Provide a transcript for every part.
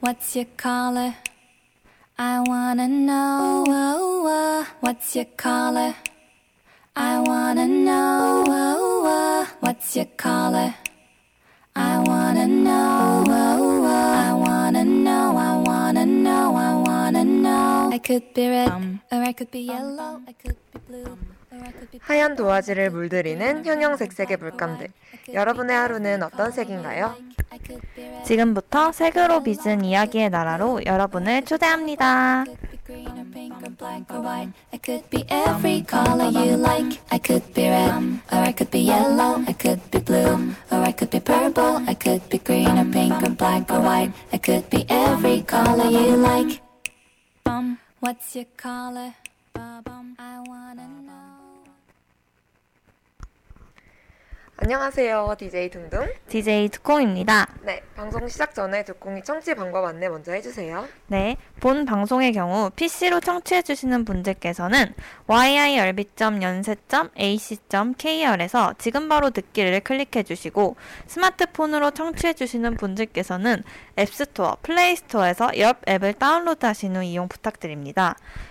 What's your color? I wanna know. What's your color? I wanna know. What's your color? I wanna know. I wanna know. I wanna know. I wanna know. I could be red, or I could be yellow. I could be blue. 하얀 도화지를 물들이는 형형색색의 물감들. 여러분의 하루는 어떤 색인가요? 지금부터 색으로 빚은 이야기의 나라로 여러분을 초대합니다. I could be every color you like. I could be red, or I could be yellow. I could be blue, or I could be purple. I could be green or pink or black or white. I could be every color you like. What's your color? 안녕하세요. DJ 둥둥. DJ 두콩입니다. 네, 방송 시작 전에 두콩이 청취 방법 안내 먼저 해주세요. 네, 본 방송의 경우 PC로 청취해주시는 분들께서는 yirb.yonsei.ac.kr에서 지금 바로 듣기를 클릭해주시고 스마트폰으로 청취해주시는 분들께서는 앱스토어, 플레이스토어에서 YIRB 앱을 다운로드하신 후 이용 부탁드립니다.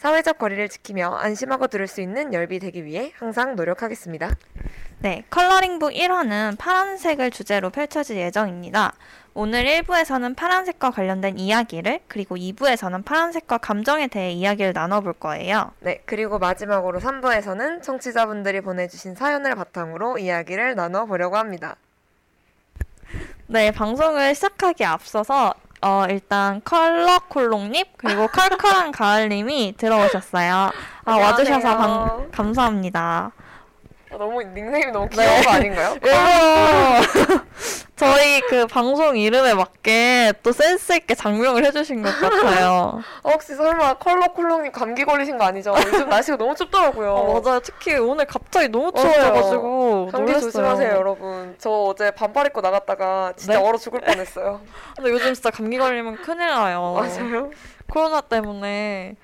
사회적 거리를 지키며 안심하고 들을 수 있는 열비 되기 위해 항상 노력하겠습니다. 네, 컬러링북 1화는 파란색을 주제로 펼쳐질 예정입니다. 오늘 1부에서는 파란색과 관련된 이야기를, 그리고 2부에서는 파란색과 감정에 대해 이야기를 나눠볼 거예요. 네, 그리고 마지막으로 3부에서는 청취자분들이 보내주신 사연을 바탕으로 이야기를 나눠보려고 합니다. 네, 방송을 시작하기 앞서서 어, 일단 컬러콜롱님 그리고 컬컬한 가을님이 들어오셨어요. 아. 와주셔서 감, 감사합니다. 아, 너무 닉네임이 너무 귀여운 거 아닌가요? 일부러 저희 그 방송 이름에 맞게 또 센스 있게 장명을 해주신 것 같아요. 어, 혹시 설마 컬러콜롱님 감기 걸리신 거 아니죠? 요즘 날씨가 너무 춥더라고요. 어, 맞아요. 특히 오늘 갑자기 너무 맞아요. 추워져가지고 감기 놀랐어요. 조심하세요, 여러분. 저 어제 반팔 입고 나갔다가 진짜 네? 얼어 죽을 뻔했어요. 근데 요즘 진짜 감기 걸리면 큰일 나요. 맞아요. 코로나 때문에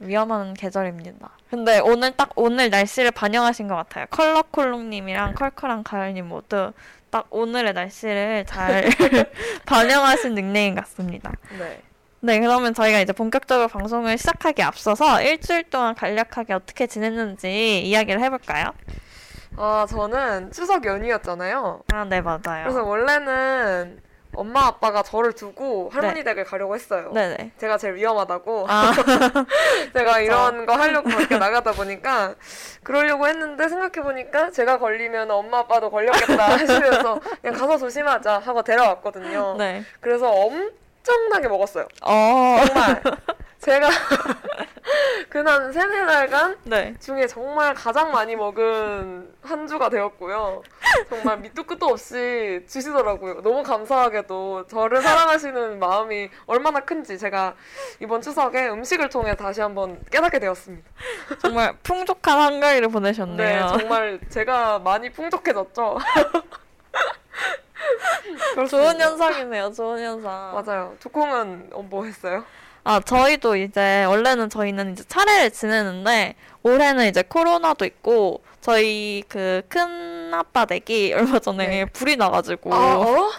위험한 계절입니다. 근데 오늘 딱 오늘 날씨를 반영하신 것 같아요. 컬러콜롱님이랑 컬컬한 가을님 모두 딱 오늘의 날씨를 잘 반영하신 닉네임 같습니다. 네. 네, 그러면 저희가 이제 본격적으로 방송을 시작하기 앞서서 일주일 동안 간략하게 어떻게 지냈는지 이야기를 해볼까요? 아, 저는 추석 연휴였잖아요. 아, 네, 맞아요. 그래서 원래는 엄마 아빠가 저를 두고 할머니 댁을 가려고 했어요. 네네. 제가 제일 위험하다고. 아, 제가 이런 거 하려고 그렇게 나가다 보니까 그러려고 했는데 생각해 보니까 제가 걸리면 엄마 아빠도 걸렸겠다 하시면서 그냥 가서 조심하자 하고 데려왔거든요. 네. 그래서 엄청나게 먹었어요. 어, 정말 제가 그난 세네 달간 네. 중에 정말 가장 많이 먹은 한 주가 되었고요. 정말 밑도 끝도 없이 주시더라고요. 너무 감사하게도 저를 사랑하시는 마음이 얼마나 큰지 제가 이번 추석에 음식을 통해 다시 한번 깨닫게 되었습니다. 정말 풍족한 한가위를 네, 보내셨네요. 정말 제가 많이 풍족해졌죠. 좋은 현상이네요. 좋은 현상. 맞아요. 두콩은 어, 뭐 했어요? 아, 저희도 이제 원래는 저희는 이제 차례를 지내는데 올해는 이제 코로나도 있고 저희 그 큰 아빠 댁이 얼마 전에 네. 불이 나가지고 아, 어?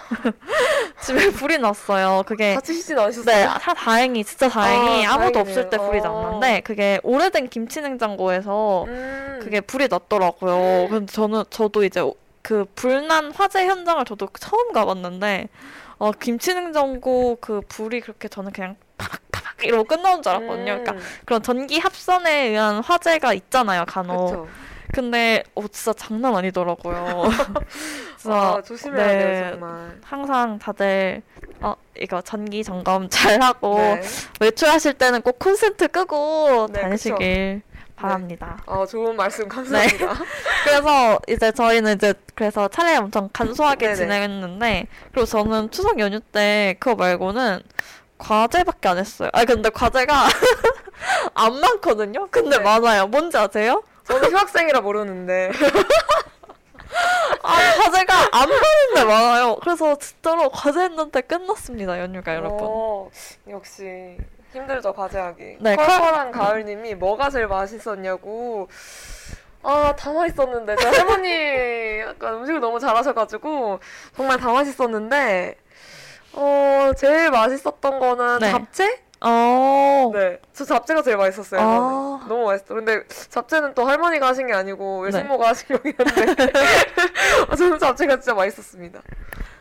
집에 불이 났어요. 그게 다치시진 않으셨어요? 네, 다 다행히 진짜 다행히 아, 아, 무도. 없을 때 불이 어. 났는데 그게 오래된 김치 냉장고에서 음. 그게 불이 났더라고요. 근데 저는 저도 이제 그 불난 화재 현장을 저도 처음 가봤는데 어 김치 냉장고 그 불이 그렇게 저는 그냥 파박파박 이러고 끝나는 줄 알았거든요. 음. 그러니까 그런 전기 합선에 의한 화재가 있잖아요, 간혹. 그쵸. 근데 어 진짜 장난 아니더라고요. 진짜 아, 조심해야 네. 돼요, 정말. 항상 다들 어 이거 전기 점검 잘 하고 네. 외출하실 때는 꼭 콘센트 끄고 네, 다니시길 바랍니다. 아, 좋은 말씀 감사합니다. 그래서 이제 저희는 이제 그래서 차례 엄청 간소하게. 지냈는데 그리고 저는 추석 연휴 때 그거 말고는 과제밖에 안 했어요. 아 근데 과제가 안 많거든요. 근데 네. 많아요. 뭔지 아세요? 저는 휴학생이라 모르는데. 아 과제가 안 많은데 많아요. 그래서 진짜로 과제 했는데 끝났습니다. 연휴가 여러분. 어, 역시 힘들죠 과제하기. 네, 컬컬한 가을님이 뭐가 제일 맛있었냐고. 아, 다 맛있었는데. 제 할머니 약간 음식을 너무 잘하셔가지고, 정말 다 맛있었는데, 어, 제일 맛있었던 거는 네. 잡채? 어. 네. 저 잡채가 제일 맛있었어요. 아. 너무 맛있어. 근데 잡채는 또 할머니가 하신 게 아니고 네. 외숙모가 하신 거긴 한데, 아, 저는 잡채가 진짜 맛있었습니다.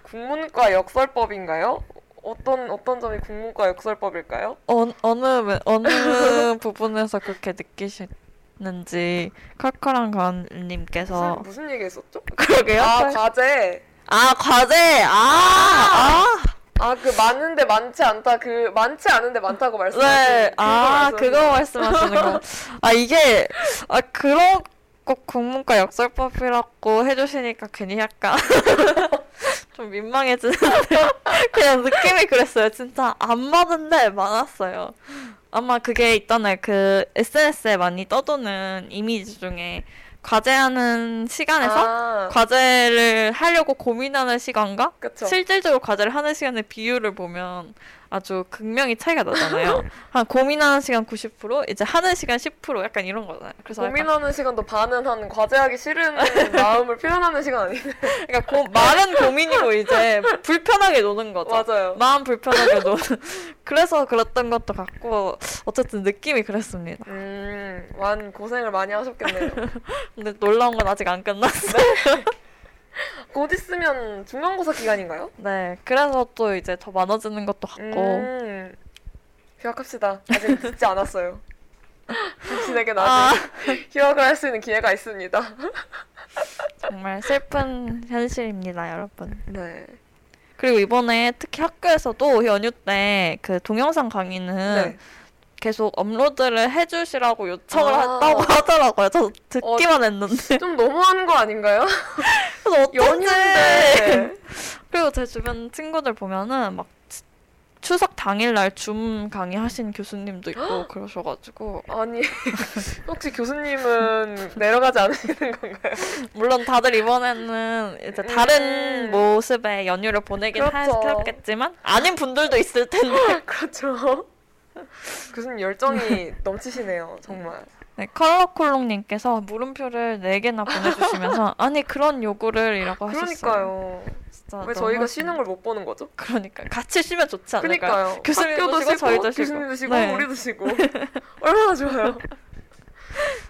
국문과 역설법인가요? 어떤, 어떤 점이 국문과 역설법일까요? 어, 어느 면- 어느 부분에서 그렇게 느끼셨는지 컬컬한 가은님께서 무슨, 무슨 얘기 했었죠? 그러게요. 아, 과제. 아 과제 아, 아. 아, 그 많은데 많지 않다. 그 많지 않은데 많다고 말씀하신 네, 아, 그거 말씀하시는 거. 아, 이게, 아, 그런 꼭 국문과 역설법이라고 해주시니까 괜히 약간 좀 민망해지는데. 그냥 느낌이 그랬어요. 진짜 안 많은데 많았어요. 아마 그게 있잖아요. 그 SNS에 많이 떠도는 이미지 중에 과제하는 시간에서 아, 과제를 하려고 고민하는 시간과 그쵸. 실질적으로 과제를 하는 시간의 비율을 보면 아주 극명히 차이가 나잖아요. 한 고민하는 시간 90%, 이제 하는 시간 10% 약간 이런 거잖아요. 그래서 고민하는 시간도 반은 한 과제하기 싫은 마음을 표현하는 시간 아니에요? 그러니까 고, 말은 고민이고 이제 불편하게 노는 거죠. 맞아요. 마음 불편하게 노는. 그래서 그랬던 것도 같고 어쨌든 느낌이 그랬습니다. 음, 완 고생을 많이 하셨겠네요. 근데 놀라운 건 아직 안 끝났어요. 곧 있으면 중간고사 기간인가요? 네, 그래서 또 이제 더 많아지는 것도 같고 음, 휴학합시다. 아직 늦지 않았어요. 당신에겐 아. 아직 휴학을 할 수 있는 기회가 있습니다. 정말 슬픈 현실입니다, 여러분. 네. 그리고 이번에 특히 학교에서도 연휴 때 그 동영상 강의는 네. 계속 업로드를 해주시라고 요청을 아. 했다고 하더라고요. 저 듣기만 했는데. 좀 너무한 거 아닌가요? 그래서 어쩐지. 그리고 제 주변 친구들 보면은 막 치- 추석 당일날 줌 강의 하신 교수님도 있고 그러셔가지고 아니, 혹시 교수님은 내려가지 않으시는 건가요? 물론 다들 이번에는 이제 다른 음. 모습의 연휴를 보내긴 그렇죠. 하셨겠지만 아닌 분들도 있을 텐데 그렇죠. 교수님 열정이 넘치시네요, 정말. 네, 컬러콜롱님께서 물음표를 4개나 보내주시면서 아니 그런 요구를 이라고 하셨어요. 그러니까요. 왜 저희가 하시네. 쉬는 걸 못 보는 거죠? 그러니까 같이 쉬면 좋지 않을까요? 그러니까요. 교수님도 쉬고, 저희도 쉬고. 교수님도 쉬고, 네. 우리도 쉬고. 얼마나 좋아요.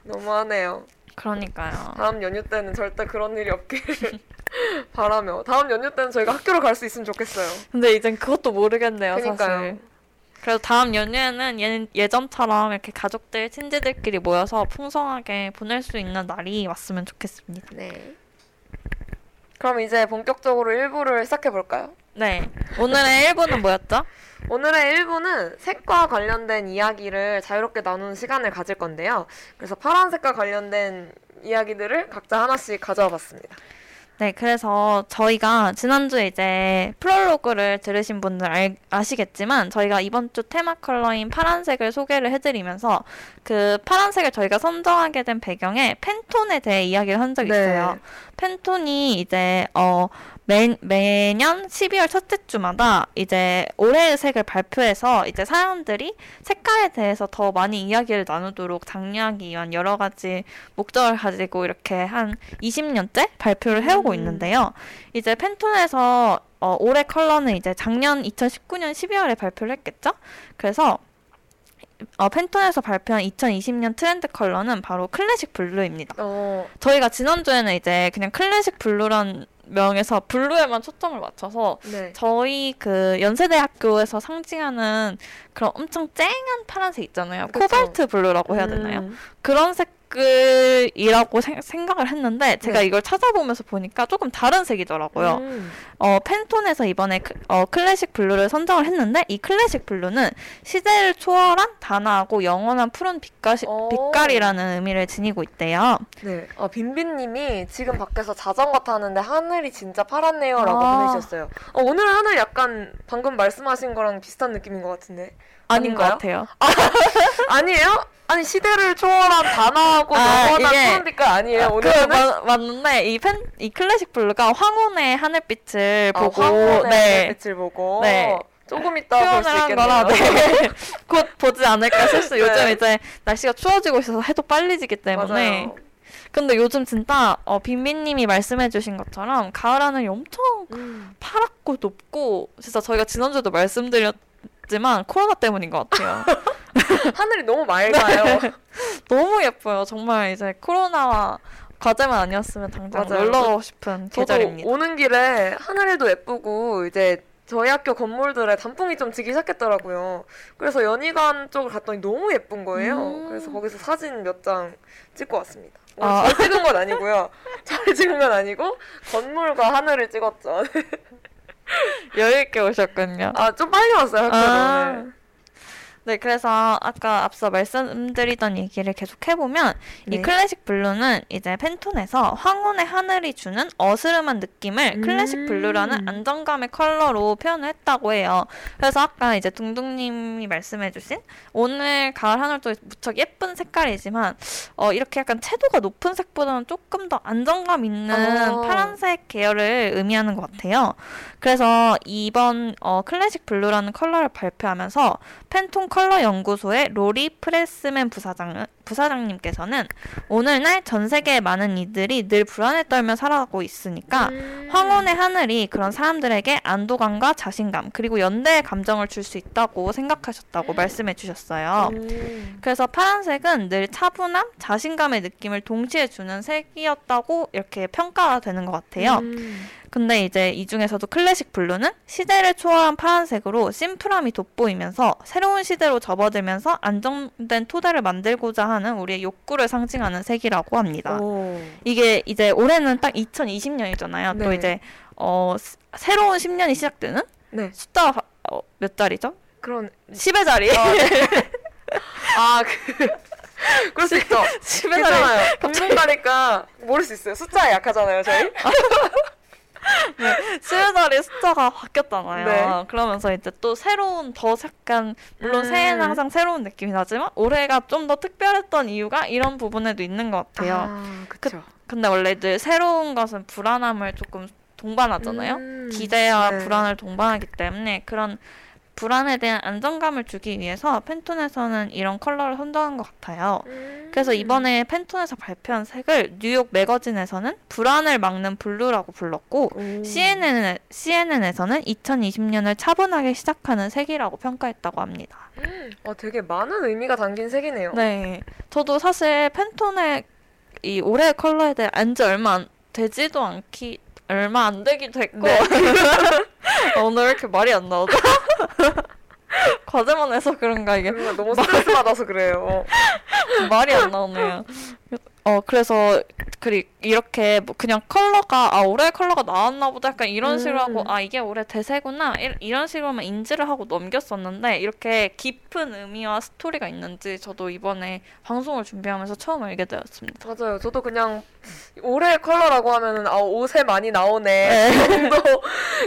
너무하네요. 그러니까요. 다음 연휴 때는 절대 그런 일이 없기를 바라며 다음 연휴 때는 저희가 학교를 갈 수 있으면 좋겠어요. 근데 이젠 그것도 모르겠네요, 그러니까요. 사실. 그래서 다음 연휴에는 예, 예전처럼 이렇게 가족들, 친지들끼리 모여서 풍성하게 보낼 수 있는 날이 왔으면 좋겠습니다. 네. 그럼 이제 본격적으로 1부를 시작해 볼까요? 네. 오늘의 1부는 뭐였죠? 오늘의 1부는 색과 관련된 이야기를 자유롭게 나누는 시간을 가질 건데요. 그래서 파란색과 관련된 이야기들을 각자 하나씩 가져와 봤습니다. 네, 그래서 저희가 지난주에 이제 프롤로그를 들으신 분들 알, 아시겠지만 저희가 이번 주 테마 컬러인 파란색을 소개를 해드리면서 그 파란색을 저희가 선정하게 된 배경에 팬톤에 대해 이야기를 한 적이 네. 있어요. 팬톤이 이제 어 매, 매년 12월 첫째 주마다 이제 올해의 색을 발표해서 이제 사람들이 색깔에 대해서 더 많이 이야기를 나누도록 장려하기 위한 여러 가지 목적을 가지고 이렇게 한 20년째 발표를 해오고 음. 있는데요. 이제 팬톤에서 어, 올해 컬러는 이제 작년 2019년 12월에 발표를 했겠죠? 그래서 어, 팬톤에서 발표한 2020년 트렌드 컬러는 바로 클래식 블루입니다. 어, 저희가 지난주에는 이제 그냥 클래식 블루란 명에서 블루에만 초점을 맞춰서 네. 저희 그 연세대학교에서 상징하는 그런 엄청 쨍한 파란색 있잖아요. 그쵸. 코발트 블루라고 해야 되나요? 음, 그런 색깔이라고 생, 생각을 했는데 제가 네. 이걸 찾아보면서 보니까 조금 다른 색이더라고요. 음. 어, 팬톤에서 이번에 크, 어, 클래식 블루를 선정을 했는데 이 클래식 블루는 시대를 초월한 단아하고 영원한 푸른 빛깔, 오. 빛깔이라는 의미를 지니고 있대요. 네. 아, 빈빈님이 지금 밖에서 자전거 타는데 하늘이 진짜 파랗네요라고 아. 보내주셨어요. 어, 오늘 하늘 약간 방금 말씀하신 거랑 비슷한 느낌인 것 같은데. 아닌 것? 같아요. 아니에요? 아니 시대를 초월한 단아하고 아, 영원한 이게- 푸른 빛깔 아니에요? 그 오늘은 맞, 맞는데 이 팬, 이 클래식 블루가 황혼의 하늘빛을 아, 보고 황혼의 네. 빛을 보고 네. 조금 이따 볼 수 있겠네요. 네. 곧 보지 않을까 싶어요. 네. 요즘 이제 날씨가 추워지고 있어서 해도 빨리 지기 때문에 맞아요. 근데 요즘 진짜 어, 빈빈님이 말씀해주신 것처럼 가을 하늘이 엄청 음. 파랗고 높고 진짜 저희가 지난주에도 말씀드렸 지만 코로나 때문인 것 같아요. 하늘이 너무 맑아요. 너무 예뻐요. 정말 이제 코로나와 과제만 아니었으면 당장 맞아요. 놀러 가고 싶은 계절입니다. 오는 길에 하늘도 예쁘고 이제 저희 학교 건물들에 단풍이 좀 지기 시작했더라고요. 그래서 연희관 쪽을 갔더니 너무 예쁜 거예요. 음. 그래서 거기서 사진 몇 장 찍고 왔습니다. 아. 잘 찍은 건 아니고요. 잘 찍은 건 아니고 건물과 하늘을 찍었죠. 여유 있게 오셨군요. 아 좀 빨리 왔어요 학교를. 아. 네, 그래서 아까 앞서 말씀드리던 얘기를 계속 해보면 이 네. Classic Blue는 이제 Pantone에서 황혼의 하늘이 주는 어스름한 느낌을 음. Classic Blue라는 안정감의 컬러로 표현을 했다고 해요. 그래서 아까 이제 둥둥님이 말씀해주신 오늘 가을 하늘도 무척 예쁜 색깔이지만 어, 이렇게 약간 채도가 높은 색보다는 조금 더 안정감 있는 어. 파란색 계열을 의미하는 것 같아요. 그래서 이번 어, Classic Blue라는 컬러를 발표하면서 Pantone 컬러 연구소의 로리 프레스맨 부사장 부사장님께서는 오늘날 전 세계의 많은 이들이 늘 불안에 떨며 살아가고 있으니까 음. 황혼의 하늘이 그런 사람들에게 안도감과 자신감 그리고 연대의 감정을 줄 수 있다고 생각하셨다고 말씀해 주셨어요. 음. 그래서 파란색은 늘 차분함, 자신감의 느낌을 동시에 주는 색이었다고 이렇게 평가가 되는 것 같아요. 음. 근데 이제 이 중에서도 Classic Blue는 시대를 초월한 파란색으로 심플함이 돋보이면서 새로운 시대로 접어들면서 안정된 토대를 만들고자 하는 우리의 욕구를 상징하는 색이라고 합니다. 오. 이게 이제 올해는 딱 2020년이잖아요. 또 네. 이제 어 스- 새로운 10년이 시작되는 네. 숫자가 어, 몇 자리죠? 그런 10의 자리. 아 그. 그럴 수 있죠. 10의 자리. 괜찮아요. 전문가니까 모를 수 있어요. 숫자에 약하잖아요, 저희. 10의 자리 숫자가 바뀌었잖아요. 네. 그러면서 이제 또 새로운 더 약간 물론 음. 새해는 항상 새로운 느낌이 나지만 올해가 좀 더 특별했던 이유가 이런 부분에도 있는 것 같아요. 아, 그쵸. 근데 원래 늘 새로운 것은 불안함을 조금 동반하잖아요. 음. 기대와 네. 불안을 동반하기 때문에 그런 불안에 대한 안정감을 주기 위해서 Pantone에서는 이런 컬러를 선정한 것 같아요. 음. 그래서 이번에 Pantone에서 발표한 색을 New York Magazine에서는 불안을 막는 blue라고 불렀고 오. CNN, CNN에서는 2020년을 차분하게 시작하는 색이라고 평가했다고 합니다. 어, 되게 많은 의미가 담긴 색이네요. 네. 저도 사실 팬톤의 이 올해 컬러에 대해 안지 얼마 안 되지도 않기, 얼마 안 되기도 했고. 네. 아, 오늘 왜 이렇게 말이 안 나오죠? 과제만 해서 그런가, 이게. 너무 스트레스 받아서 그래요. 말이 안 나오네요. 어, 그래서, 그리, 이렇게, 뭐 그냥 컬러가, 아, 올해 컬러가 나왔나 보다 약간 이런 식으로 하고, 음. 아, 이게 올해 대세구나. 이, 이런 식으로만 인지를 하고 넘겼었는데, 이렇게 깊은 의미와 스토리가 있는지 저도 이번에 방송을 준비하면서 처음 알게 되었습니다. 맞아요. 저도 그냥 올해 컬러라고 하면은 아 옷에 많이 나오네. 네. 그 정도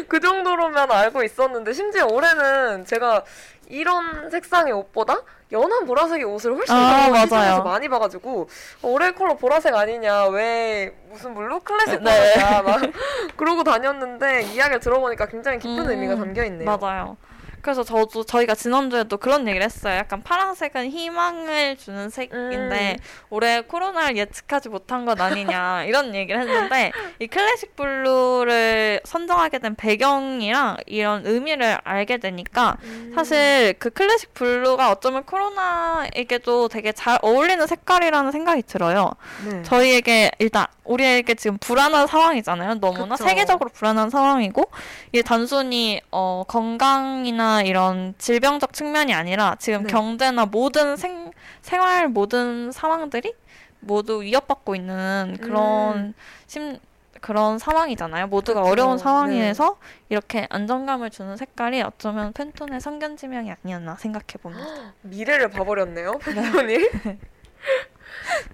그 정도로만 알고 있었는데 심지어 올해는 제가 이런 색상의 옷보다 연한 보라색의 옷을 훨씬 아, 더. 시장에서 많이 봐가지고 어, 올해 컬러 보라색 아니냐 왜 무슨 blue classic 네. 컬러냐 막 그러고 다녔는데 이야기를 들어보니까 굉장히 깊은 음, 의미가 담겨 있네요. 맞아요. 그래서 저도 저희가 지난주에도 그런 얘기를 했어요. 약간 파란색은 희망을 주는 색인데 음. 올해 코로나를 예측하지 못한 것 아니냐 이런 얘기를 했는데 이 Classic Blue를 선정하게 된 배경이랑 이런 의미를 알게 되니까 음. 사실 그 Classic Blue가 어쩌면 코로나에게도 되게 잘 어울리는 색깔이라는 생각이 들어요. 네. 저희에게 일단 우리에게 지금 불안한 상황이잖아요. 너무나 그쵸. 세계적으로 불안한 상황이고 이게 단순히 어, 건강이나 이런 질병적 측면이 아니라 지금 네. 경제나 모든 생, 생활 모든 상황들이 모두 위협받고 있는 그런 음. 심 그런 상황이잖아요. 모두가 그쵸. 어려운 네. 상황에서 이렇게 안정감을 주는 색깔이 어쩌면 팬톤의 성견 지명이 아니었나 생각해 봅니다. 미래를 봐버렸네요, 팬톤이.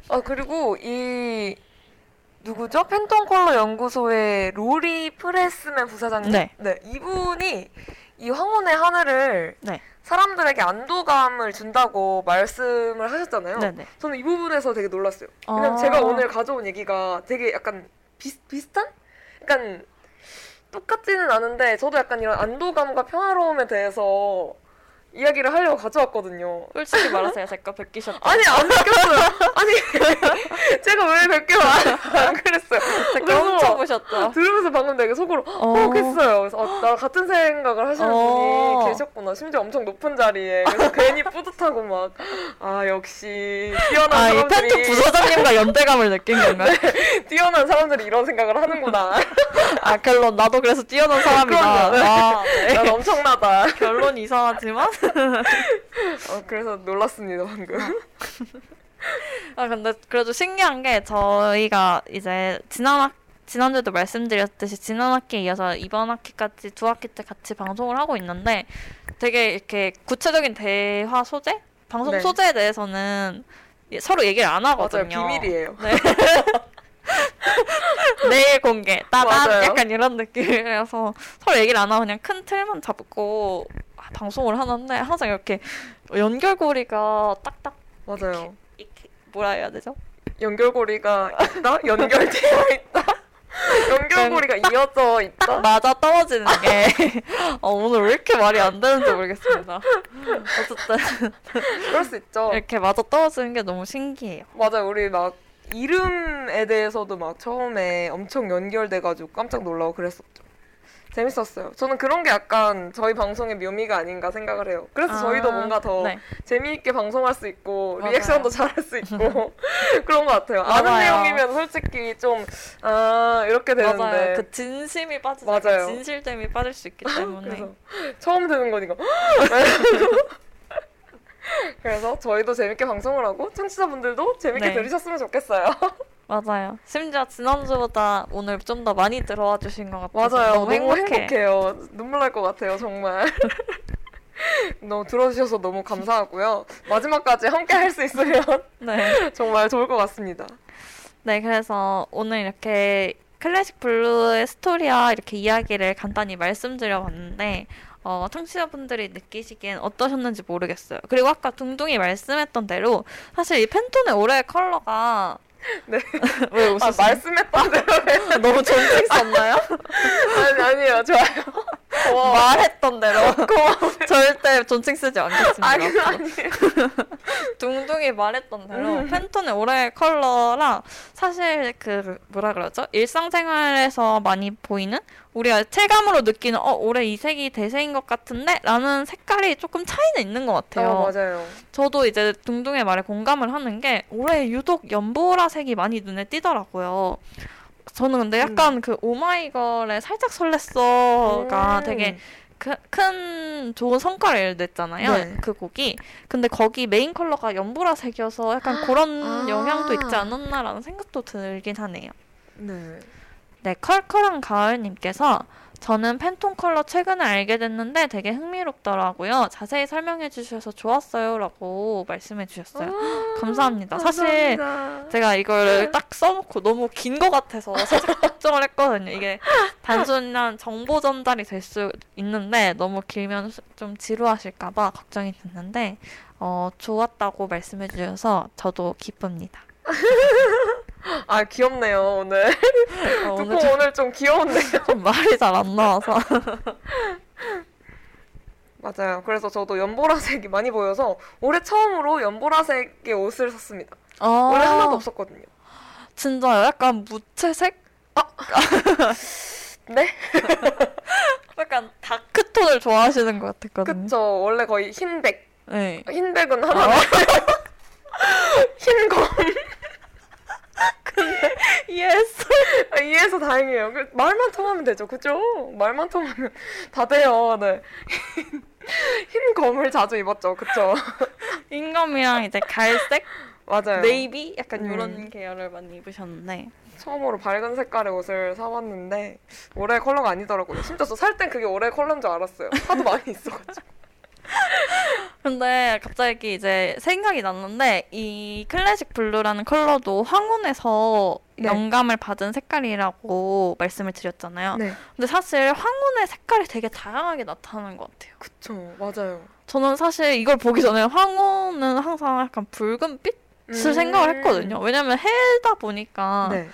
아 그리고 이 누구죠? 팬톤 컬러 연구소의 로리 프레스맨 부사장님. 네. 이분이 이 황혼의 하늘을 네. 사람들에게 안도감을 준다고 말씀을 하셨잖아요. 네네. 저는 이 부분에서 되게 놀랐어요. 왜냐면 아. 제가 오늘 가져온 얘기가 되게 약간 비슷, 비슷한? 약간 똑같지는 않은데 저도 약간 이런 안도감과 평화로움에 대해서 이야기를 하려고 가져왔거든요. 솔직히 말하세요. 제거 베끼셨죠? 아니 안 바뀌었어요. 아니 제가 왜몇 개를 안, 안 그랬어요. 제거 훔쳐보셨죠? 들으면서 방금 되게 속으로 어. 헉 했어요. 그래서 아, 나랑 같은 생각을 하시는 어. 분이 계셨구나. 심지어 엄청 높은 자리에. 그래서 괜히 뿌듯하고 막 아 역시 뛰어난 아, 이 사람들이 팬톤 부서장님과 연대감을 느낀 건가요? 뛰어난 사람들이 이런 생각을 하는구나. 아, 결론 나도 그래서 뛰어난 사람이다. 그럼요. 네. 아, 네. 난 엄청나다. 결론 이상하지만 어, 그래서 놀랐습니다 방금. 아 근데 그래도 신기한 게 저희가 이제 지난 학 지난주에도 말씀드렸듯이 지난 학기에 이어서 이번 학기까지 두 학기 때 같이 방송을 하고 있는데 되게 이렇게 구체적인 대화 소재, 방송 네. 소재에 대해서는 예, 서로 얘기를 안 맞아요 하거든요. 비밀이에요. 네. 내일 공개, 따단 맞아요. 약간 이런 느낌이라서 서로 얘기를 안 하고 그냥 큰 틀만 잡고 방송을 하는데 항상 이렇게 연결고리가 딱딱 맞아요. 이렇게 뭐라 해야 되죠? 연결고리가 있다. 연결되어 있다. 연결고리가 이어져 있다. 맞아 떨어지는 게 어, 오늘 왜 이렇게 말이 안 되는지 모르겠습니다. 어쨌든 그럴 수 있죠. 이렇게 맞아 떨어지는 게 너무 신기해요. 맞아요. 우리 막 이름에 대해서도 막 처음에 엄청 연결돼가지고 깜짝 놀라고 그랬었죠. 재밌었어요. 저는 그런 게 약간 저희 방송의 묘미가 아닌가 생각을 해요. 그래서 아, 저희도 뭔가 더 네. 재미있게 방송할 수 있고 맞아요. 리액션도 잘할 수 있고 그런 것 같아요. 아는 맞아요. 내용이면 솔직히 좀 아 이렇게 되는데 맞아요. 그 진심이 빠지지 맞아요. 진실됨이 빠질 수 있기 때문에 처음 듣는 거니까 그래서 저희도 재밌게 방송을 하고 청취자분들도 재밌게 네. 들으셨으면 좋겠어요. 맞아요. 심지어 지난주보다 오늘 좀 더 많이 들어와 주신 것 같아서 맞아요. 너무, 행복해. 행복해 요. 눈물 날 것 같아요, 정말. 너무 들어주셔서 너무 감사하고요. 마지막까지 함께 할 수 있으면 네. 정말 좋을 것 같습니다. 네, 그래서 오늘 이렇게 Classic Blue의 스토리와 이렇게 이야기를 간단히 말씀드려봤는데, 어, 청취자분들이 느끼시기엔 어떠셨는지 모르겠어요. 그리고 아까 둥둥이 말씀했던 대로, 사실 이 Pantone의 올해의 컬러가, 네. 왜 아, 웃으세요? 말씀했던 대로 너무 존칭 썼나요? 아니, 아니에요. 좋아요. 고마워요. 말했던 대로. 절대 존칭 쓰지 않겠습니다. 아니. 둥둥이 말했던 대로 음. Pantone의 올해의 컬러랑 사실 그 뭐라 그러죠? 일상생활에서 많이 보이는 우리가 체감으로 느끼는 어 올해 이 색이 대세인 것 같은데 라는 색깔이 조금 차이는 있는 것 같아요. 어, 맞아요. 저도 이제 둥둥의 말에 공감을 하는 게 올해 유독 연보라색이 많이 눈에 띄더라고요. 저는 근데 약간 그 오마이걸의 살짝 설렜어가 음. 되게 그, 큰 좋은 성과를 냈잖아요. 네. 그 곡이. 근데 거기 메인 컬러가 연보라색이어서 약간 그런 아. 영향도 있지 않았나라는 생각도 들긴 하네요. 네. 네, 컬컬한 가을님께서 저는 Pantone 컬러 최근에 알게 됐는데 되게 흥미롭더라고요. 자세히 설명해 주셔서 좋았어요 라고 말씀해 주셨어요. 감사합니다. 사실 감사합니다. 제가 이걸 딱 써놓고 너무 긴 것 같아서 살짝 걱정을 했거든요. 이게 단순한 정보 전달이 될 수 있는데 너무 길면 수- 좀 지루하실까봐 걱정이 됐는데 어, 좋았다고 말씀해 주셔서 저도 기쁩니다. 아, 귀엽네요, 오늘. 어, 오늘 좀, 오늘 좀 귀여운데요. 좀 말이 잘 안 나와서 맞아요. 그래서 저도 연보라색이 많이 보여서 올해 처음으로 연보라색의 옷을 샀습니다. 어, 원래 하나도 없었거든요. 진짜요? 약간 무채색? 네? 약간 다크톤을 좋아하시는 것 같았거든요. 그쵸. 원래 거의 흰백. 네. 흰백은 하나. 흰검. 이해했어. 아, 이해해서 다행이에요. 그, 말만 통하면 되죠. 그죠? 말만 통하면 다 돼요. 네. 흰 검을 자주 입었죠. 그쵸? 인검이랑 이제 갈색? 맞아요. 네이비 약간 음. 이런 계열을 많이 입으셨는데 처음으로 밝은 색깔의 옷을 사봤는데 올해 컬러가 아니더라고요. 심지어 저살땐 그게 올해 컬러인 줄 알았어요. 하도 많이 있어가지고. 근데 갑자기 이제 생각이 났는데 이 Classic Blue라는 컬러도 황혼에서 네. 영감을 받은 색깔이라고 말씀을 드렸잖아요. 네. 근데 사실 황혼의 색깔이 되게 다양하게 나타나는 것 같아요. 그쵸. 맞아요. 저는 사실 이걸 보기 전에 황혼은 항상 약간 붉은빛을 생각을 했거든요. 왜냐면 해다 보니까 음. 네.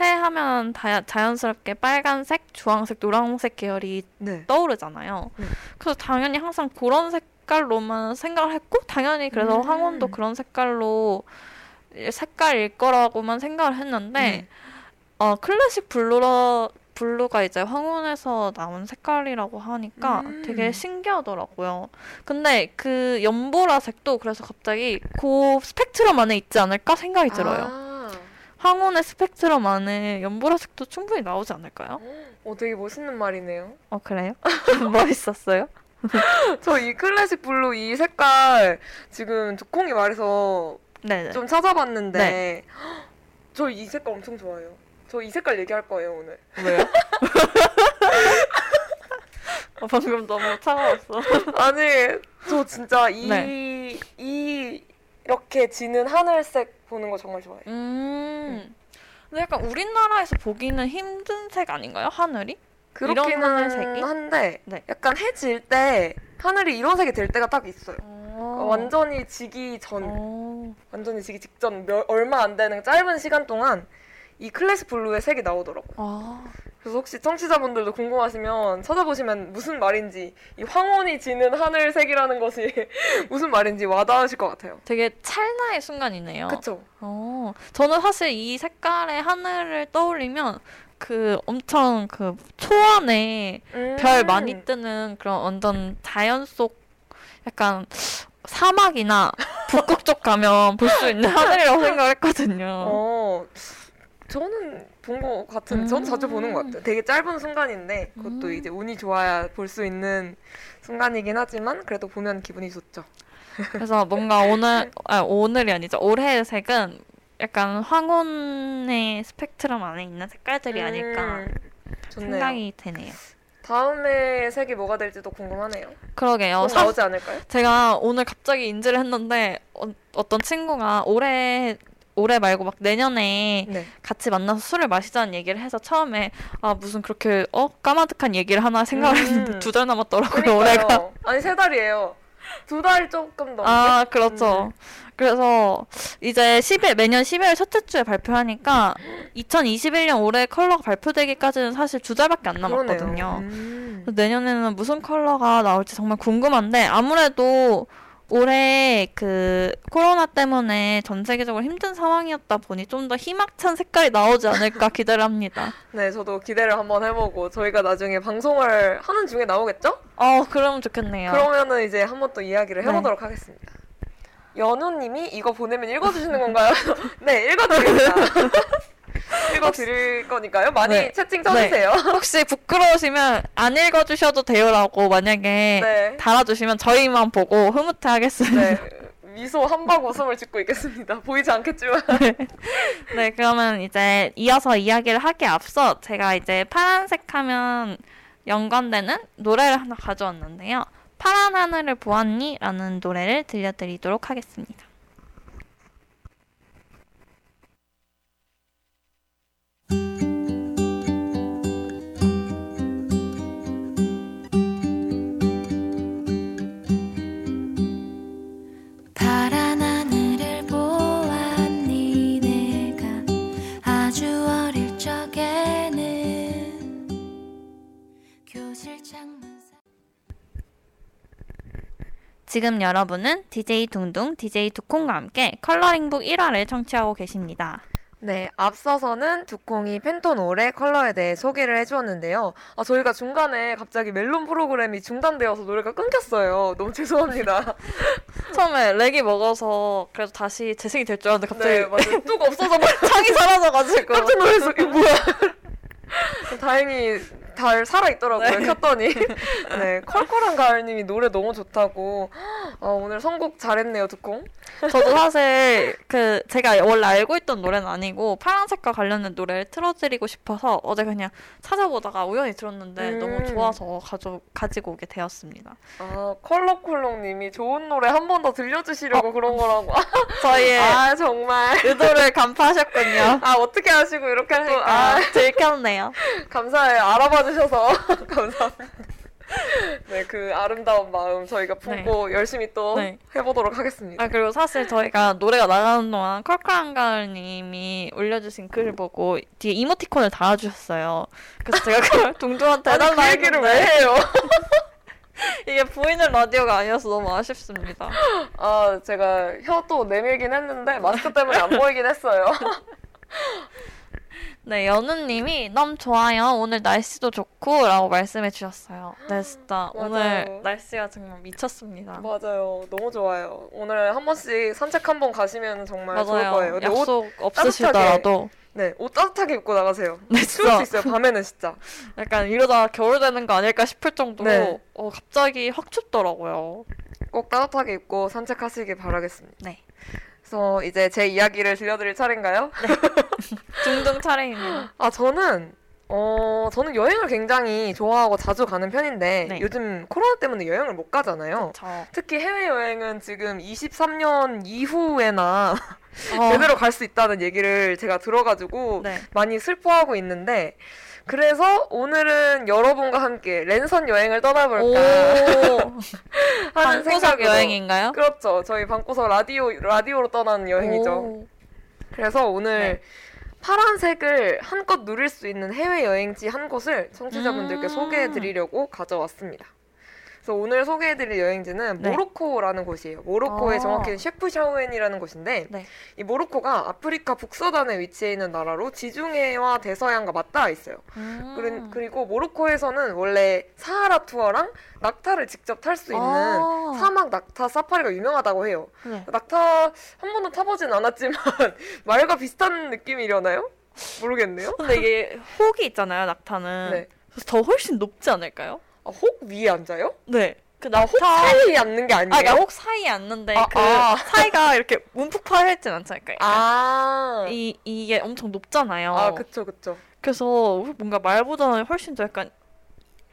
해 하면 다, 자연스럽게 빨간색, 주황색, 노란색 계열이 네. 떠오르잖아요. 네. 그래서 당연히 항상 그런 색깔로만 생각을 했고 당연히 그래서 음. 황혼도 그런 색깔로 색깔일 거라고만 생각을 했는데 네. 어 Classic Blue라 Blue가 이제 황혼에서 나온 색깔이라고 하니까 음. 되게 신기하더라고요. 근데 그 연보라색도 그래서 갑자기 그 스펙트럼 안에 있지 않을까 생각이 들어요. 아. 황혼의 스펙트럼 안에 연보라색도 충분히 나오지 않을까요? 어, 되게 멋있는 말이네요. 어 그래요? 멋있었어요? 저 이 Classic Blue 이 색깔 지금 두콩이 말해서 네네. 좀 찾아봤는데 네. 저 이 색깔 엄청 좋아해요. 저 이 색깔 얘기할 거예요 오늘. 왜요? 어, 방금 너무 차가웠어. 아니 저 진짜 이, 네. 이 이렇게 지는 하늘색 보는 거 정말 좋아해요. 음. 근데 약간 우리나라에서 보기는 힘든 색 아닌가요? 하늘이? 그렇기는 하늘색이? 한데 네. 약간 해질 때 하늘이 이런 색이 될 때가 딱 있어요. 어. 완전히 지기 전, 어. 완전히 지기 직전 몇- 얼마 안 되는 짧은 시간 동안 이 클래식 블루의 색이 나오더라고요. 아. 그래서 혹시 청취자분들도 궁금하시면 찾아보시면 무슨 말인지 이 황혼이 지는 하늘색이라는 것이 무슨 말인지 와닿으실 것 같아요. 되게 찰나의 순간이네요. 그쵸? 어. 저는 사실 이 색깔의 하늘을 떠올리면 그 엄청 그 초원에 음. 별 많이 뜨는 그런 완전 자연 속 약간 사막이나 북극 쪽 가면 볼 수 있는 하늘이라고 생각을 했거든요. 어, 저는 본 것 같은데, 저는 자주 보는 것 같아요. 되게 짧은 순간인데, 그것도 음. 이제 운이 좋아야 볼 수 있는 순간이긴 하지만, 그래도 보면 기분이 좋죠. 그래서 뭔가 오늘 아 오늘이 아니죠. 올해의 색은 약간 황혼의 스펙트럼 안에 있는 색깔들이 아닐까 음, 좋네요. 생각이 되네요. 다음에 색이 뭐가 될지도 궁금하네요. 그러게요. 곧 사- 나오지 않을까요? 제가 오늘 갑자기 인지를 했는데 어, 어떤 친구가 올해 올해 말고 막 내년에 네. 같이 만나서 술을 마시자는 얘기를 해서 처음에 아 무슨 그렇게 어 까마득한 얘기를 하나 생각을 음. 했는데 두 달 남았더라고요 올해가 그러니까요. 아니, 세 달이에요. 두 달 조금 넘게. 아 그렇죠 그래서 이제 10일 매년 12월 첫째 주에 발표하니까 2021년 올해 컬러가 발표되기까지는 사실 두 달밖에 안 남았거든요. 음. 내년에는 무슨 컬러가 나올지 정말 궁금한데 아무래도 올해 그 코로나 때문에 전 세계적으로 힘든 상황이었다 보니 좀 더 희망찬 색깔이 나오지 않을까 기대를 합니다. 네, 저도 기대를 한번 해보고, 저희가 나중에 방송을 하는 중에 나오겠죠? 어, 그러면 좋겠네요. 그러면은 이제 한번 또 이야기를 네. 해보도록 하겠습니다. 연우님이 이거 보내면 읽어주시는 건가요? 네, 읽어드립니다. 읽어드릴 거니까요. 많이 네. 채팅 쳐주세요. 혹시 부끄러우시면 안 읽어주셔도 돼요라고 만약에 네. 달아주시면 저희만 보고 흐뭇해하겠습니다. 네. 미소 한박 웃음을 짓고 있겠습니다. 보이지 않겠지만. 네, 그러면 이제 이어서 이야기를 하기 앞서 제가 이제 파란색 하면 연관되는 노래를 하나 가져왔는데요. 파란 하늘을 보았니? 라는 노래를 들려드리도록 하겠습니다. 지금 여러분은 DJ 둥둥, DJ 두콩과 함께 컬러링북 1화를 청취하고 계십니다. 네, 앞서서는 두콩이 팬톤 올해 컬러에 대해 소개를 해주었는데요. 아, 저희가 중간에 갑자기 멜론 프로그램이 중단되어서 노래가 끊겼어요. 너무 죄송합니다. 처음에 렉이 먹어서 그래도 다시 재생이 될 줄 알았는데 갑자기 네, 맞아요. 뚝 없어져. 창이 사라져가지고 깜짝 놀랐어. 이게 뭐야? 다행히 잘 살아있더라고요. 켰더니. 네, 컬컬한 가을님이 노래 너무 좋다고. 어, 오늘 선곡 잘했네요, 두콩. 저도 사실 그 제가 원래 알고 있던 노래는 아니고 파란색과 관련된 노래를 틀어드리고 싶어서 어제 그냥 찾아보다가 우연히 들었는데 음. 너무 좋아서 가져, 가지고 오게 되었습니다. 아, 컬러콜롱님이 좋은 노래 한 번 더 들려주시려고 그런 거라고. 저희의 아, 정말. 의도를 간파하셨군요. 아, 어떻게 하시고 이렇게 또, 그러니까 아, 들켰네요. 감사해요. 알아봐 주셔서. 감사합니다. 네, 그 아름다운 마음 저희가 품고 열심히 또 네. 해보도록 하겠습니다. 아 그리고 사실 저희가 노래가 나가는 동안 컬컬한 가을님이 올려주신 글을 보고 뒤에 이모티콘을 달아주셨어요. 그래서 제가 그걸 동조한테 아니, 해달라 그 얘기를 왜 해요? 이게 보이는 라디오가 아니어서 너무 아쉽습니다. 아, 제가 혀 또 내밀긴 했는데 마스크 때문에 안 보이긴 했어요. 네, 연우님이 너무 좋아요. 오늘 날씨도 좋고 라고 말씀해 주셨어요. 네, 진짜. 오늘 날씨가 정말 미쳤습니다. 맞아요. 너무 좋아요. 오늘 한 번씩 산책 한 번 가시면 정말 좋을 맞아요. 거예요. 근데 옷, 약속 없으시더라도 네, 옷 따뜻하게 입고 나가세요. 네, 추울 수 있어요. 밤에는 진짜. 약간 이러다 겨울 되는 거 아닐까 싶을 정도로 네. 어, 갑자기 확 춥더라고요. 꼭 따뜻하게 입고 산책하시길 바라겠습니다. 네. 그래서 이제 제 이야기를 들려드릴 차례인가요? 중등 차례입니다. 아, 저는, 어, 저는 여행을 굉장히 좋아하고 자주 가는 편인데, 네. 요즘 코로나 때문에 여행을 못 가잖아요. 저 특히 해외 여행은 지금 23년 이후에나 어, 제대로 갈 수 있다는 얘기를 제가 들어가지고 네. 많이 슬퍼하고 있는데, 그래서 오늘은 여러분과 함께 랜선 여행을 떠나볼까 오, 하는 생각으로. 여행인가요? 그렇죠. 저희 방구석 라디오, 라디오로 떠나는 여행이죠. 오. 그래서 오늘 네. 파란색을 한껏 누릴 수 있는 해외 여행지 한 곳을 청취자분들께 음. 소개해 드리려고 가져왔습니다. 그래서 오늘 소개해 드릴 여행지는 네. 모로코라는 곳이에요. 모로코의 아. 정확히는 셰프샤우엔이라는 곳인데 네. 이 모로코가 아프리카 북서단에 위치해 있는 나라로 지중해와 대서양과 맞닿아 있어요. 음. 그리- 그리고 모로코에서는 원래 사하라 투어랑 낙타를 직접 탈 수 있는 아. 사막 낙타 사파리가 유명하다고 해요. 네. 낙타 한 번도 타보진 않았지만 말과 비슷한 느낌이려나요? 모르겠네요. 근데 이게 혹이 있잖아요, 낙타는. 네. 그래서 더 훨씬 높지 않을까요? 아, 혹 위에 앉아요? 네. 그 아, 혹 사이에 앉는 게 아, 아니에요? 그러니까 혹 사이에 앉는데 아, 그 아. 사이가 이렇게 움푹 파여있진 않을까요? 아, 이 이게 엄청 높잖아요. 아, 그쵸, 그쵸. 그래서 뭔가 말보다는 훨씬 더 약간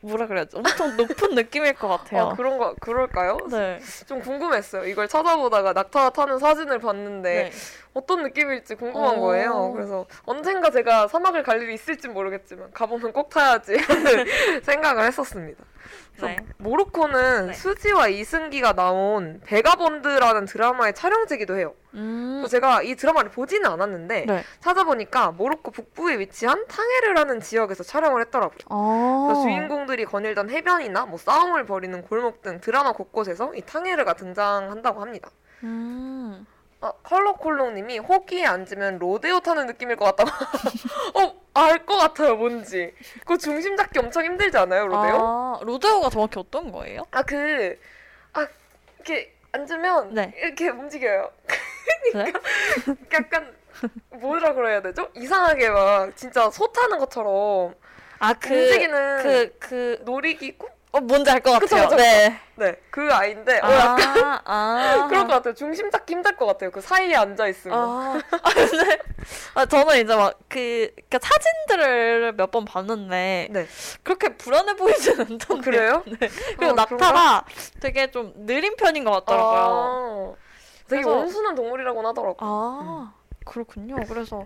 뭐라 그래야지 엄청 높은 느낌일 것 같아요. 아, 그런 거, 그럴까요? 네. 좀 궁금했어요. 이걸 찾아보다가 낙타 타는 사진을 봤는데 네. 어떤 느낌일지 궁금한 어. 거예요. 그래서 언젠가 제가 사막을 갈 일이 있을지 모르겠지만 가보면 꼭 타야지 생각을 했었습니다. 네. 모로코는 네. 수지와 이승기가 나온 베가본드라는 드라마의 촬영지기도 해요. 음. 제가 이 드라마를 보지는 않았는데 네. 찾아보니까 모로코 북부에 위치한 탕헤르라는 지역에서 촬영을 했더라고요. 아. 그래서 주인공들이 거닐던 해변이나 뭐 싸움을 벌이는 골목 등 드라마 곳곳에서 이 탕헤르가 등장한다고 합니다. 음. 아, 컬러콜롱님이 호기에 앉으면 로데오 타는 느낌일 것 같다고. 어, 알 것 같아요, 뭔지. 그 중심 잡기 엄청 힘들지 않아요, 로데오? 아, 로데오가 정확히 어떤 거예요? 아, 그, 아, 이렇게 앉으면 네. 이렇게 움직여요. 네? 약간, 뭐라 그래야 되죠? 이상하게 막, 진짜 소 타는 것처럼 아, 그, 움직이는 그, 그, 놀이기구? 어, 뭔지 알것 그쵸, 같아요. 그쵸, 네. 네, 그 아이인데, 어, 약간 아, 아. 그럴 것 같아요. 중심 잡기 힘들 것 같아요. 그 사이에 앉아있으면. 아, 아, 근데, 아, 저는 이제 막, 그, 그 사진들을 몇 번 봤는데, 네. 그렇게 불안해 보이진 않던데. 어, 그래요? 네. 그리고 어, 낙타가 되게 좀 느린 편인 것 같더라고요. 아, 되게 그래서- 온순한 동물이라고 하더라고요. 아, 그렇군요. 그래서,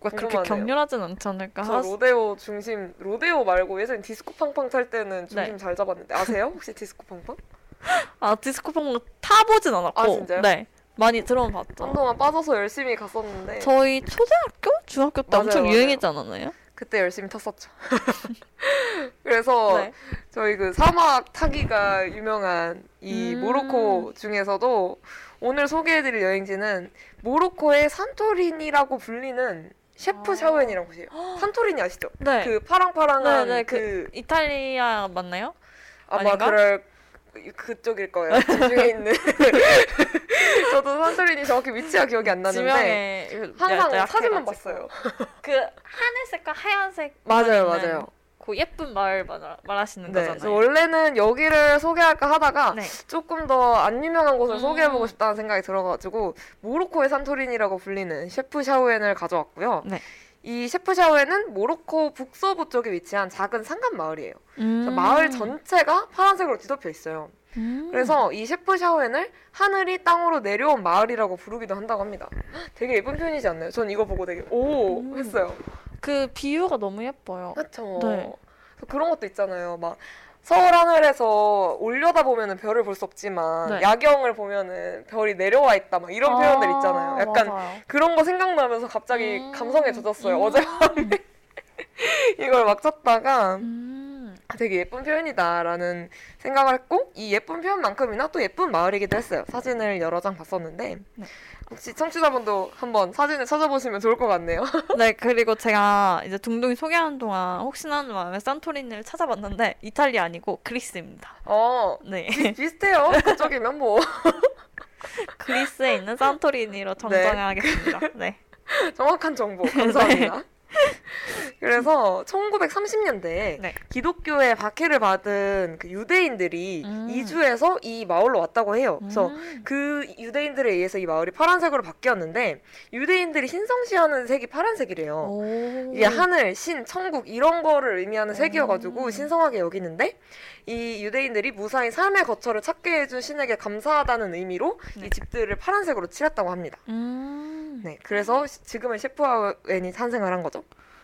막 그렇게. 격렬하진 않지 않을까. 저 하- 로데오 중심 로데오 말고 예전에 디스코 팡팡 탈 때는 중심 네. 잘 잡았는데 아세요? 혹시 디스코 팡팡? 아, 디스코팡 타보진 않았고. 아, 진짜요? 네. 많이 들어는 봤죠. 한동안 빠져서 열심히 갔었는데 저희 초등학교? 중학교 때 맞아요, 엄청 맞아요. 유행했지 않았나요? 그때 열심히 탔었죠. 그래서 네. 저희 그 사막 타기가 유명한 이 음. 모로코 중에서도 오늘 소개해드릴 여행지는 모로코의 산토리니라고 불리는 셰프 아. 샤우엔이라는 곳이에요. 산토리니 아시죠? 네. 그 파랑파랑한 네, 네, 그, 이탈리아 맞나요? 아마 아닌가? 그럴 그쪽일 거예요. 지중해 있는. 저도 산토리니 정확히 위치가 기억이 안 나는데 지명에 그 항상 사진만. 봤어요. 그 하늘색과 하얀색 맞아요, 맞아요. 그 예쁜 마을 말, 말하시는 네, 저 거잖아요. 원래는 여기를 소개할까 하다가 네. 조금 더 안 유명한 곳을 음. 소개해보고 싶다는 생각이 들어가지고 모로코의 산토리니라고 불리는 셰프 샤우엔을 가져왔고요. 네. 이 셰프 샤우엔은 모로코 북서부 쪽에 위치한 작은 산간 마을이에요. 음. 마을 전체가 파란색으로 뒤덮여 있어요. 음. 그래서 이 셰프 샤우엔을 하늘이 땅으로 내려온 마을이라고 부르기도 한다고 합니다. 되게 예쁜 표현이지 않나요? 전 이거 보고 되게 오 음. 했어요. 그 비유가 너무 예뻐요. 그렇죠. 네. 그런 것도 있잖아요. 막 서울 하늘에서 올려다 보면은 별을 볼 수 없지만 네. 야경을 보면은 별이 내려와 있다. 막 이런 표현들 있잖아요. 약간 맞아요. 그런 거 생각나면서 갑자기 음. 감성에 젖었어요. 음. 어제 이걸 막 찾다가 음. 아, 되게 예쁜 표현이다라는 생각을 했고 이 예쁜 표현만큼이나 또 예쁜 마을이기도 했어요. 사진을 여러 장 봤었는데 네. 혹시 청취자분도 한번 사진을 찾아보시면 좋을 것 같네요. 네, 그리고 제가 이제 둥둥이 소개하는 동안 혹시나 하는 마음에 산토리니를 찾아봤는데 이탈리아 아니고 그리스입니다. 어 네. 비, 비슷해요. 그쪽이면 뭐 그리스에 있는 산토리니로 정정하겠습니다. 네. 정확한 정보 감사합니다. 그래서 1930년대에 네. 기독교의 박해를 받은 그 유대인들이 음. 이주해서 이 마을로 왔다고 해요. 그래서 음. 그 유대인들에 의해서 이 마을이 파란색으로 바뀌었는데 유대인들이 신성시하는 색이 파란색이래요. 오. 이게 하늘, 신, 천국 이런 거를 의미하는 색이어가지고 음. 신성하게 여기는데 이 유대인들이 무사히 삶의 거처를 찾게 해준 신에게 감사하다는 의미로 네. 이 집들을 파란색으로 칠했다고 합니다. 음. 네, 그래서 시- 지금은 셰프하우엔이 탄생을 한 거죠.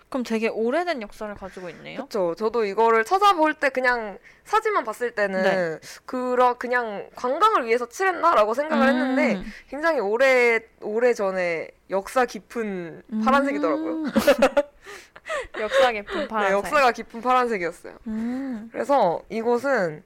그럼 되게 오래된 역사를 가지고 있네요. 그렇죠. 저도 이거를 찾아볼 때 그냥 사진만 봤을 때는 네. 그러 그냥 관광을 위해서 칠했나라고 생각을 했는데 음. 굉장히 오래 오래 전에 역사 깊은 파란색이더라고요. 음. 역사 깊은 네, 파란색. 역사가 깊은 파란색이었어요. 음. 그래서 이곳은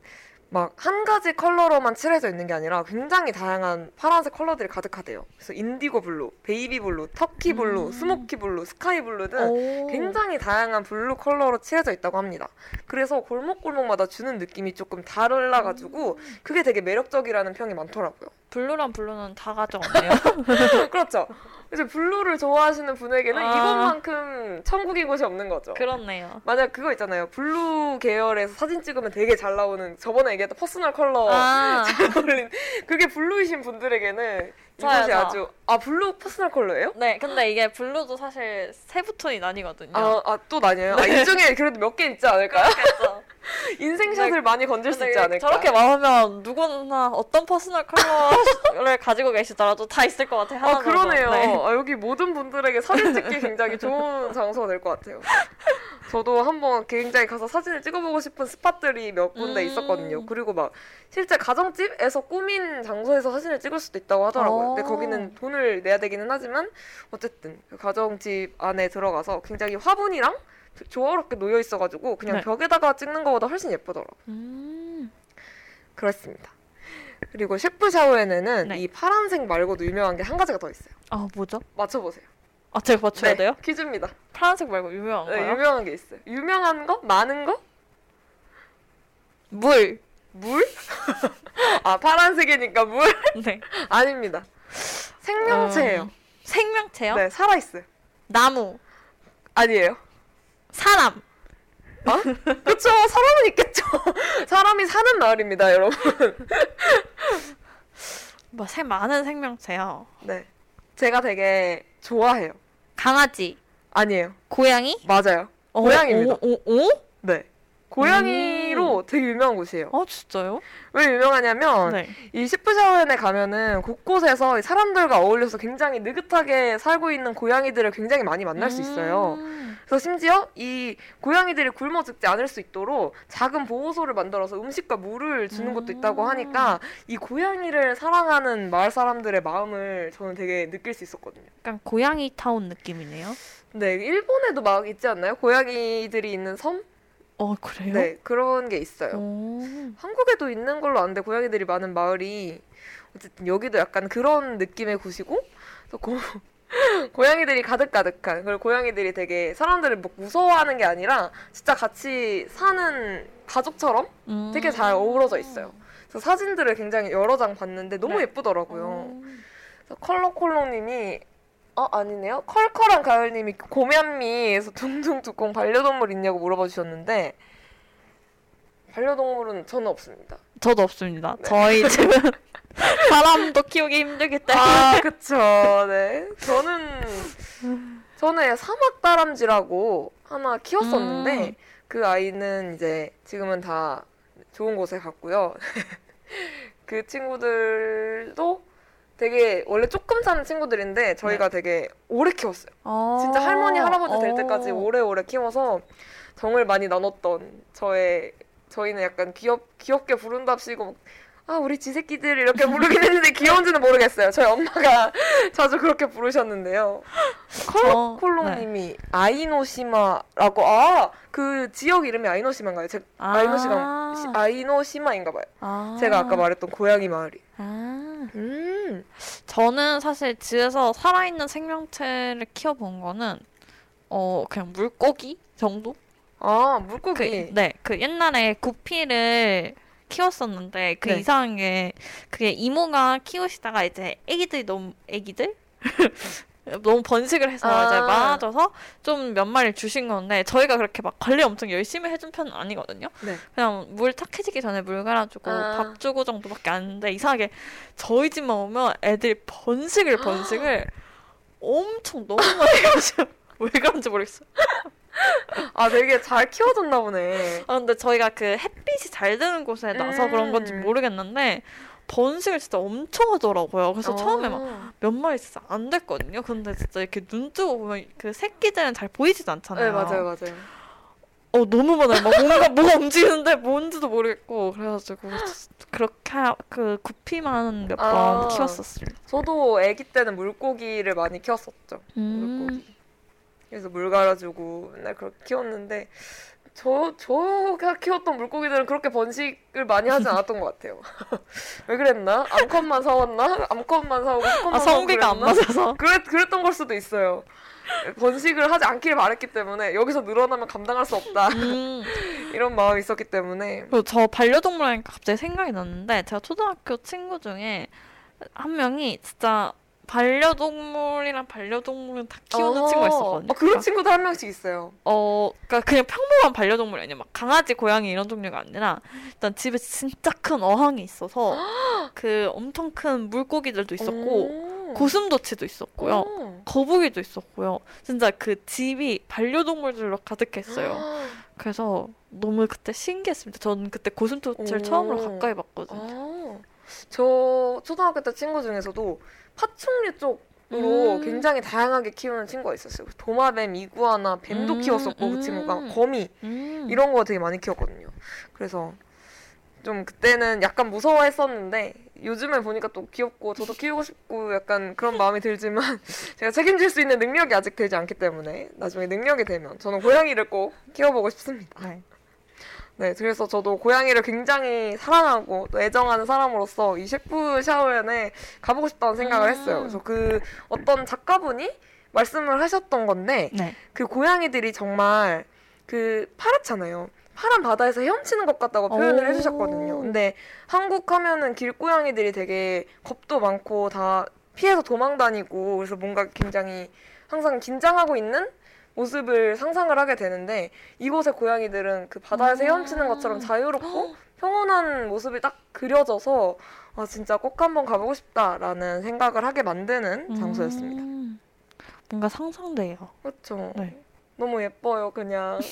막 한 가지 컬러로만 칠해져 있는 게 아니라 굉장히 다양한 파란색 컬러들이 가득하대요. 그래서 indigo blue, baby blue, Turkey blue, 음. smoky blue, sky blue 등 오. 굉장히 다양한 blue color로 칠해져 있다고 합니다. 그래서 골목골목마다 주는 느낌이 조금 달라가지고 음. 그게 되게 매력적이라는 평이 많더라고요. blue란 blue는 다 가져왔네요. 그렇죠. 이제 blue를 좋아하시는 분에게는 아. 이것만큼 천국인 곳이 없는 거죠. 그렇네요. 만약 그거 있잖아요. blue 계열에서 사진 찍으면 되게 잘 나오는 저번에 얘기했던 personal color 아, 어울린 그게 blue이신 분들에게는 저요, 이것이 저. 아주 아 blue personal color예요? 네. 근데 이게 blue도 사실 세부 톤이 나뉘거든요. 아, 아, 또 나뉘어요? 아, 이 중에 그래도 몇 개 있지 않을까요? 그래서 인생샷을 많이 건질 수 근데 있지 않을까? 저렇게 말하면 누구나 어떤 personal color를 가지고 계시더라도 다 있을 것 같아요. 아. 그러네요. 네. 아, 여기 모든 분들에게 사진 찍기 굉장히 좋은 장소가 될 것 같아요. 저도 한번 굉장히 가서 사진을 찍어보고 싶은 spot들이 몇 군데 음. 있었거든요. 그리고 막 실제 가정집에서 꾸민 장소에서 사진을 찍을 수도 있다고 하더라고요. 근데 어. 거기는 돈을 내야 되기는 하지만 어쨌든 그 가정집 안에 들어가서 굉장히 화분이랑 조화롭게 놓여 있어가지고 그냥 네. 벽에다가 찍는 것보다 훨씬 예쁘더라고요. 음. 그렇습니다. 그리고 셰프 샤오엔에는 네. 이 파란색 말고도 유명한 게 한 가지가 더 있어요. 아 뭐죠? 맞춰보세요. 아 제가 맞춰야 돼요? 퀴즈입니다. 파란색 말고 유명한 네, 거요? 유명한 게 있어요. 유명한 거? 많은 거? 물. 물? 아, 파란색이니까 물? 네. 아닙니다. 생명체예요. 음, 생명체요? 네, 살아 있어요. 나무. 아니에요. 사람. 그쵸, 사람은 있겠죠. 사람이 사는 마을입니다, 여러분. 뭐 생 많은 생명체요. 네. 제가 되게 좋아해요. 강아지. 아니에요. 고양이? 맞아요. 어, 고양이입니다. 오, 오, 오? 네. 고양이로 되게 유명한 곳이에요. 아 진짜요? 왜 유명하냐면, 네. 이 시프샤워엔에 가면은 곳곳에서 이 사람들과 어울려서 굉장히 느긋하게 살고 있는 고양이들을 굉장히 많이 만날 수 있어요. 음. 그래서 심지어 이 고양이들이 굶어 죽지 않을 수 있도록 작은 보호소를 만들어서 음식과 물을 주는 것도 있다고 음. 하니까 이 고양이를 사랑하는 마을 사람들의 마음을 저는 되게 느낄 수 있었거든요. 약간 고양이 타운 느낌이네요. 네, 일본에도 막 있지 않나요? 고양이들이 있는 섬? 어 그래요? 네, 그런 게 있어요. 오. 한국에도 있는 걸로 아는데 고양이들이 많은 마을이 어쨌든 여기도 약간 그런 느낌의 곳이고 또 고, 고양이들이 가득가득한 그리고 고양이들이 되게 사람들을 뭐 무서워하는 게 아니라 진짜 같이 사는 가족처럼 음. 되게 잘 어우러져 있어요. 그래서 사진들을 굉장히 여러 장 봤는데 너무 네. 예쁘더라고요. 오. 그래서 컬러콜롱님이 어 아니네요. 컬컬한 가을님이 고면미에서 둥둥 두꺼운 반려동물 있냐고 물어봐 주셨는데 반려동물은 저는 없습니다. 저도 없습니다. 네. 저희 집은 사람도 키우기 힘들기 때문에. 아 그쵸. 네. 저는 전에 사막 다람쥐라고 하나 키웠었는데 음. 그 아이는 이제 지금은 다 좋은 곳에 갔고요. 그 친구들도 되게 원래 조금 사는 친구들인데 저희가 되게 오래 키웠어요. 진짜 할머니 할아버지 될 때까지 어. 오래오래 키워서 정을 많이 나눴던 저의 저희는 약간 귀엽 귀엽게 부른답시고 아 우리 지새끼들 이렇게 부르긴 했는데 귀여운지는 모르겠어요. 저희 엄마가 자주 그렇게 부르셨는데요. 저- 콜록콜록님이 아이노시마라고 아 그 지역 이름이 아이노시마인가요? 제 아. 아이노시마 시- 아이노시마인가봐요. 아. 제가 아까 말했던 고양이 마을이. 아. 음. 저는 사실 집에서 살아있는 생명체를 키워본 거는 어 그냥 물고기 정도? 아 그, 물고기. 네, 그 옛날에 구피를 키웠었는데 그 네. 이상한 게 그게 이모가 키우시다가 이제 애기들이 너무 애기들 너무 번식을 해서 아. 이제 많아져서 좀 몇 마리를 주신 건데 저희가 그렇게 막 관리 엄청 열심히 해준 편은 아니거든요. 네. 그냥 물 탁해지기 전에 물 갈아주고 아. 밥 주고 정도밖에 안 했는데 이상하게 저희 집만 오면 애들이 번식을 번식을 엄청 너무 많이 해가지고 왜 그런지 모르겠어요. 아 되게 잘 키워졌나 보네. 아, 근데 저희가 그 햇빛이 잘 드는 곳에 나서 음. 그런 건지 모르겠는데 번식을 진짜 엄청 하더라고요. 그래서 처음에 막 아. 몇 마리 진짜 안 됐거든요. 근데 진짜 이렇게 눈 뜨고 보면 그 새끼들은 잘 보이지도 않잖아요. 네 맞아요 맞아요. 어 너무 많아요. 막 뭔가 뭐가 움직이는데 뭔지도 모르겠고 그래가지고 그렇게 하- 그 구피만 몇번 아. 키웠었어요. 저도 아기 때는 물고기를 많이 키웠었죠. 음. 물고기. 그래서 물 갈아주고 맨날 그렇게 키웠는데 저 저가 키웠던 물고기들은 그렇게 번식을 많이 하지 않았던 것 같아요. 왜 그랬나? 암컷만 사왔나? 암컷만 사오고 수컷만 아 성비가 안? 맞아서. 그랬 그랬던 걸 수도 있어요. 번식을 하지 않길 바랬기 때문에 여기서 늘어나면 감당할 수 없다 음. 이런 마음이 있었기 때문에 그리고 저 반려동물 하니까 갑자기 생각이 났는데 제가 초등학교 친구 중에 한 명이 진짜 반려동물이랑 반려동물은 다 키우는 어, 친구가 있었거든요. 어, 그런 친구도 한 명씩 있어요. 어, 그러니까 그냥 평범한 반려동물이 아니라 막 강아지, 고양이 이런 종류가 아니라 일단 집에 진짜 큰 어항이 있어서 그 엄청 큰 물고기들도 있었고 오. 고슴도치도 있었고요. 오. 거북이도 있었고요. 진짜 그 집이 반려동물들로 가득했어요. 그래서 너무 그때 신기했습니다. 저는 그때 고슴도치를 오. 처음으로 가까이 봤거든요. 아, 저 초등학교 때 친구 중에서도 파충류 쪽으로 음. 굉장히 다양하게 키우는 친구가 있었어요. 도마뱀, 이구아나, 뱀도 음, 키웠었고 음. 그 친구가 거미 음. 이런 거 되게 많이 키웠거든요. 그래서 좀 그때는 약간 무서워했었는데 요즘에 보니까 또 귀엽고 저도 키우고 싶고 약간 그런 마음이 들지만 제가 책임질 수 있는 능력이 아직 되지 않기 때문에 나중에 능력이 되면 저는 고양이를 꼭 키워보고 싶습니다. 네. 네, 그래서 저도 고양이를 굉장히 사랑하고 또 애정하는 사람으로서 이 셰프 샤오엔에 가보고 싶다는 생각을 음. 했어요. 그래서 그 어떤 작가분이 말씀을 하셨던 건데 네. 그 고양이들이 정말 그 파랗잖아요. 파란 바다에서 헤엄치는 것 같다고 표현을 오. 해주셨거든요. 근데 한국 하면은 길고양이들이 되게 겁도 많고 다 피해서 도망 다니고 그래서 뭔가 굉장히 항상 긴장하고 있는 모습을 상상을 하게 되는데 이곳의 고양이들은 그 바다에서 음. 헤엄치는 것처럼 자유롭고 평온한 모습이 딱 그려져서 아 진짜 꼭 한번 가보고 싶다라는 생각을 하게 만드는 장소였습니다. 음. 뭔가 상상돼요. 그렇죠. 네. 너무 예뻐요, 그냥.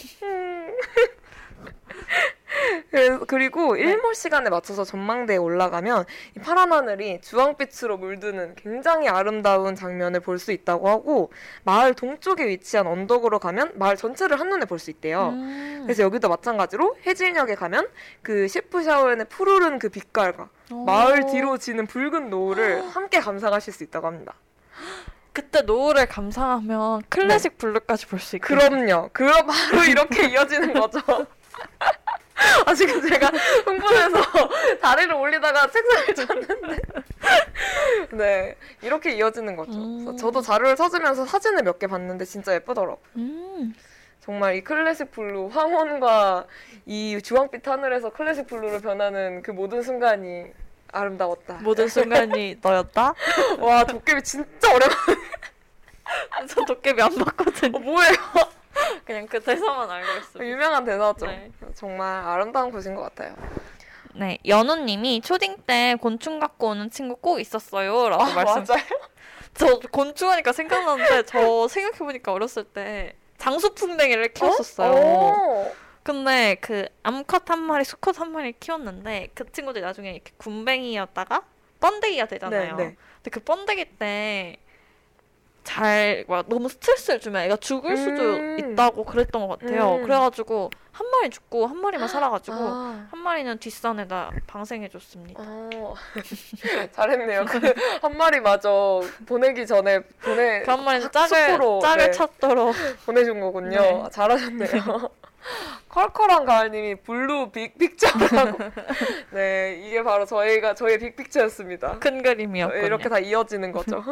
그리고 네. 일몰 시간에 맞춰서 전망대에 올라가면 이 파란 하늘이 주황빛으로 물드는 굉장히 아름다운 장면을 볼 수 있다고 하고 마을 동쪽에 위치한 언덕으로 가면 마을 전체를 한눈에 볼 수 있대요. 음. 그래서 여기도 마찬가지로 해질녘에 가면 그 셰프 샤오엔의 푸르른 그 빛깔과 마을 오. 뒤로 지는 붉은 노을을 함께 감상하실 수 있다고 합니다. 그때 노을을 감상하면 클래식 블루까지 볼 수 있고. 그럼요. 그럼 바로 이렇게 이어지는 거죠. 아, 지금 제가 흥분해서 다리를 올리다가 책상을 쳤는데. 네. 이렇게 이어지는 거죠. 음. 저도 자료를 찾으면서 사진을 몇 개 봤는데 진짜 예쁘더라고요. 음. 정말 이 classic blue, 황혼과 이 주황빛 하늘에서 classic blue로 변하는 그 모든 순간이 아름다웠다. 모든 순간이 너였다? 와, 도깨비 진짜 오랜만에. 저 도깨비 안 봤거든요. 어, 뭐예요? 그냥 그 대사만 알고 있어요. 유명한 대사죠. 네. 정말 아름다운 곳인 것 같아요. 네, 연우님이 초딩 때 곤충 갖고 오는 친구 꼭 있었어요라고 아, 말씀. 맞아요? 저 곤충 하니까 생각나는데 저 생각해 보니까 어렸을 때 장수풍뎅이를 키웠었어요. 오. 근데 그 암컷 한 마리, 수컷 한 마리 키웠는데 그 친구들이 나중에 이렇게 군뱅이였다가 번데기가 되잖아요. 네, 네. 근데 그 번데기 때 잘, 막 너무 스트레스를 주면 애가 죽을 수도 음. 있다고 그랬던 것 같아요. 음. 그래가지고 한 마리 죽고 한 마리만 살아가지고 아. 한 마리는 뒷산에다 방생해줬습니다. 어. 잘했네요. 그 한 마리 마저 보내기 전에 보내 그 한 마리는 학- 짝을, 숙소로, 짝을 네, 찾도록. 보내준 거군요. 네. 아, 잘하셨네요. 컬컬한 가을님이 blue big picture라고. 네, 이게 바로 저희가 저희의 big picture였습니다. 큰 그림이었군요. 이렇게 다 이어지는 거죠.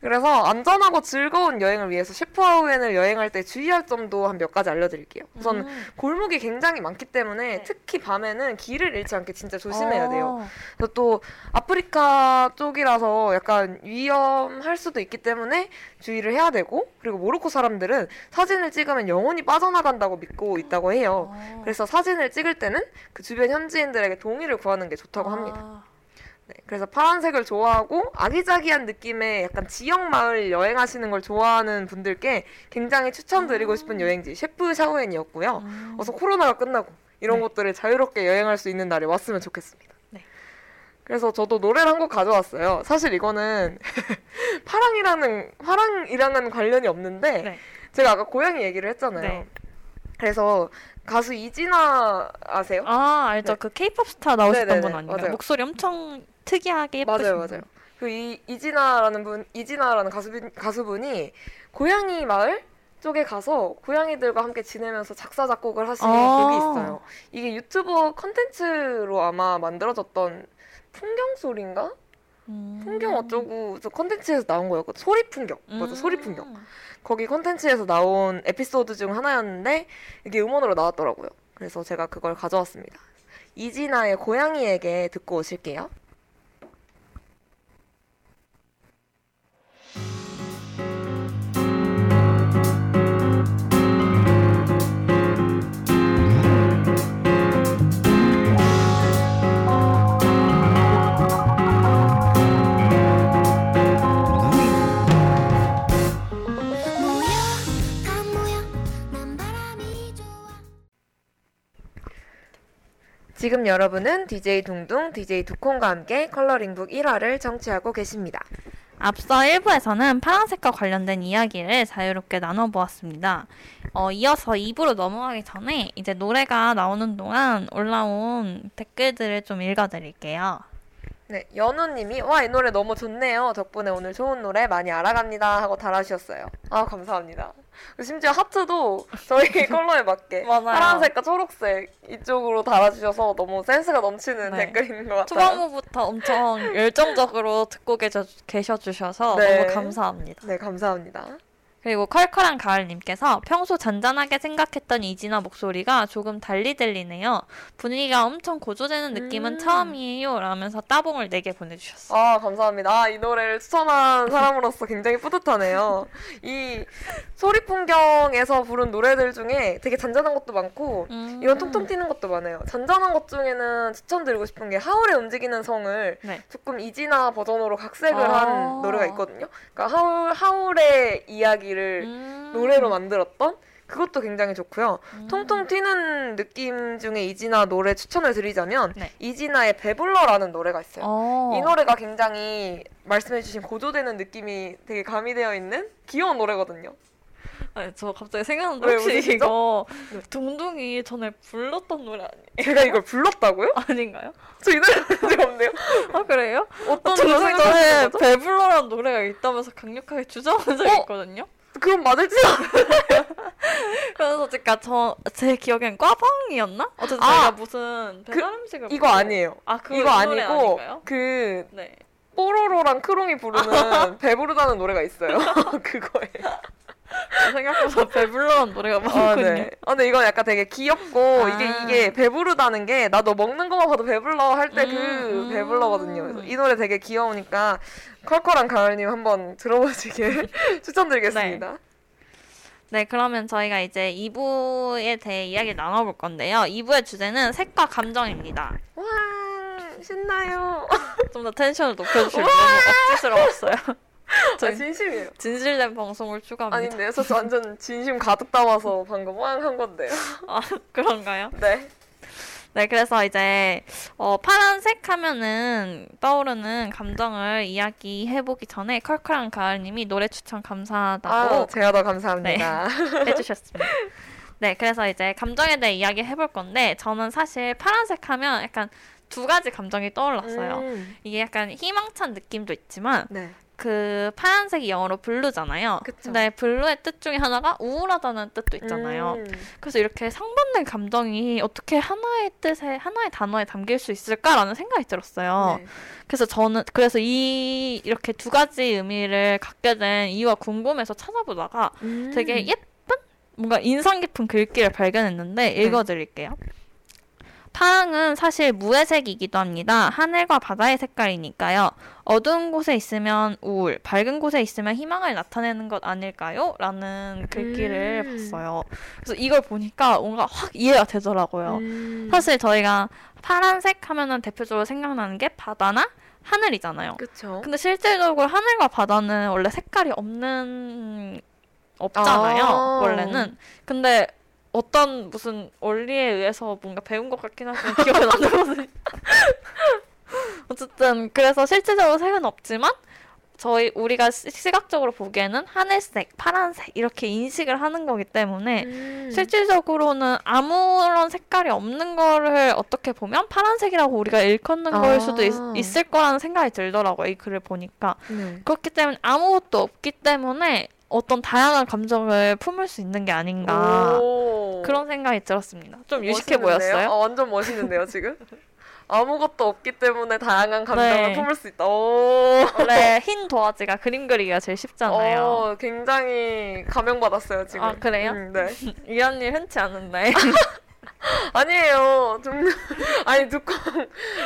그래서 안전하고 즐거운 여행을 위해서 셰프샤우엔을 여행할 때 주의할 점도 한 몇 가지 알려드릴게요. 우선 음. 골목이 굉장히 많기 때문에 네. 특히 밤에는 길을 잃지 않게 진짜 조심해야 돼요. 어. 그래서 또 아프리카 쪽이라서 약간 위험할 수도 있기 때문에 주의를 해야 되고 그리고 모로코 사람들은 사진을 찍으면 영원히 빠져나간다고 믿고 있다고 해요. 어. 그래서 사진을 찍을 때는 그 주변 현지인들에게 동의를 구하는 게 좋다고 합니다. 아. 네, 그래서 파란색을 좋아하고 아기자기한 느낌의 약간 지역 마을 여행하시는 걸 좋아하는 분들께 굉장히 추천드리고 싶은 여행지 셰프 샤오엔이었고요. 음. 어서 코로나가 끝나고 이런 네. 곳들을 자유롭게 여행할 수 있는 날이 왔으면 좋겠습니다. 네. 그래서 저도 노래를 한 곡 가져왔어요. 사실 이거는 파랑이라는 파랑이랑은 관련이 없는데 네. 제가 아까 고양이 얘기를 했잖아요. 네. 그래서 가수 이진아 아세요? 아 알죠 네. 그 케이팝 스타 나오셨던 네네네, 분 아닌가요? 맞아요. 목소리 엄청 특이하게 예쁘신 맞아요, 분. 맞아요. 그 이, 이진아라는 분, 이진아라는 가수분, 가수분이 고양이 마을 쪽에 가서 고양이들과 함께 지내면서 작사 작곡을 하신 아. 곡이 있어요. 이게 유튜버 컨텐츠로 아마 만들어졌던 풍경 소리인가? 음. 풍경 어쩌고 저 컨텐츠에서 나온 거였거든. 소리 풍경. 맞아, 소리 풍경. 음. 거기 컨텐츠에서 나온 에피소드 중 하나였는데 이게 음원으로 나왔더라고요. 그래서 제가 그걸 가져왔습니다. 이진아의 고양이에게 듣고 오실게요. 지금 여러분은 DJ 둥둥, DJ 두콩과 함께 컬러링북 1화를 청취하고 계십니다. 앞서 1부에서는 파란색과 관련된 이야기를 자유롭게 나눠보았습니다. 어, 이어서 2부로 넘어가기 전에 이제 노래가 나오는 동안 올라온 댓글들을 좀 읽어드릴게요. 네, 연우님이 와 이 노래 너무 좋네요. 덕분에 오늘 좋은 노래 많이 알아갑니다 하고 달아주셨어요. 아 감사합니다. 심지어 하트도 저희 컬러에 맞게. 파란색과 초록색 이쪽으로 달아주셔서 너무 센스가 넘치는 네. 댓글인 것 같아요. 초반부부터 엄청 열정적으로 듣고 계셔, 계셔주셔서 네. 너무 감사합니다. 네 감사합니다. 그리고 컬컬한 가을님께서 평소 잔잔하게 생각했던 이진아 목소리가 조금 달리 들리네요. 분위기가 엄청 고조되는 느낌은 음. 처음이에요. 라면서 따봉을 4개 보내주셨어요. 아 감사합니다. 아, 이 노래를 추천한 사람으로서 굉장히 뿌듯하네요. 이 소리풍경에서 부른 노래들 중에 되게 잔잔한 것도 많고 음. 이런 통통 튀는 것도 많아요. 잔잔한 것 중에는 추천드리고 싶은 게 하울의 움직이는 성을 네. 조금 이진아 버전으로 각색을 아. 한 노래가 있거든요. 그러니까 하울 하울의 이야기 를 음. 노래로 만들었던 그것도 굉장히 좋고요. 음. 통통 튀는 느낌 중에 이진아 노래 추천을 드리자면 네. 이진아의 배불러라는 노래가 있어요. 어. 이 노래가 굉장히 말씀해주신 고조되는 느낌이 되게 가미되어 있는 귀여운 노래거든요. 아니, 저 갑자기 생각났는데 왜 혹시? 이거 네. 둥둥이 전에 불렀던 노래 아니에요? 제가 이걸 불렀다고요? 아닌가요? 저 이 노래 부른 적 없네요. 아 그래요? 어떤 둥둥이 전에 생각하시는 거죠? 배불러라는 노래가 있다면서 강력하게 주장한 적이 어? 있거든요. 그럼 맞을지 그래서 제가 저 제 기억엔 꽈방이었나? 어쨌든 아, 제가 무슨 배달 음식을 이거 아니에요. 아, 그 이거 아니고 아닌가요? 그 네. 뽀로로랑 크롱이 부르는 배부르다는 노래가 있어요. 그거예요. 생각보다 배불러는 노래가 아, 많군요. 네. 아, 근데 이건 약간 되게 귀엽고 아. 이게 이게 배부르다는 게나너 먹는 것만 봐도 배불러 할 때그 음, 음. 배불러거든요. 그래서 이 노래 되게 귀여우니까 컬컬한 가을님 한번 들어보시길 추천드리겠습니다. 네, 그러면 저희가 이제 2부에 대해 이야기를 나눠볼 건데요. 2부의 주제는 색과 감정입니다. 와 신나요. 좀 더 텐션을 높여주실 너무 억지스러웠어요. 아, 진심이에요. 진실된 방송을 추구합니다. 아닌데요. 저 완전 진심 가득 담아서 방금 왕한 건데요. 아, 그런가요? 네. 네, 그래서 이제 어, 파란색 하면은 떠오르는 감정을 이야기해보기 전에 컬컬한 가을님이 노래 추천 감사하다고 아, 제가 더 감사합니다. 해주셨습니다. 네, 그래서 이제 감정에 대해 이야기 해볼 건데 저는 사실 파란색 하면 약간 두 가지 감정이 떠올랐어요. 음, 이게 약간 희망찬 느낌도 있지만 네. 그 파란색이 영어로 블루잖아요. 그쵸. 근데 블루의 뜻 중에 하나가 우울하다는 뜻도 있잖아요. 음, 그래서 이렇게 상반된 감정이 어떻게 하나의 뜻에 하나의 단어에 담길 수 있을까라는 생각이 들었어요. 네. 그래서 저는 그래서 이 이렇게 두 가지 의미를 갖게 된 이유가 궁금해서 찾아보다가 음. 되게 예쁜 뭔가 인상 깊은 글귀를 발견했는데 읽어드릴게요. 파랑은 사실 무의색이기도 합니다. 하늘과 바다의 색깔이니까요. 어두운 곳에 있으면 우울, 밝은 곳에 있으면 희망을 나타내는 것 아닐까요? 라는 글귀를 음. 봤어요. 그래서 이걸 보니까 뭔가 확 이해가 되더라고요. 음. 사실 저희가 파란색 하면은 대표적으로 생각나는 게 바다나 하늘이잖아요. 그쵸. 근데 실질적으로 하늘과 바다는 원래 색깔이 없는 없잖아요. 아. 원래는. 근데 어떤 무슨 원리에 의해서 뭔가 배운 것 같긴 하지만 기억이 안 나거든요. 어쨌든 그래서 실질적으로 색은 없지만 저희 우리가 시- 시각적으로 보기에는 하늘색, 파란색 이렇게 인식을 하는 거기 때문에 음. 실질적으로는 아무런 색깔이 없는 거를 어떻게 보면 파란색이라고 우리가 일컫는 아. 걸 수도 있, 있을 거라는 생각이 들더라고요. 이 글을 보니까. 네. 그렇기 때문에 아무것도 없기 때문에 어떤 다양한 감정을 품을 수 있는 게 아닌가. 오. 그런 생각이 들었습니다. 좀 유식해 멋있는데요? 보였어요? 어, 완전 멋있는데요, 지금? 아무것도 없기 때문에 다양한 감정을 네. 품을 수 있다. 오. 원래 흰 도화지가 그림 그리기가 제일 쉽잖아요. 어, 굉장히 감명받았어요, 지금. 아, 그래요? 음, 네. 이런 일 흔치 않은데. 아니에요. 좀, 아니, 듣고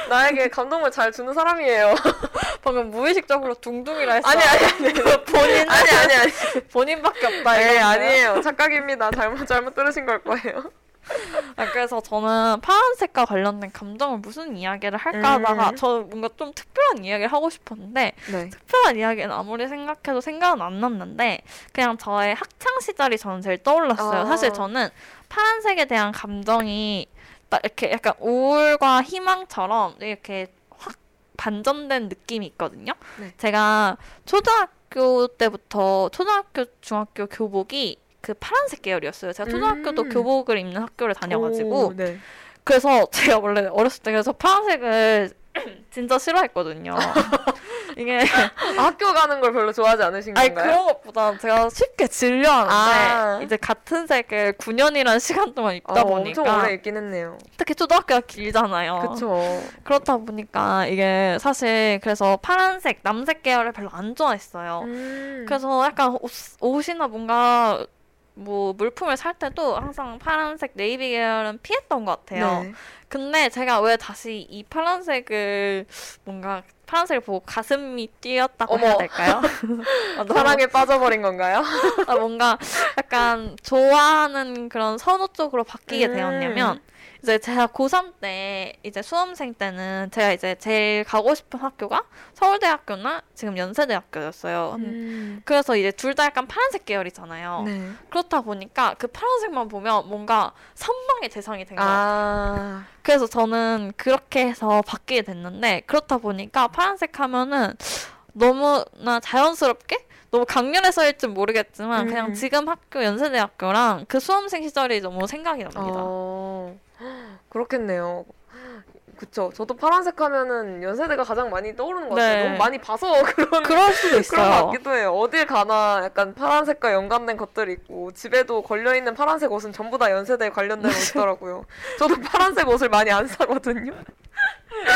나에게 감동을 잘 주는 사람이에요. 방금 무의식적으로 둥둥이라 했어. 아니, 아니, 아니. 본인, 아니, 아니, 아니. 본인밖에 없다. 거예요? 아니에요. 착각입니다. 잘못, 잘못 들으신 걸 거예요. 아, 그래서 저는 파란색과 관련된 감정을 무슨 이야기를 할까 하다가 음. 저 뭔가 좀 특별한 이야기를 하고 싶었는데 네. 특별한 이야기는 아무리 생각해도 생각은 안 났는데 그냥 저의 학창 시절이 저는 제일 떠올랐어요. 아. 사실 저는 파란색에 대한 감정이 딱 이렇게 약간 우울과 희망처럼 이렇게 확 반전된 느낌이 있거든요. 네. 제가 초등학교 때부터 초등학교, 중학교 교복이 그 파란색 계열이었어요. 제가 초등학교도 음. 교복을 입는 학교를 다녀가지고 오, 네. 그래서 제가 원래 어렸을 때 그래서 파란색을 진짜 싫어했거든요. 이게 아, 학교 가는 걸 별로 좋아하지 않으신 아니 건가요? 그런 것보다 제가 쉽게 질려하는데 아. 이제 같은 색을 9년이라는 시간 동안 입다 아, 보니까 엄청 오래 있긴 했네요. 특히 초등학교가 길잖아요. 그쵸. 그렇다 보니까 이게 사실 그래서 파란색, 남색 계열을 별로 안 좋아했어요. 음. 그래서 약간 옷, 옷이나 뭔가 뭐 물품을 살 때도 항상 파란색, 네이비 계열은 피했던 것 같아요. 네. 근데 제가 왜 다시 이 파란색을 뭔가 파란색을 보고 가슴이 뛰었다고 어머. 해야 될까요? 아, 너무- 사랑에 빠져버린 건가요? 아, 뭔가 약간 좋아하는 그런 선호 쪽으로 바뀌게 음. 되었냐면 이제 제가 고3 때 이제 수험생 때는 제가 이제 제일 가고 싶은 학교가 서울대학교나 지금 연세대학교였어요. 음. 그래서 이제 둘 다 약간 파란색 계열이잖아요. 네. 그렇다 보니까 그 파란색만 보면 뭔가 선망의 대상이 된 거예요. 아. 그래서 저는 그렇게 해서 바뀌게 됐는데 그렇다 보니까 파란색 하면은 너무나 자연스럽게 너무 강렬해서일지 모르겠지만 음. 그냥 지금 학교 연세대학교랑 그 수험생 시절이 너무 생각이 납니다. 어. 그렇겠네요. 그쵸. 저도 파란색 하면은 연세대가 가장 많이 떠오르는 것 네. 같아요. 너무 많이 봐서 그런 그럴 수도 그런 것 있어요. 같기도 해요. 어딜 가나 약간 파란색과 연관된 것들이 있고 집에도 걸려 있는 파란색 옷은 전부 다 연세대에 관련된 옷이더라고요. 저도 파란색 옷을 많이 안 사거든요.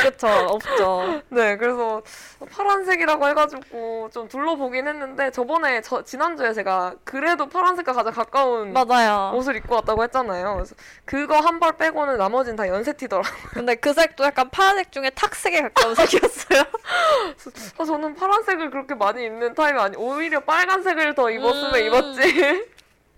그쵸, 없죠. 네, 그래서 파란색이라고 해가지고 좀 둘러보긴 했는데 저번에 저 지난주에 제가 그래도 파란색과 가장 가까운 맞아요. 옷을 입고 왔다고 했잖아요. 그래서 그거 한 벌 빼고는 나머지는 다 연세티더라고요. 근데 그 색도 약간 파란색 중에 탁색에 가까운 색이었어요. 아, 저는 파란색을 그렇게 많이 입는 타입이 아니 오히려 빨간색을 더 입었으면 음. 입었지.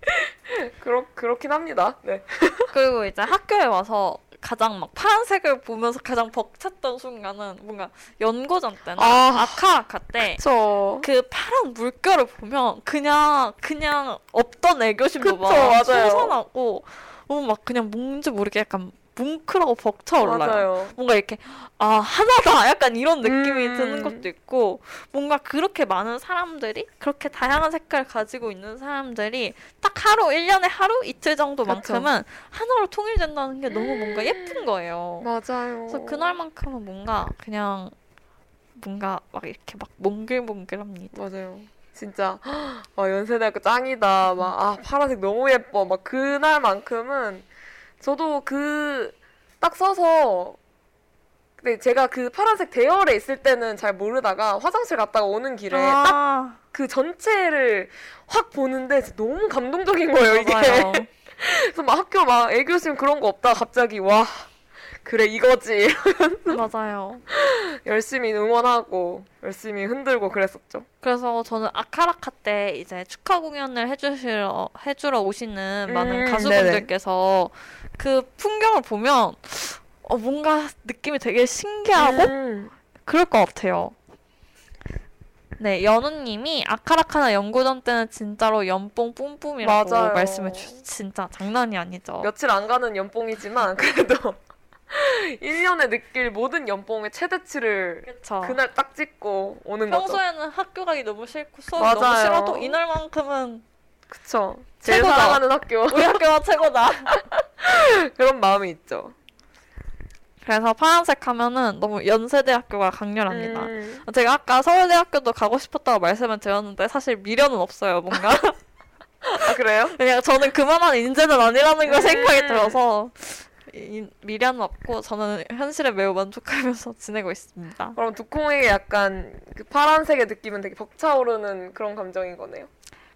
그렇 그렇긴 합니다. 네. 그리고 이제 학교에 와서 가장 막 파란색을 보면서 가장 벅찼던 순간은 뭔가 연고전 때나 아. 아카 아카 때저그 파란 물결을 보면 그냥 그냥 없던 애교심도 그쵸, 막 맞아요. 솟아나고 너무 막 그냥 뭔지 모르게 약간 뭉클하고 벅차올라요. 맞아요. 뭔가 이렇게 아 하나다 약간 이런 느낌이 음. 드는 것도 있고 뭔가 그렇게 많은 사람들이 그렇게 다양한 색깔을 가지고 있는 사람들이 딱 하루 1년에 하루 이틀 정도만큼은 하나로 통일된다는 게 너무 뭔가 예쁜 거예요. 맞아요. 그래서 그날만큼은 뭔가 그냥 뭔가 막 이렇게 막 몽글몽글합니다. 맞아요. 진짜 아, 연세대학교 짱이다. 막 아 파란색 너무 예뻐. 막 그날만큼은 저도 그 딱 써서 근데 제가 그 파란색 대열에 있을 때는 잘 모르다가 화장실 갔다가 오는 길에 딱 아, 그 전체를 확 보는데 너무 감동적인 거예요 이게. 그래서 막 학교 막 애교심 그런 거 없다 갑자기 와 그래 이거지 맞아요. 열심히 응원하고 열심히 흔들고 그랬었죠. 그래서 저는 아카라카 때 이제 축하 공연을 해주시러 해주러 오시는 많은 음, 가수분들께서 그 풍경을 보면 어, 뭔가 느낌이 되게 신기하고 음. 그럴 것 같아요. 네, 연우님이 아카라카나 연고전 때는 진짜로 연뽕 뿜뿜이라고 맞아요. 말씀해 주셨어요. 진짜 장난이 아니죠. 며칠 안 가는 연봉이지만 그래도 1년에 느낄 모든 연봉의 최대치를 그쵸. 그날 딱 찍고 오는 거죠. 평소에는 학교 가기 너무 싫고 맞아요. 너무 싫어도 이날만큼은 그쵸. 제일 최고다. 사랑하는 학교. 우리 학교가 최고다. 그런 마음이 있죠. 그래서 파란색 하면은 너무 연세대 학교가 강렬합니다. 음. 제가 아까 서울대학교도 가고 싶었다고 말씀을 드렸는데 사실 미련은 없어요, 뭔가. 아, 그래요? 그냥 저는 그만한 인재는 아니라는 걸 음. 생각이 들어서 이- 미련은 없고 저는 현실에 매우 만족하면서 지내고 있습니다. 그럼 두콩에게 약간 그 파란색의 느낌은 되게 벅차오르는 그런 감정인 거네요.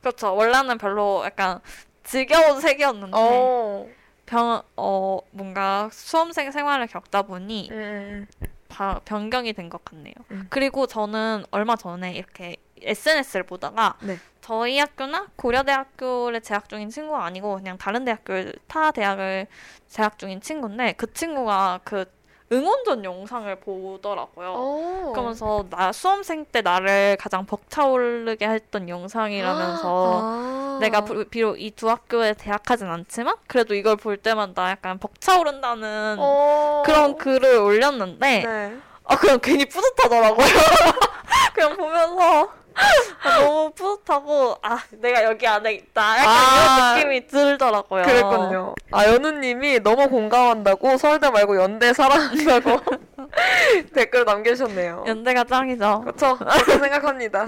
그렇죠. 원래는 별로 약간 지겨운 색이었는데 어. 병, 어, 뭔가 수험생 생활을 겪다 보니 음. 바- 변경이 된 것 같네요. 음. 그리고 저는 얼마 전에 이렇게 SNS를 보다가 네. 저희 학교나 고려대학교를 재학 중인 친구가 아니고 그냥 다른 대학교를 타 대학을 재학 중인 친구인데 그 친구가 그 응원전 영상을 보더라고요. 어. 그러면서 나 수험생 때 나를 가장 벅차오르게 했던 영상이라면서 아. 내가 부- 비록 이 두 학교에 재학하진 않지만 그래도 이걸 볼 때마다 약간 벅차오른다는 어. 그런 글을 올렸는데 네. 아 그냥 괜히 뿌듯하더라고요. 그냥 보면서 아, 너무 뿌듯하고 아 내가 여기 안에 있다 약간 아, 이런 느낌이 들더라고요. 그랬군요. 아, 연우님이 너무 공감한다고 서울대 말고 연대 사랑한다고 댓글 남겨주셨네요. 연대가 짱이죠. 그렇죠. 그렇게 생각합니다.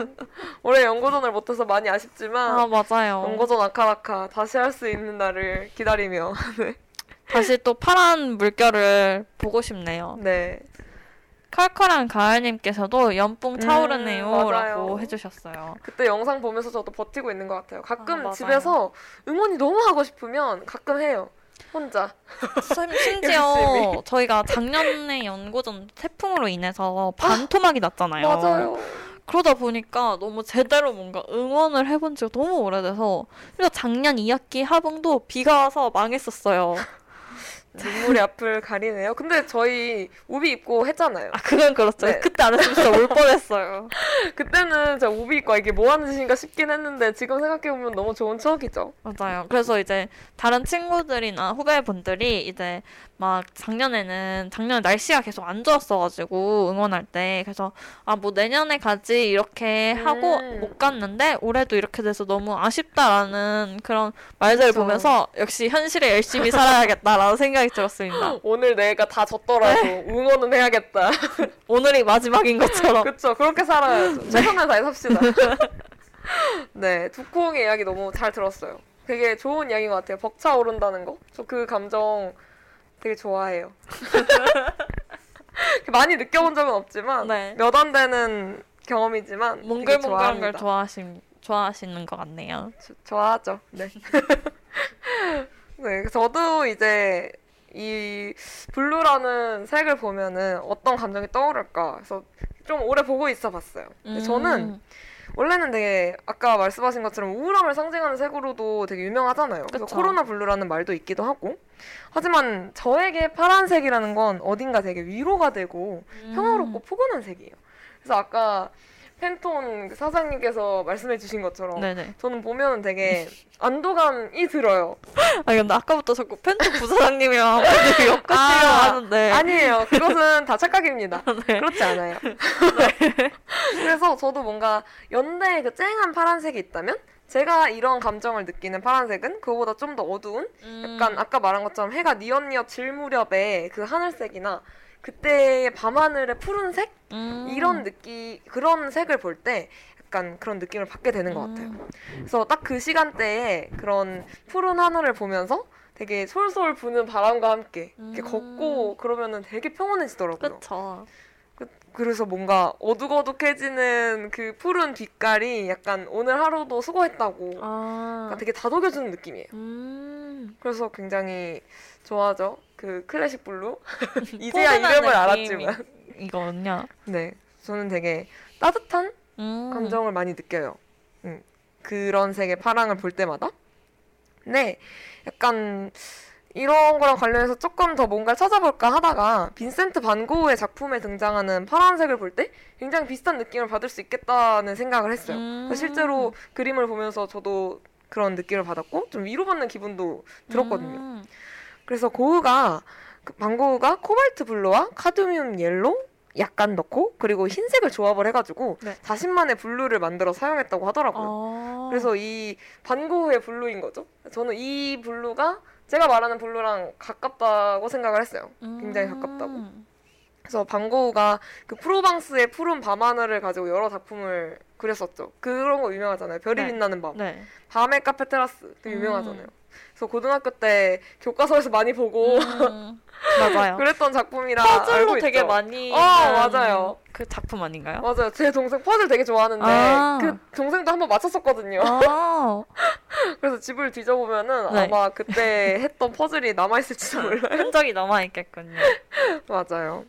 올해 연고전을 못해서 많이 아쉽지만 아 맞아요. 연고전 아카라카 다시 할 수 있는 날을 기다리며 다시 또 파란 물결을 보고 싶네요. 네. 컬컬한 가을님께서도 연뽕 음, 차오르네요라고. 해주셨어요. 그때 영상 보면서 저도 버티고 있는 것 같아요. 아, 가끔 맞아요. 집에서 응원이 너무 하고 싶으면 가끔 해요. 혼자. 심- 심지어. 저희가 작년에 연고전 태풍으로 인해서 반토막이 났잖아요. 맞아요. 그러다 보니까 너무 제대로 뭔가 응원을 해본 지가 너무 오래돼서 그리고 작년 2학기 하봉도 비가 와서 망했었어요. 눈물이 앞을 가리네요. 근데 저희 우비 입고 했잖아요. 아 그건 그렇죠. 네. 그때 안 했으면 진짜 울 뻔했어요. 그때는 제가 우비 입고 아, 이게 뭐 하는 짓인가 싶긴 했는데 지금 생각해보면 너무 좋은 추억이죠. 맞아요. 그래서 이제 다른 친구들이나 후배분들이 이제 막 작년에는 작년 날씨가 계속 안 좋았어가지고 응원할 때 그래서 아 뭐 내년에 가지 이렇게 하고 음. 못 갔는데 올해도 이렇게 돼서 너무 아쉽다라는 그런 말들을 그쵸. 보면서 역시 현실에 열심히 살아야겠다라는 생각 이 들었습니다. 오늘 내가 다 졌더라도 네. 응원은 해야겠다. 오늘이 마지막인 것처럼. 그쵸. 그렇게 살아야죠. 최선을 다해 삽시다. 네. 두콩의 이야기 너무 잘 들었어요. 되게 좋은 이야기인 것 같아요. 벅차 오른다는 거. 저 그 감정 되게 좋아해요. 많이 느껴본 적은 없지만 네. 몇안 되는 경험이지만 몽글몽글한 걸. 좋아하신 좋아하시는 것 같네요. 조- 좋아하죠. 네. 네, 저도 이제 이 blue라는 색을 보면은 어떤 감정이 떠오를까. 그래서 좀 오래 보고 있어 봤어요. 근데 저는 음. 원래는 되게 아까 말씀하신 것처럼 우울함을 상징하는 색으로도 되게 유명하잖아요. 그래서 그쵸. 코로나 blue라는 말도 있기도 하고. 하지만 저에게 파란색이라는 건 어딘가 되게 위로가 되고 음. 평화롭고 포근한 색이에요. 그래서 아까 팬톤 그 사장님께서 말씀해 주신 것처럼 네네. 저는 보면은 되게 안도감이 들어요. 아 근데 아까부터 자꾸 펜트 부사장님이랑 한마디 엮으시려고 아, 하는데. 아니에요. 그것은 다 착각입니다. 네. 그렇지 않아요. 그래서 저도 뭔가 연대의 그 쨍한 파란색이 있다면 제가 이런 감정을 느끼는 파란색은 그거보다 좀 더 어두운 음. 약간 아까 말한 것처럼 해가 뉘엿뉘엿 질 무렵의 그 하늘색이나 그때의 밤하늘의 푸른색 음. 이런 느낌 그런 색을 볼 때 약간 그런 느낌을 받게 되는 것 같아요. 음. 그래서 딱 그 시간대에 그런 푸른 하늘을 보면서 되게 솔솔 부는 바람과 함께 이렇게 음. 걷고 그러면은 되게 평온해지더라고요. 그쵸. 그, 래서 뭔가 어둑어둑해지는 그 푸른 빛깔이 약간 오늘 하루도 수고했다고 아. 약간 되게 다독여주는 느낌이에요. 음. 그래서 굉장히 좋아하죠. 그 classic blue. 이제야 이름을 알았지만. 이거는요. 네. 저는 되게 따뜻한 음. 감정을 많이 느껴요. 음, 그런 색의 파랑을 볼 때마다. 네, 약간 이런 거랑 관련해서 조금 더 뭔가를 찾아볼까 하다가 빈센트 반 고흐의 작품에 등장하는 파란색을 볼 때 굉장히 비슷한 느낌을 받을 수 있겠다는 생각을 했어요. 음. 실제로 그림을 보면서 저도 그런 느낌을 받았고 좀 위로받는 기분도 들었거든요. 음. 그래서 고흐가 그 반고흐가 코발트 블루와 카드뮴 옐로 약간 넣고 그리고 흰색을 조합을 해가지고 네. 자신만의 blue를 만들어 사용했다고 하더라고요. 어. 그래서 이 반고흐의 blue인 거죠. 저는 이 blue가 제가 말하는 blue랑 가깝다고 생각을 했어요. 굉장히 가깝다고. 음. 그래서 반고흐가 그 프로방스의 푸른 밤하늘을 가지고 여러 작품을 그렸었죠. 그런 거 유명하잖아요. 별이 네. 빛나는 밤. 네. 밤의 카페 테라스 되게 음. 유명하잖아요. 그래서 고등학교 때 교과서에서 많이 보고 음. 맞아요. 그랬던 작품이라 퍼즐로 되게 있죠. 많이 어, 맞아요. 그 작품 아닌가요? 맞아요. 제 동생 퍼즐 되게 좋아하는데 아. 그 동생도 한번 맞췄었거든요. 아, 그래서 집을 뒤져보면은 네. 아마 그때 했던 퍼즐이 남아있을지도 몰라요. 흔적이 남아 있겠군요. 맞아요.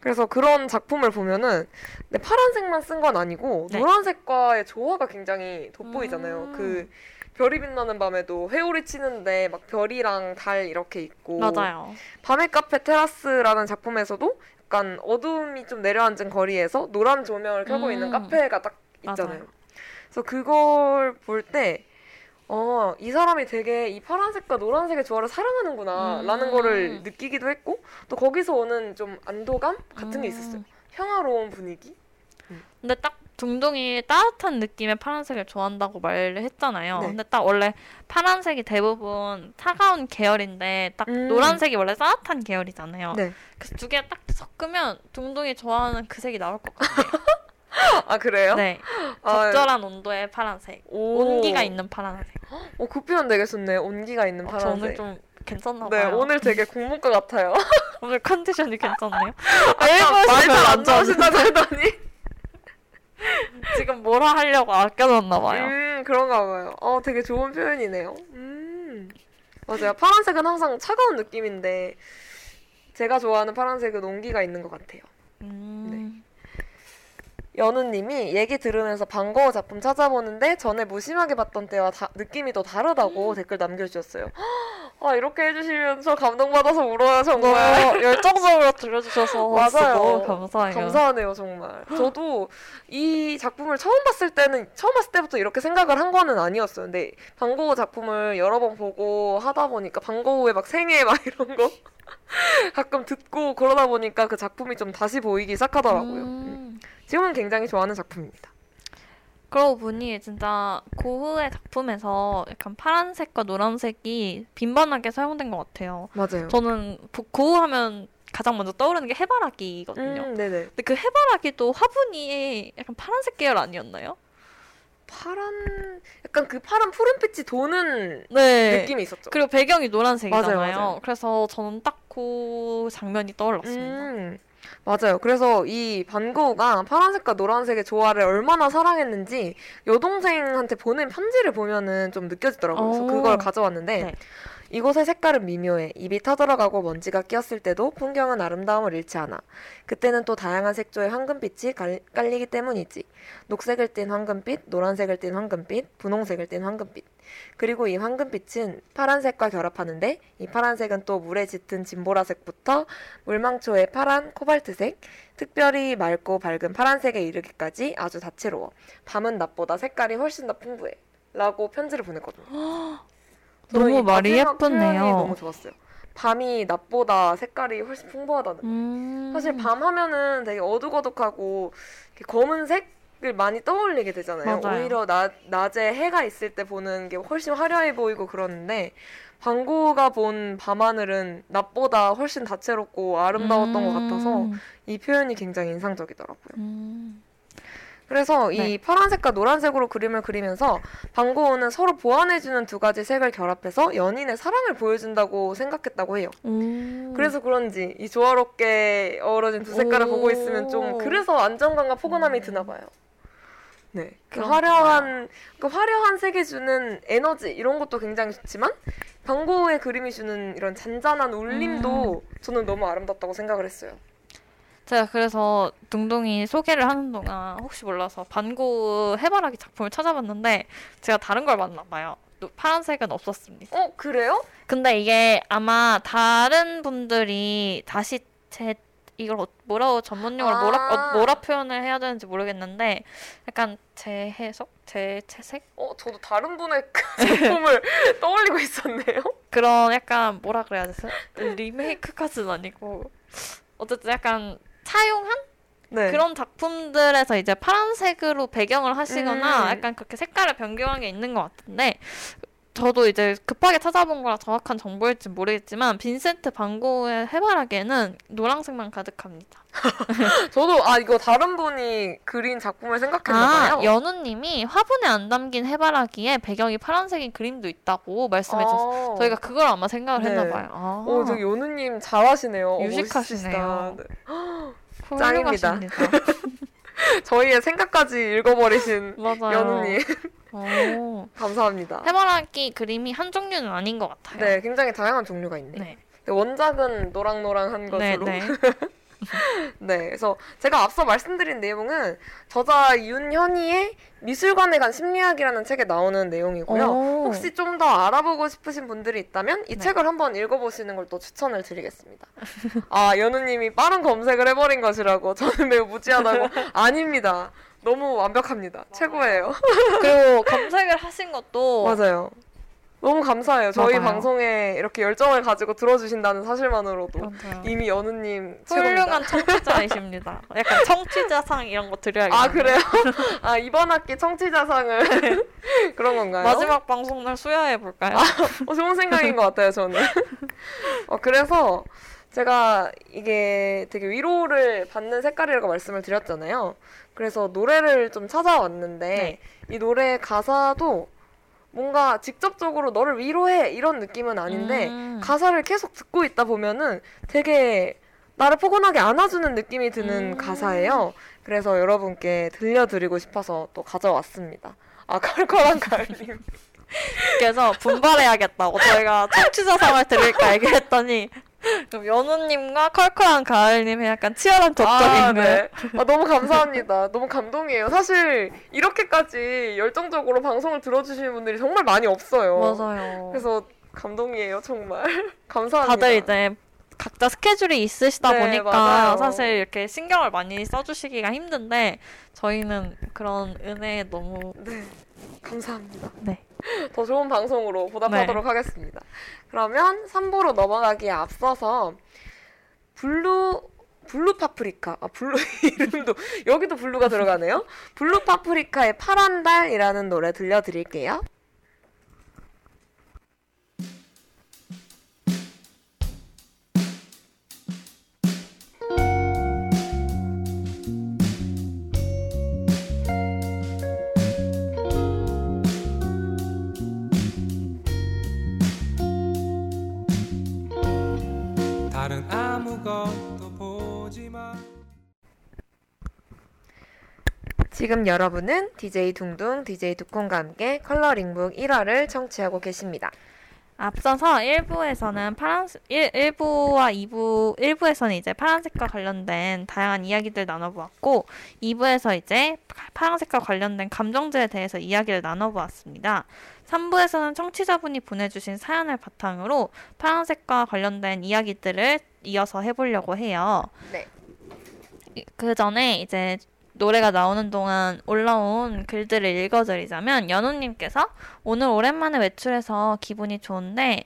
그래서 그런 작품을 보면은 근데 파란색만 쓴 건 아니고 네. 노란색과의 조화가 굉장히 돋보이잖아요. 음. 그 별이 빛나는 밤에도 회오리 치는데 막 별이랑 달 이렇게 있고 맞아요. 밤의 카페 테라스라는 작품에서도 약간 어둠이 좀 내려앉은 거리에서 노란 조명을 켜고 음. 있는 카페가 딱 있잖아요. 맞아요. 그래서 그걸 볼 때, 어, 이 사람이 되게 이 파란색과 노란색의 조화를 사랑하는구나, 음. 라는 거를 느끼기도 했고, 또 거기서 오는 좀 안도감 같은 게 음. 있었어요. 평화로운 분위기? 근데 딱 둥둥이 따뜻한 느낌의 파란색을 좋아한다고 말을 했잖아요. 네. 근데 딱 원래 파란색이 대부분 차가운 계열인데 딱 음. 노란색이 원래 따뜻한 계열이잖아요. 네. 그래서 두 개 딱 섞으면 둥둥이 좋아하는 그 색이 나올 것 같아요. 아, 그래요? 네. 아, 적절한 온도의 파란색. 오. 온기가 있는 파란색. 어, 그 표현 되게 좋네요. 온기가 있는 어, 파란색. 저는 좀 괜찮나 네, 봐요. 오늘 되게 공문과 같아요. 오늘 컨디션이 괜찮네요. 아까 말잘 안 나오신다고 하더니. 지금 뭐라 하려고 아껴놨나 봐요. 음, 그런가 봐요. 어, 되게 좋은 표현이네요. 음. 맞아요. 파란색은 항상 차가운 느낌인데, 제가 좋아하는 파란색은 온기가 있는 것 같아요. 음. 연우님이 얘기 들으면서 반가워 작품 찾아보는데 전에 무심하게 봤던 때와 다- 느낌이 더 음. 다르다고 댓글 남겨주셨어요. 아 이렇게 해주시면 저 감동받아서 울어요 정말. 너무 열정적으로 들려주셔서 맞아요. 감사해요. 감사하네요 정말. 저도 이 작품을 처음 봤을 때는 처음 봤을 때부터 이렇게 생각을 한 거는 아니었어요. 근데 방고우 작품을 여러 번 보고 하다 보니까 방고우의 막 생애 막 이런 거 가끔 듣고 그러다 보니까 그 작품이 좀 다시 보이기 시작하더라고요. 음. 지금은 굉장히 좋아하는 작품입니다. 그러고 보니 진짜 고흐의 작품에서 약간 파란색과 노란색이 빈번하게 사용된 것 같아요. 맞아요. 저는 보- 고흐 하면 가장 먼저 떠오르는 게 해바라기거든요. 음, 네네. 근데 그 해바라기도 화분이 약간 파란색 계열 아니었나요? 파란, 약간 그 파란 푸른빛이 도는 네. 느낌이 있었죠. 그리고 배경이 노란색이잖아요. 맞아요, 맞아요. 그래서 저는 딱 그 장면이 떠올랐습니다. 음, 맞아요. 그래서 이 반고우가 파란색과 노란색의 조화를 얼마나 사랑했는지 여동생한테 보낸 편지를 보면은 좀 느껴지더라고요. 그래서 오. 그걸 가져왔는데 네. 이곳의 색깔은 미묘해. 입이 터들어가고 먼지가 끼었을 때도 풍경은 아름다움을 잃지 않아. 그때는 또 다양한 색조의 황금빛이 갈- 깔리기 때문이지. 녹색을 띤 황금빛, 노란색을 띤 황금빛, 분홍색을 띤 황금빛. 그리고 이 황금빛은 파란색과 결합하는데 이 파란색은 또 물에 짙은 진보라색부터 물망초의 파란 코발트색, 특별히 맑고 밝은 파란색에 이르기까지 아주 다채로워. 밤은 낮보다 색깔이 훨씬 더 풍부해. 라고 편지를 보냈거든요. 너무 이 말이 예쁘네요. 너무 좋았어요. 밤이 낮보다 색깔이 훨씬 풍부하다는. 거. 음. 사실 밤 하면은 되게 어둑어둑하고 검은색을 많이 떠올리게 되잖아요. 맞아요. 오히려 낮, 낮에 해가 있을 때 보는 게 훨씬 화려해 보이고 그러는데 방고가 본 밤하늘은 낮보다 훨씬 다채롭고 아름다웠던 것 같아서 음. 이 표현이 굉장히 인상적이더라고요. 음. 그래서 네. 이 파란색과 노란색으로 그림을 그리면서 방고우는 서로 보완해주는 두 가지 색을 결합해서 연인의 사랑을 보여준다고 생각했다고 해요. 음. 그래서 그런지 이 조화롭게 어우러진 두 색깔을 오. 보고 있으면 좀 그래서 안정감과 포근함이 드나 봐요. 네, 그 화려한 그 화려한 색이 주는 에너지 이런 것도 굉장히 좋지만 방고우의 그림이 주는 이런 잔잔한 울림도 음. 저는 너무 아름답다고 생각을 했어요. 제가 그래서 둥둥이 소개를 하는 동안 혹시 몰라서 반고 해바라기 작품을 찾아봤는데 제가 다른 걸 봤나 봐요. 또 파란색은 없었습니다. 어 그래요? 근데 이게 아마 다른 분들이 다시 제 이걸 어- 뭐라고 전문용어로 아. 뭐라 어, 뭐라 표현을 해야 되는지 모르겠는데 약간 재해석, 재채색 어 저도 다른 분의 그 작품을 떠올리고 있었네요. 그런 약간 뭐라 그래야 되지? 리메이크까지는 아니고 어쨌든 약간 차용한 네. 그런 작품들에서 이제 파란색으로 배경을 하시거나 음. 약간 그렇게 색깔을 변경한 게 있는 것 같은데 저도 이제 급하게 찾아본 거라 정확한 정보일지 모르겠지만 빈센트 반 고흐의 해바라기에는 노란색만 가득합니다. 저도 아 이거 다른 분이 그린 작품을 생각했나봐요. 아, 연우님이 화분에 안 담긴 해바라기에 배경이 파란색인 그림도 있다고 말씀해주셨어요. 저희가 그걸 아마 생각을 네. 했나봐요. 아, 오, 저기 연우님 잘하시네요. 어, 유식하시네요. 네. 훌륭하십니다. 저희의 생각까지 읽어버리신. 연우님 오. 감사합니다. 해바라기 그림이 한 종류는 아닌 것 같아요. 네, 굉장히 다양한 종류가 있네. 네. 원작은 노랑노랑한 네, 것으로. 네. 네, 그래서 제가 앞서 말씀드린 내용은 저자 윤현희의 미술관에 간 심리학이라는 책에 나오는 내용이고요. 오. 혹시 좀 더 알아보고 싶으신 분들이 있다면 이 네. 책을 한번 읽어보시는 걸 또 추천을 드리겠습니다. 아, 연우님이 빠른 검색을 해버린 것이라고 저는 매우 무지하다고 아닙니다. 너무 완벽합니다. 최고예요. 그리고 검색을 하신 것도 맞아요. 너무 감사해요. 저희 맞아요. 방송에 이렇게 열정을 가지고 들어주신다는 사실만으로도 맞아요. 이미 연우님. 훌륭한 청취자이십니다. 약간 청취자상 이런 거 드려야겠네요. 아 그래요? 아 이번 학기 청취자상을 그런 건가요? 마지막 방송 날 수여해 볼까요? 어, 좋은 생각인 것 같아요 저는. 어 그래서 제가 이게 되게 위로를 받는 색깔이라고 말씀을 드렸잖아요. 그래서 노래를 좀 찾아왔는데 네. 이 노래 가사도 뭔가 직접적으로 너를 위로해 이런 느낌은 아닌데 음. 가사를 계속 듣고 있다 보면은 되게 나를 포근하게 안아주는 느낌이 드는 음. 가사예요. 그래서 여러분께 들려드리고 싶어서 또 가져왔습니다. 아 컬컬한 가을님. 그래서 분발해야겠다고 저희가 청취자 상을 드릴까 얘기했더니 그럼 연우님과 컬컬한 가을님의 약간 치열한 접점이 아, 네. 아, 너무 감사합니다. 너무 감동이에요. 사실 이렇게까지 열정적으로 방송을 들어주시는 분들이 정말 많이 없어요. 맞아요. 그래서 감동이에요, 정말. 감사합니다. 다들 이제 각자 스케줄이 있으시다 네, 보니까 맞아요. 사실 이렇게 신경을 많이 써주시기가 힘든데 저희는 그런 은혜에 너무 네, 감사합니다. 네. 더 좋은 방송으로 보답하도록 하겠습니다. 그러면 3부로 넘어가기에 앞서서 블루 블루 파프리카 아 blue 이름도 여기도 blue가 들어가네요. 블루 파프리카의 파란 달이라는 노래 들려드릴게요. 다른 아무것도 보지 마. 지금 여러분은 DJ 둥둥, DJ 두콘과 함께 컬러링북 1화를 청취하고 계십니다. 앞서서 1부에서는 파란 1, 1부와 2부 1부에서는 이제 파란색과 관련된 다양한 이야기들 나눠보았고 2부에서 이제 파란색과 관련된 감정들에 대해서 이야기를 나눠보았습니다. 3부에서는 청취자분이 보내주신 사연을 바탕으로 파란색과 관련된 이야기들을 이어서 해보려고 해요. 네. 그 전에 이제 노래가 나오는 동안 올라온 글들을 읽어드리자면 연우님께서 오늘 오랜만에 외출해서 기분이 좋은데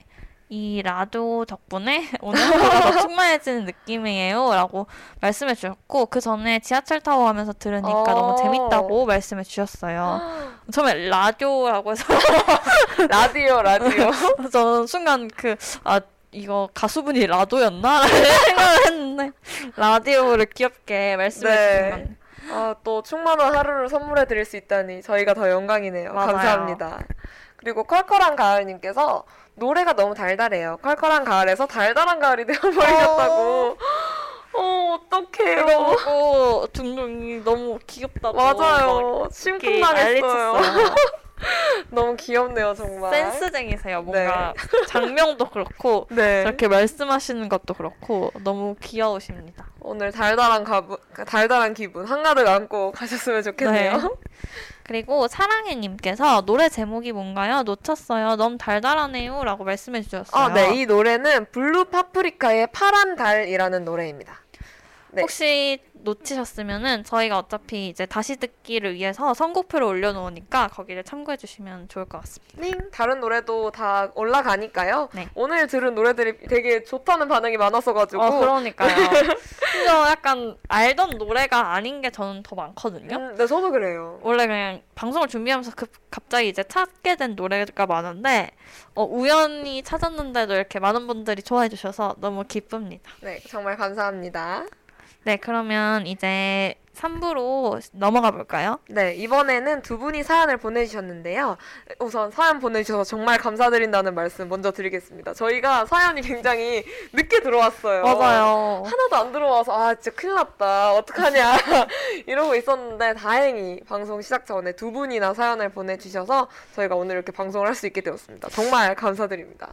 이 라도 덕분에 오늘보다 더 충만해지는 느낌이에요 라고 말씀해 주셨고 그 전에 지하철 타고 가면서 들으니까 어. 너무 재밌다고 말씀해 주셨어요. 처음에 라디오라고 해서 라디오, 라디오. 저는 순간 그, 아, 이거 가수분이 라도였나? 생각을 했는데, 라디오를 귀엽게 말씀해 네. 주신 건. 아, 또 충만한 하루를 선물해 드릴 수 있다니 저희가 더 영광이네요. 맞아요. 감사합니다. 그리고 컬컬한 가을님께서 노래가 너무 달달해요. 컬컬한 가을에서 달달한 가을이 되어버리셨다고. 어, 어떡해요. 이거 보고 둥둥이 너무 귀엽다고. 맞아요. 막 심쿵당했어요. 너무 귀엽네요, 정말. 센스쟁이세요. 뭔가 작명도 그렇고, 네. 저렇게 말씀하시는 것도 그렇고, 너무 귀여우십니다. 오늘 달달한 가부, 달달한 기분 한가득 안고 가셨으면 좋겠네요. 네. 그리고 사랑해님께서 노래 제목이 뭔가요? 놓쳤어요. 너무 달달하네요. 라고 말씀해 주셨어요. 아, 네. 이 노래는 블루 파프리카의 파란 달이라는 노래입니다. 네. 혹시 놓치셨으면은 저희가 어차피 이제 다시 듣기를 위해서 선곡표를 올려놓으니까 거기를 참고해 주시면 좋을 것 같습니다. 네, 다른 노래도 다 올라가니까요. 네. 오늘 들은 노래들이 되게 좋다는 반응이 많았어가지고. 어, 그러니까요. 심지어 약간 알던 노래가 아닌 게 저는 더 많거든요. 음, 네, 저도 그래요. 원래 그냥 방송을 준비하면서 급, 갑자기 이제 찾게 된 노래가 많은데 어, 우연히 찾았는데도 이렇게 많은 분들이 좋아해 주셔서 너무 기쁩니다. 네, 정말 감사합니다. 네, 그러면 이제 3부로 넘어가 볼까요? 네, 이번에는 두 분이 사연을 보내주셨는데요. 우선 사연 보내주셔서 정말 감사드린다는 말씀 먼저 드리겠습니다. 저희가 사연이 굉장히 늦게 들어왔어요. 맞아요. 하나도 안 들어와서 아 진짜 큰일 났다 어떡하냐 이러고 있었는데 다행히 방송 시작 전에 두 분이나 사연을 보내주셔서 저희가 오늘 이렇게 방송을 할 수 있게 되었습니다 정말 감사드립니다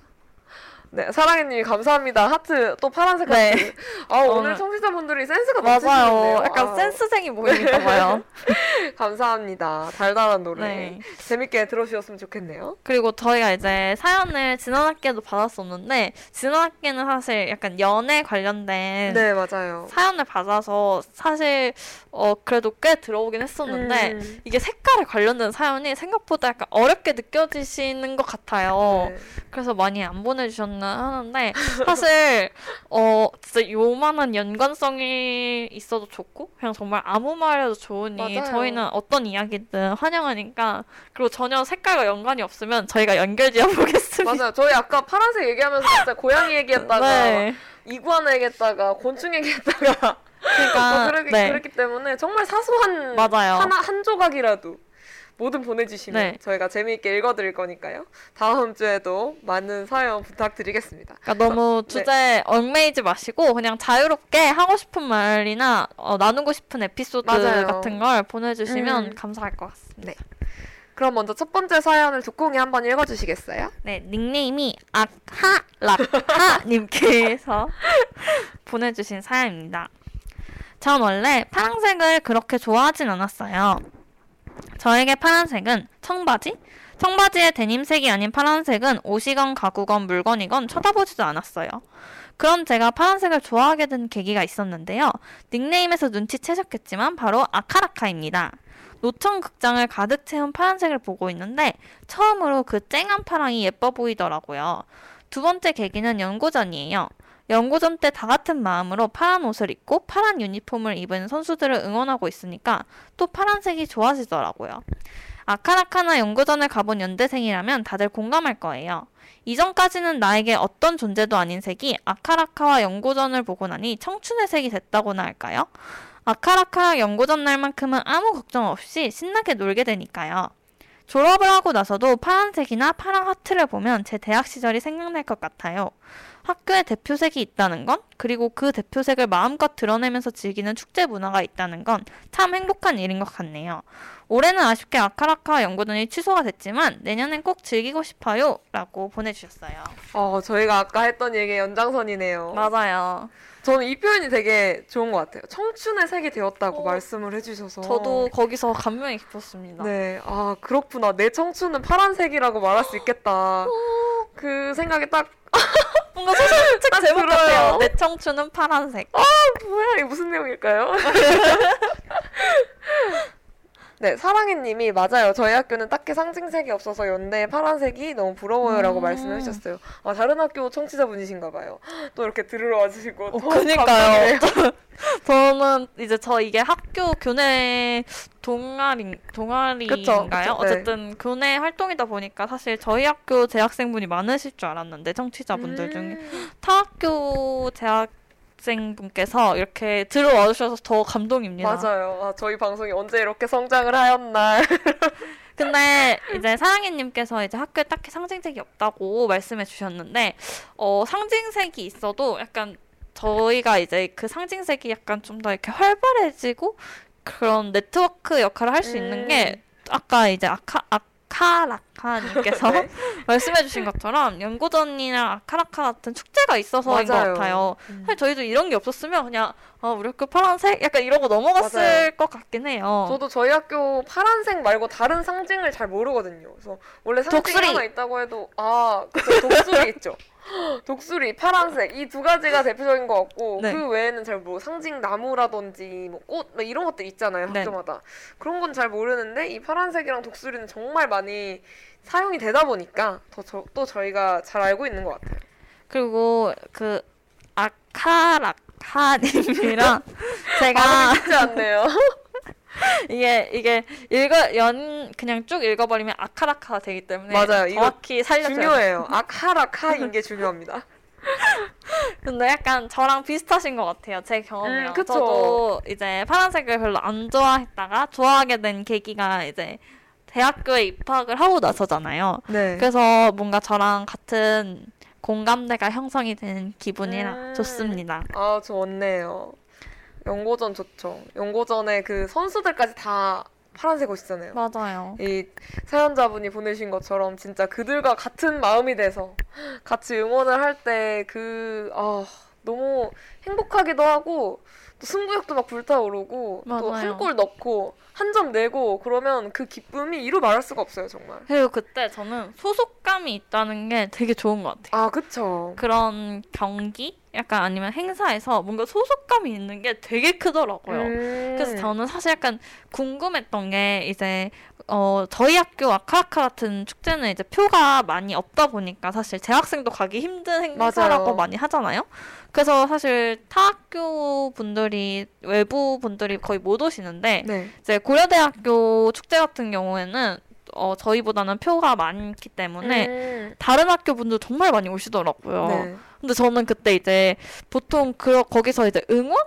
네 사랑해님이 감사합니다 하트 또 파란색 네. 하트 아 오늘 청취자분들이 센스가. 넘치시는데요 약간 아, 센스쟁이 보이니까 봐요. 감사합니다 달달한 노래 네. 재밌게 들어주셨으면 좋겠네요 그리고 저희가 이제 사연을 지난 학기에도 받았었는데 지난 학기는 사실 약간 연애 관련된 네 맞아요 사연을 받아서 사실 어 그래도 꽤 들어오긴 했었는데 음, 이게 색깔에 관련된 사연이 생각보다 약간 어렵게 느껴지시는 것 같아요. 네. 그래서 많이 안 보내주셨 나 하는데 사실 어 진짜 요만한 연관성이 있어도 좋고 그냥 정말 아무 말해도 좋으니 맞아요. 저희는 어떤 이야기든 환영하니까 그리고 전혀 색깔과 연관이 없으면 저희가 연결지어 보겠습니다. 맞아요 저희 아까 파란색 얘기하면서 진짜 고양이 얘기했다가 네. 이구아나 얘기했다가 곤충 얘기했다가 그러니까 어, 그러기, 네. 그렇기 때문에 정말 사소한 맞아요. 하나 한 조각이라도 뭐든 보내주시면 네. 저희가 재미있게 읽어드릴 거니까요. 다음 주에도 많은 사연 부탁드리겠습니다. 그러니까 너무 네. 주제에 얽매이지 마시고 그냥 자유롭게 하고 싶은 말이나 어, 나누고 싶은 에피소드 맞아요. 같은 걸 보내주시면 음. 감사할 것 같습니다. 그럼 먼저 첫 번째 사연을 두콩이 한번 읽어주시겠어요? 네, 닉네임이 악하락하님께서 보내주신 사연입니다. 전 원래 파란색을 그렇게 좋아하진 않았어요. 저에게 파란색은 청바지? 청바지의 데님색이 아닌 파란색은 옷이건 가구건 물건이건 쳐다보지도 않았어요. 그런 제가 파란색을 좋아하게 된 계기가 있었는데요. 닉네임에서 눈치채셨겠지만 바로 아카라카입니다. 노천 극장을 가득 채운 파란색을 보고 있는데 처음으로 그 쨍한 파랑이 예뻐 보이더라고요. 두 번째 계기는 연고전이에요. 연고전 때 다 같은 마음으로 파란 옷을 입고 파란 유니폼을 입은 선수들을 응원하고 있으니까 또 파란색이 좋아지더라고요. 아카라카나 연고전을 가본 연대생이라면 다들 공감할 거예요. 이전까지는 나에게 어떤 존재도 아닌 색이 아카라카와 연고전을 보고 나니 청춘의 색이 됐다고나 할까요? 아카라카 연고전 날만큼은 아무 걱정 없이 신나게 놀게 되니까요. 졸업을 하고 나서도 파란색이나 파란 하트를 보면 제 대학 시절이 생각날 것 같아요. 학교에 대표색이 있다는 건 그리고 그 대표색을 마음껏 드러내면서 즐기는 축제 문화가 있다는 건 참 행복한 일인 것 같네요. 올해는 아쉽게 아카라카 연구전이 취소가 됐지만 내년엔 꼭 즐기고 싶어요 라고 보내주셨어요. 어, 저희가 아까 했던 얘기의 연장선이네요. 맞아요. 저는 이 표현이 되게 좋은 것 같아요. 청춘의 색이 되었다고 어, 말씀을 해주셔서. 저도 거기서 감명이 깊었습니다. 네, 아, 그렇구나. 내 청춘은 파란색이라고 말할 수 있겠다. 그 생각이 딱, 뭔가 소설책 딱 제목 들어요. 같아요. 내 청춘은 파란색. 뭐야, 이게 무슨 내용일까요? 네, 사랑해님이 맞아요. 저희 학교는 딱히 상징색이 없어서 연대에 파란색이 너무 부러워요라고 음. 말씀해 주셨어요. 아, 다른 학교 청취자분이신가 봐요. 또 이렇게 들으러 와주시고. 어, 더 그니까요. 저는 이제 저 이게 학교 교내 동아리 동아리인가요? 네. 어쨌든 교내 활동이다 보니까 사실 저희 학교 재학생분이 많으실 줄 알았는데 청취자분들 중에 음. 타 학교 재학 생분께서 이렇게 들어와 주셔서 더 감동입니다. 맞아요. 아, 저희 방송이 언제 이렇게 성장을 하였나. 근데 이제 사랑해님께서 이제 학교에 딱히 상징색이 없다고 말씀해 주셨는데 어 상징색이 있어도 약간 저희가 이제 그 상징색이 약간 좀 더 이렇게 활발해지고 그런 네트워크 역할을 할 수 있는 게 아까 이제 아카 아 카라카님께서 네. 말씀해주신 것처럼 연고전이나 아카라카 같은 축제가 있어서인 맞아요. 것 같아요. 음. 사실 저희도 이런 게 없었으면 그냥 아 우리 학교 파란색 약간 이러고 넘어갔을 맞아요. 것 같긴 해요. 저도 저희 학교 파란색 말고 다른 상징을 잘 모르거든요. 그래서 원래 상징이 독수리. 하나 있다고 해도 아, 그쵸 독수리 있죠. 독수리, 파란색 이 두 가지가 대표적인 것 같고 네. 그 외에는 잘뭐 상징 나무라든지 뭐꽃뭐 이런 것들 있잖아요 네. 학교마다 그런 건 잘 모르는데 이 파란색이랑 독수리는 정말 많이 사용이 되다 보니까 더또 저희가 잘 알고 있는 것 같아요. 그리고 그 아카라카님이랑 제가 쉽지 않네요. 이게 이게 읽어 연 그냥 쭉 읽어버리면 아카라카가 되기 때문에 맞아요. 정확히 살려줘요. 중요해요. 아카라카인 게 중요합니다. 근데 약간 저랑 비슷하신 것 같아요. 제 경험이랑. 음. 저도 이제 파란색을 별로 안 좋아했다가 좋아하게 된 계기가 이제 대학교에 입학을 하고 나서잖아요. 네. 그래서 뭔가 저랑 같은 공감대가 형성이 되는 기분이라 음. 좋습니다. 아, 좋네요. 연고전 좋죠. 연고전에 그 선수들까지 다 파란색 옷이잖아요. 맞아요. 이 사연자분이 보내신 것처럼 진짜 그들과 같은 마음이 돼서 같이 응원을 할 때 그, 아, 너무 행복하기도 하고 또 승부욕도 막 불타오르고 또. 한 골 넣고 한 점 내고 그러면 그 기쁨이 이루 말할 수가 없어요, 정말. 그리고 그때 저는 소속감이 있다는 게 되게 좋은 것 같아요. 아, 그쵸. 그런 경기? 약간 아니면 행사에서 뭔가 소속감이 있는 게 되게 크더라고요. 음. 그래서 저는 사실 약간 궁금했던 게 이제 어 저희 학교 아카아카 같은 축제는 이제 표가 많이 없다 보니까 사실 재학생도 가기 힘든 행사라고 맞아요. 많이 하잖아요. 그래서 사실 타 학교 분들이 외부 분들이 거의 못 오시는데 네. 이제 고려대학교 축제 같은 경우에는 어 저희보다는 표가 많기 때문에 음. 다른 학교 분들 정말 많이 오시더라고요. 네. 근데 저는 그때 이제 보통 그 거기서 이제 응원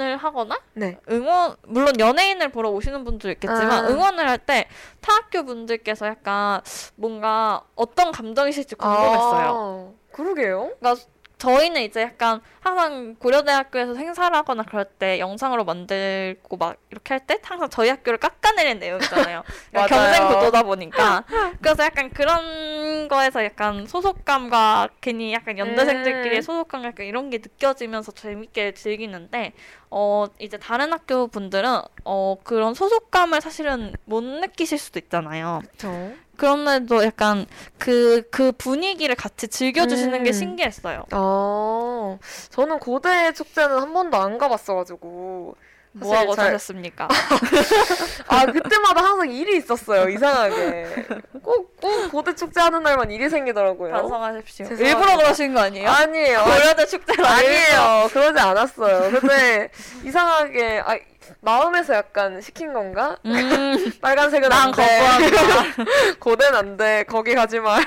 을 하거나 네. 응원 물론 연예인을 보러 오시는 분도 있겠지만 아. 응원을 할 때 타 학교 분들께서 약간 뭔가 어떤 감정이실지 궁금했어요. 아, 그러게요. 그러니까 저희는 이제 약간 항상 고려대학교에서 행사를 하거나 그럴 때 영상으로 만들고 막 이렇게 할 때 항상 저희 학교를 깎아내리는 내용이잖아요. 그러니까. 경쟁 구도다 보니까 그래서 약간 그런 거에서 약간 소속감과 괜히 약간 연대생들끼리의 음. 소속감 약간 이런 게 느껴지면서 재밌게 즐기는데 어 이제 다른 학교 분들은 어 그런 소속감을 사실은 못 느끼실 수도 있잖아요. 그쵸. 그런데도 약간 그 그 분위기를 같이 즐겨주시는 게 음. 신기했어요. 아, 저는 고대 축제는 한 번도 안 가봤어가지고. 뭐 하고 잘- 사셨습니까? 아, 그때마다 항상 일이 있었어요, 이상하게. 꼭, 꼭 고대 축제 하는 날만 일이 생기더라고요. 반성하십시오. 죄송합니다. 일부러 그러신 거 아니에요? 아니에요. 고려대 축제라 아니에요. 그러지 않았어요. 근데 이상하게, 아, 마음에서 약간 시킨 건가? 음, 빨간색은 난안 돼. 고대는 안 돼. 거기 가지 말.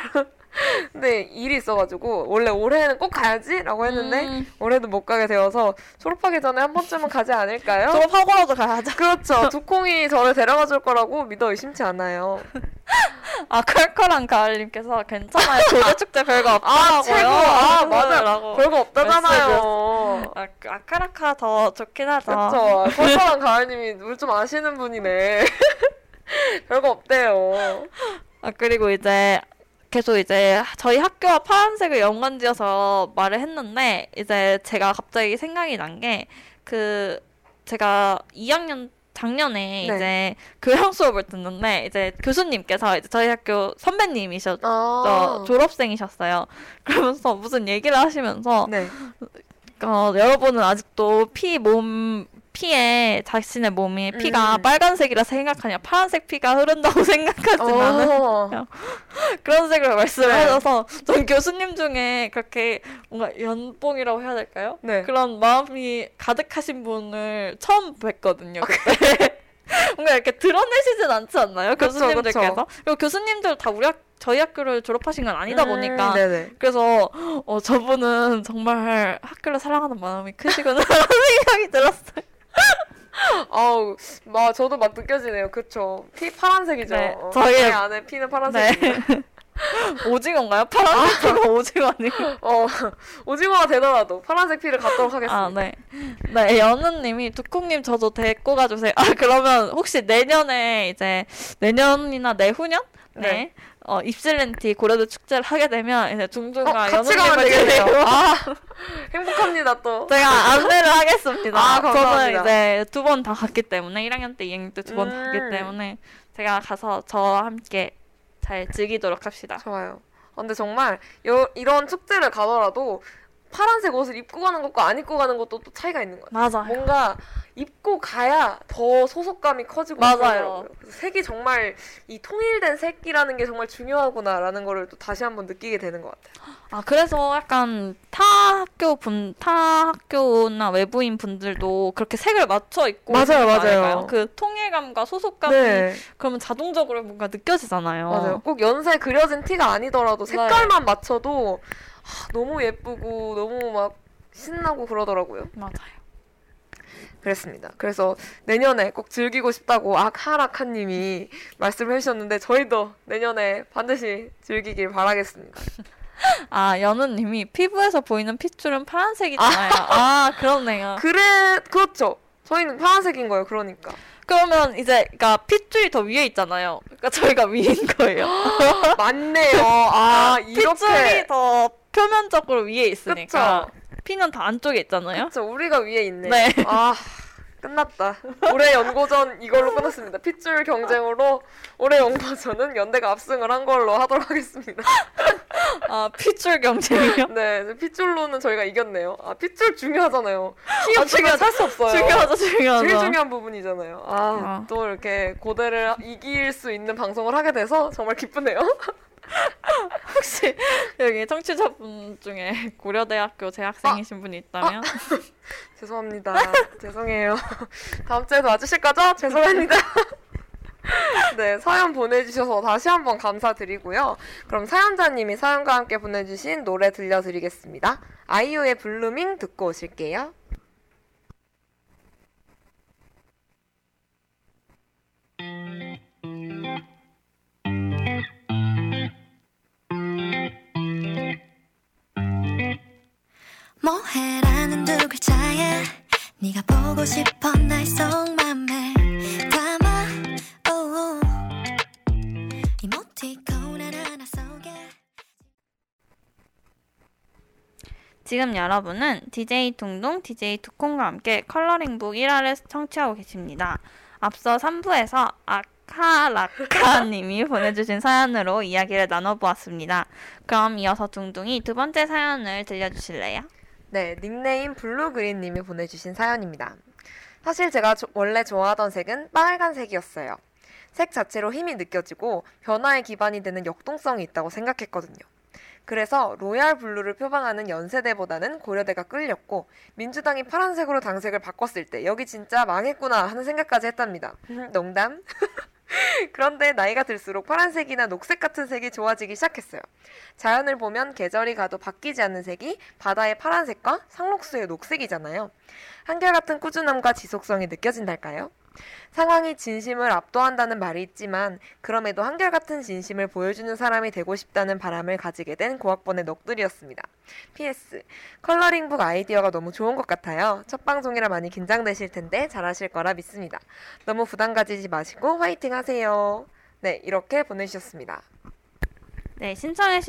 근데 일이 있어가지고 원래 올해는 꼭 가야지라고 했는데 음, 올해도 못 가게 되어서 졸업하기 전에 한 번쯤은 가지 않을까요? 졸업하고라도 가야죠. 그렇죠. 두콩이 저를 데려가 줄 거라고 믿어 의심치 않아요. 아 컬컬한 가을님께서 괜찮아요. 조대 축제 별거 없다고요. 아 최고. 아 맞아. 라고. 별거 없다잖아요. 아, 그 아카라카 더 좋긴 하죠. 그렇죠. 펄펄한 가을님이 물 좀 아시는 분이네. 별거 없대요. 아 그리고 이제 계속 이제 저희 학교와 파란색을 연관지어서 말을 했는데 이제 제가 갑자기 생각이 난 게 그 제가 2학년 작년에 네. 이제 교양 수업을 듣는데 이제 교수님께서 이제 저희 학교 선배님이셨죠 아. 졸업생이셨어요. 그러면서 무슨 얘기를 하시면서 네. 어, 여러분은 아직도 피 몸 피에 자신의 몸이 피가 음. 빨간색이라 생각하냐 파란색 피가 흐른다고 생각하지만은 어. 그런 식으로 말씀을 네. 하셔서 전 교수님 중에 그렇게 뭔가 연봉이라고 해야 될까요? 네. 그런 마음이 가득하신 분을 처음 뵀거든요. 그때 뭔가 이렇게 드러내시진 않지 않나요? 그쵸, 교수님들께서 그쵸. 그리고 교수님들 다 우리 학 저희 학교를 졸업하신 건 아니다 음, 보니까 네네. 그래서 어 저분은 정말 학교를 사랑하는 마음이 크시구나 라는 생각이 들었어요. 아우, 막 저도 막 느껴지네요. 그쵸. 피 파란색이죠. 네, 어, 저희- 안에 피는 파란색입니다. 네. 오징어인가요? 파란색 피가 오징어 아니고? 어, 오징어가 되더라도 파란색 피를 갖도록 하겠습니다. 아, 네. 네, 연우님이 두콩님 저도 데리고 가주세요. 아, 그러면 혹시 내년에 이제 내년이나 내후년? 네. 네. 어, 입실렌티 고려도 축제를 하게 되면 이제 어, 같이 가면 연우님을. 데리고 아, 행복합니다, 또. 제가 안내를 하겠습니다. 아. 저는 이제 두 번 다 갔기 때문에 1학년 때 2학년 때 두번 음. 갔기 때문에 제가 가서 저와 함께 잘 즐기도록 합시다. 좋아요. 어, 근데 정말 여, 이런 축제를 가더라도 파란색 옷을 입고 가는 것과 안 입고 가는 것도 또 차이가 있는 것 같아요. 맞아요. 뭔가 입고 가야 더 소속감이 커지고 맞아요. 그래서 색이 정말 이 통일된 색이라는 게 정말 중요하구나라는 거를 또 다시 한번 느끼게 되는 것 같아요. 아, 그래서 약간 타 학교 분, 타 학교나 외부인 분들도 그렇게 색을 맞춰 입고 맞아요, 있는 거 맞아요. 아닐까요? 그 통일감과 소속감이 그러면 자동적으로 뭔가 느껴지잖아요. 네. 맞아요. 꼭 연세 그려진 티가 아니더라도 네. 색깔만 맞춰도 아, 너무 예쁘고 너무 막 신나고 그러더라고요. 맞아요. 그랬습니다. 그래서 내년에 꼭 즐기고 싶다고 아카라카님이 말씀을 해주셨는데 저희도 내년에 반드시 즐기길 바라겠습니다. 아, 연우님이 피부에서 보이는 핏줄은 파란색이잖아요. 아, 그렇네요. 그래 그렇죠. 저희는 파란색인 거예요. 그러니까 그러면 이제, 그러니까 핏줄이 더 위에 있잖아요. 그러니까 저희가 위인 거예요. 맞네요. 아 핏줄이 이렇게 더 표면적으로 위에 있으니까 그쵸. 피는 다 안쪽에 있잖아요. 그렇죠. 우리가 위에 있네. 네. 아 끝났다. 올해 연고전 이걸로 끝났습니다. 핏줄 경쟁으로 올해 연고전은 연대가 압승을 한 걸로 하도록 하겠습니다. 아, 핏줄 경쟁이요? 네, 핏줄로는 저희가 이겼네요. 아 핏줄 중요하잖아요. 피 아, 없으면 중요- 살수 없어요. 중요하죠, 중요하죠. 제일 중요한 부분이잖아요. 아, 아. 또 이렇게 고대를 이길 수 있는 방송을 하게 돼서 정말 기쁘네요. 혹시 여기 청취자분 중에 고려대학교 재학생이신 분이 있다면 죄송합니다. 죄송해요. 다음 주에도 와주실 거죠? 죄송합니다. 네, 사연 보내주셔서 다시 한번 감사드리고요. 그럼 사연자님이 사연과 함께 보내주신 노래 들려드리겠습니다. 아이유의 블루밍 듣고 오실게요. 뭐해라는 두 글자에 네가 보고 싶어 날 속맘에 담아 oh. 이모티콘 하나하나 속에 지금 여러분은 DJ 둥둥, DJ 두콩과 함께 컬러링북 1화를 청취하고 계십니다. 앞서 3부에서 아카라카님이 보내주신 사연으로 이야기를 나눠보았습니다. 그럼 이어서 둥둥이 두 번째 사연을 들려주실래요? 네, 닉네임 블루그린님이 보내주신 사연입니다. 사실 제가 조- 원래 좋아하던 색은 빨간색이었어요. 색 자체로 힘이 느껴지고 변화의 기반이 되는 역동성이 있다고 생각했거든요. 그래서 royal blue를 표방하는 연세대보다는 고려대가 끌렸고 민주당이 파란색으로 당색을 바꿨을 때 여기 진짜 망했구나 하는 생각까지 했답니다. 농담. 그런데 나이가 들수록 파란색이나 녹색 같은 색이 좋아지기 시작했어요. 자연을 보면 계절이 가도 바뀌지 않는 색이 바다의 파란색과 상록수의 녹색이잖아요. 한결같은 꾸준함과 지속성이 느껴진달까요? 상황이 진심을 압도한다는 말이 있지만 그럼에도 한결같은 진심을 보여주는 사람이 되고 싶다는 바람을 가지게 된 고학번의 넋들이었습니다. PS 컬러링북 아이디어가 너무 좋은 것 같아요. 첫 방송이라 많이 긴장되실 텐데 잘하실 거라 믿습니다. 너무 부담 가지지 마시고 화이팅 하세요. 네 이렇게 보내주셨습니다. 네, 신청해,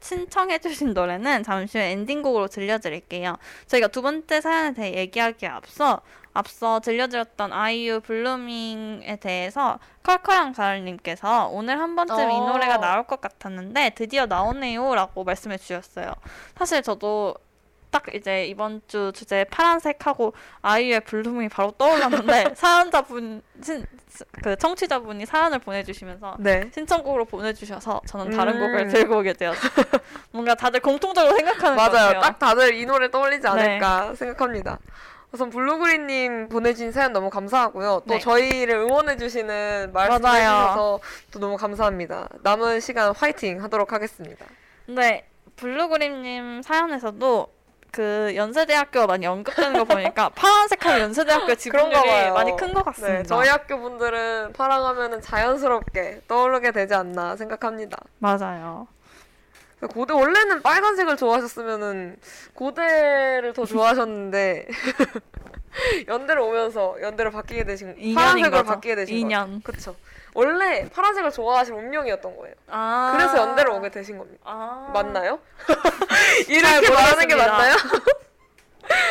신청해 주신 노래는 잠시 후 엔딩곡으로 들려드릴게요. 저희가 두 번째 사연에 대해 얘기하기에 앞서 앞서 들려드렸던 아이유 블루밍에 대해서 컬컬한 가을님께서 오늘 한 번쯤 이 어. 노래가 나올 것 같았는데 드디어 나오네요 라고 말씀해 주셨어요. 사실 저도 딱 이제 이번 주 주제 파란색하고 아이유의 블루밍이 바로 떠올랐는데 사연자분 신, 그 청취자분이 사연을 보내주시면서 네. 신청곡으로 보내주셔서 저는 다른 음. 곡을 들고 오게 되었어요. 뭔가 다들 공통적으로 생각하는 것 맞아요. 딱 다들 이 노래 떠올리지 네. 않을까 생각합니다. 우선 블루그린님 보내주신 사연 너무 감사하고요. 또 네. 저희를 응원해주시는 말씀 맞아요. 해주셔서 또 너무 감사합니다. 남은 시간 화이팅 하도록 하겠습니다. 근데 블루그림님 사연에서도 그 연세대학교가 많이 언급되는 거 보니까 파란색하고 연세대학교 지분율이. 많이 큰 것 같습니다. 네, 저희 학교 분들은 파랑하면 자연스럽게 떠오르게 되지 않나 생각합니다. 맞아요. 고대 원래는 빨간색을 좋아하셨으면은 고대를 더 좋아하셨는데 연대를 오면서 연대를 바뀌게 되신 파란색으로 거죠. 바뀌게 되신 거죠. 인연. 그렇죠. 원래 파란색을 좋아하실 운명이었던 거예요. 아. 그래서 연대를 오게 되신 겁니다. 아. 맞나요? 이렇게 말하는 게. 맞나요?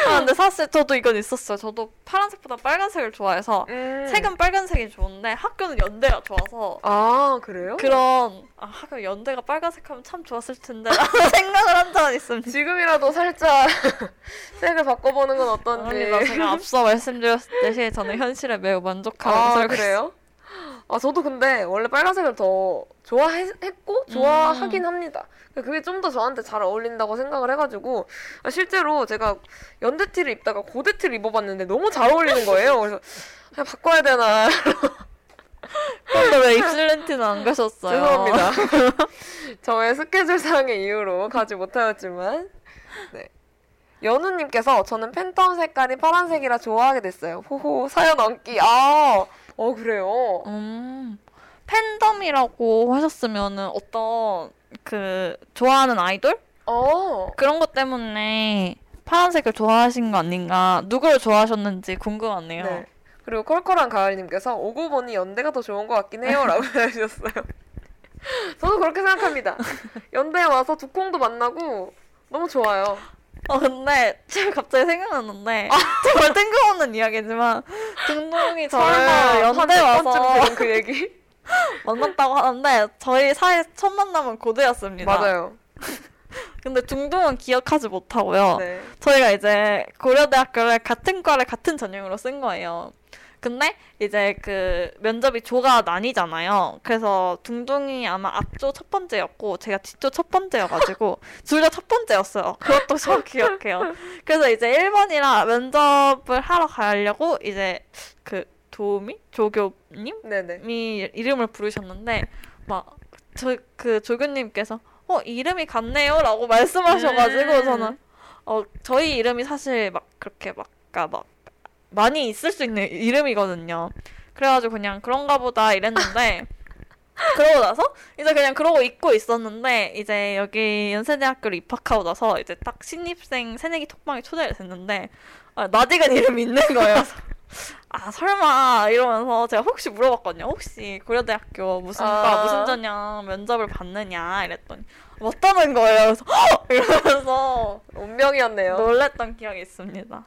아, 근데 사실 저도 이건 있었어요. 저도 파란색보다 빨간색을 좋아해서 음. 색은 빨간색이 좋은데 학교는 연대가 좋아서 아 그래요? 그런 아 학교 연대가 빨간색 하면 참 좋았을 텐데 라는 생각을 한 적은 있습니다. 지금이라도 살짝 색을 바꿔보는 건 어떤지. 아닙니다. 제가 앞서 말씀드렸듯이 저는 현실에 매우 만족하고 아 살고 그래요? 아 저도 근데 원래 빨간색을 더 좋아했고 좋아하긴 합니다. 그게 좀 더 저한테 잘 어울린다고 생각을 해가지고 아, 실제로 제가 연대 티를 입다가 고대 티를 입어봤는데 너무 잘 어울리는 거예요. 그래서 그냥 바꿔야 되나 근데 왜 입술 렌티는 안 가셨어요? 죄송합니다. 저의 스케줄상의 이유로 가지 못하였지만 네. 연우님께서 저는 팬텀 색깔이 파란색이라 좋아하게 됐어요. 호호 사연 얹기 아, 어 그래요. 음, 팬덤이라고 하셨으면은 어떤 그 좋아하는 아이돌 어. 그런 것 때문에 파란색을 좋아하신 거 아닌가? 누구를 좋아하셨는지 궁금하네요. 네. 그리고 컬컬한 가을님께서 오고 보니 연대가 더 좋은 것 같긴 해요라고 해주셨어요. 저도 그렇게 생각합니다. 연대에 와서 두콩도 만나고 너무 좋아요. 어 근데 제가 갑자기 생각났는데 정말 뜬금없는 이야기지만 등동이 저를 설마 연대 한 와서 100번쯤 들은 그 얘기? 만났다고 하는데 저희 사이 첫 만남은 고대였습니다. 맞아요. 근데 둥둥은 기억하지 못하고요. 네. 저희가 이제 고려대학교를 같은 과를 같은 전형으로 쓴 거예요. 근데 이제 그 면접이 조가 나뉘잖아요. 그래서 둥둥이 아마 앞조 첫 번째였고 제가 뒷조 첫 번째여가지고 둘 다 첫 번째였어요. 그것도 저 기억해요. 그래서 이제 1번이라 면접을 하러 가려고 이제 그 도우미 조교님 네네. 이 이름을 부르셨는데 막 저 그 조교님께서 어 이름이 같네요라고 말씀하셔가지고 음. 저는 어 저희 이름이 사실 막 그렇게 막 그러니까 막 많이 있을 수 있는 이름이거든요. 그래가지고 그냥 그런가 보다 이랬는데 그러고 나서 이제 그냥 그러고 있고 있었는데 이제 여기 연세대학교를 입학하고 나서 이제 딱 신입생 새내기 톡방에 초대를 됐는데 아, 낯익은 이름이 있는 거예요. 아 설마 이러면서 제가 혹시 물어봤거든요. 혹시 고려대학교 무슨 과 아. 무슨 전형 면접을 봤느냐 이랬더니 맞다는 거예요. 그래서 헉! 이러면서 운명이었네요. 놀랬던 기억이 있습니다.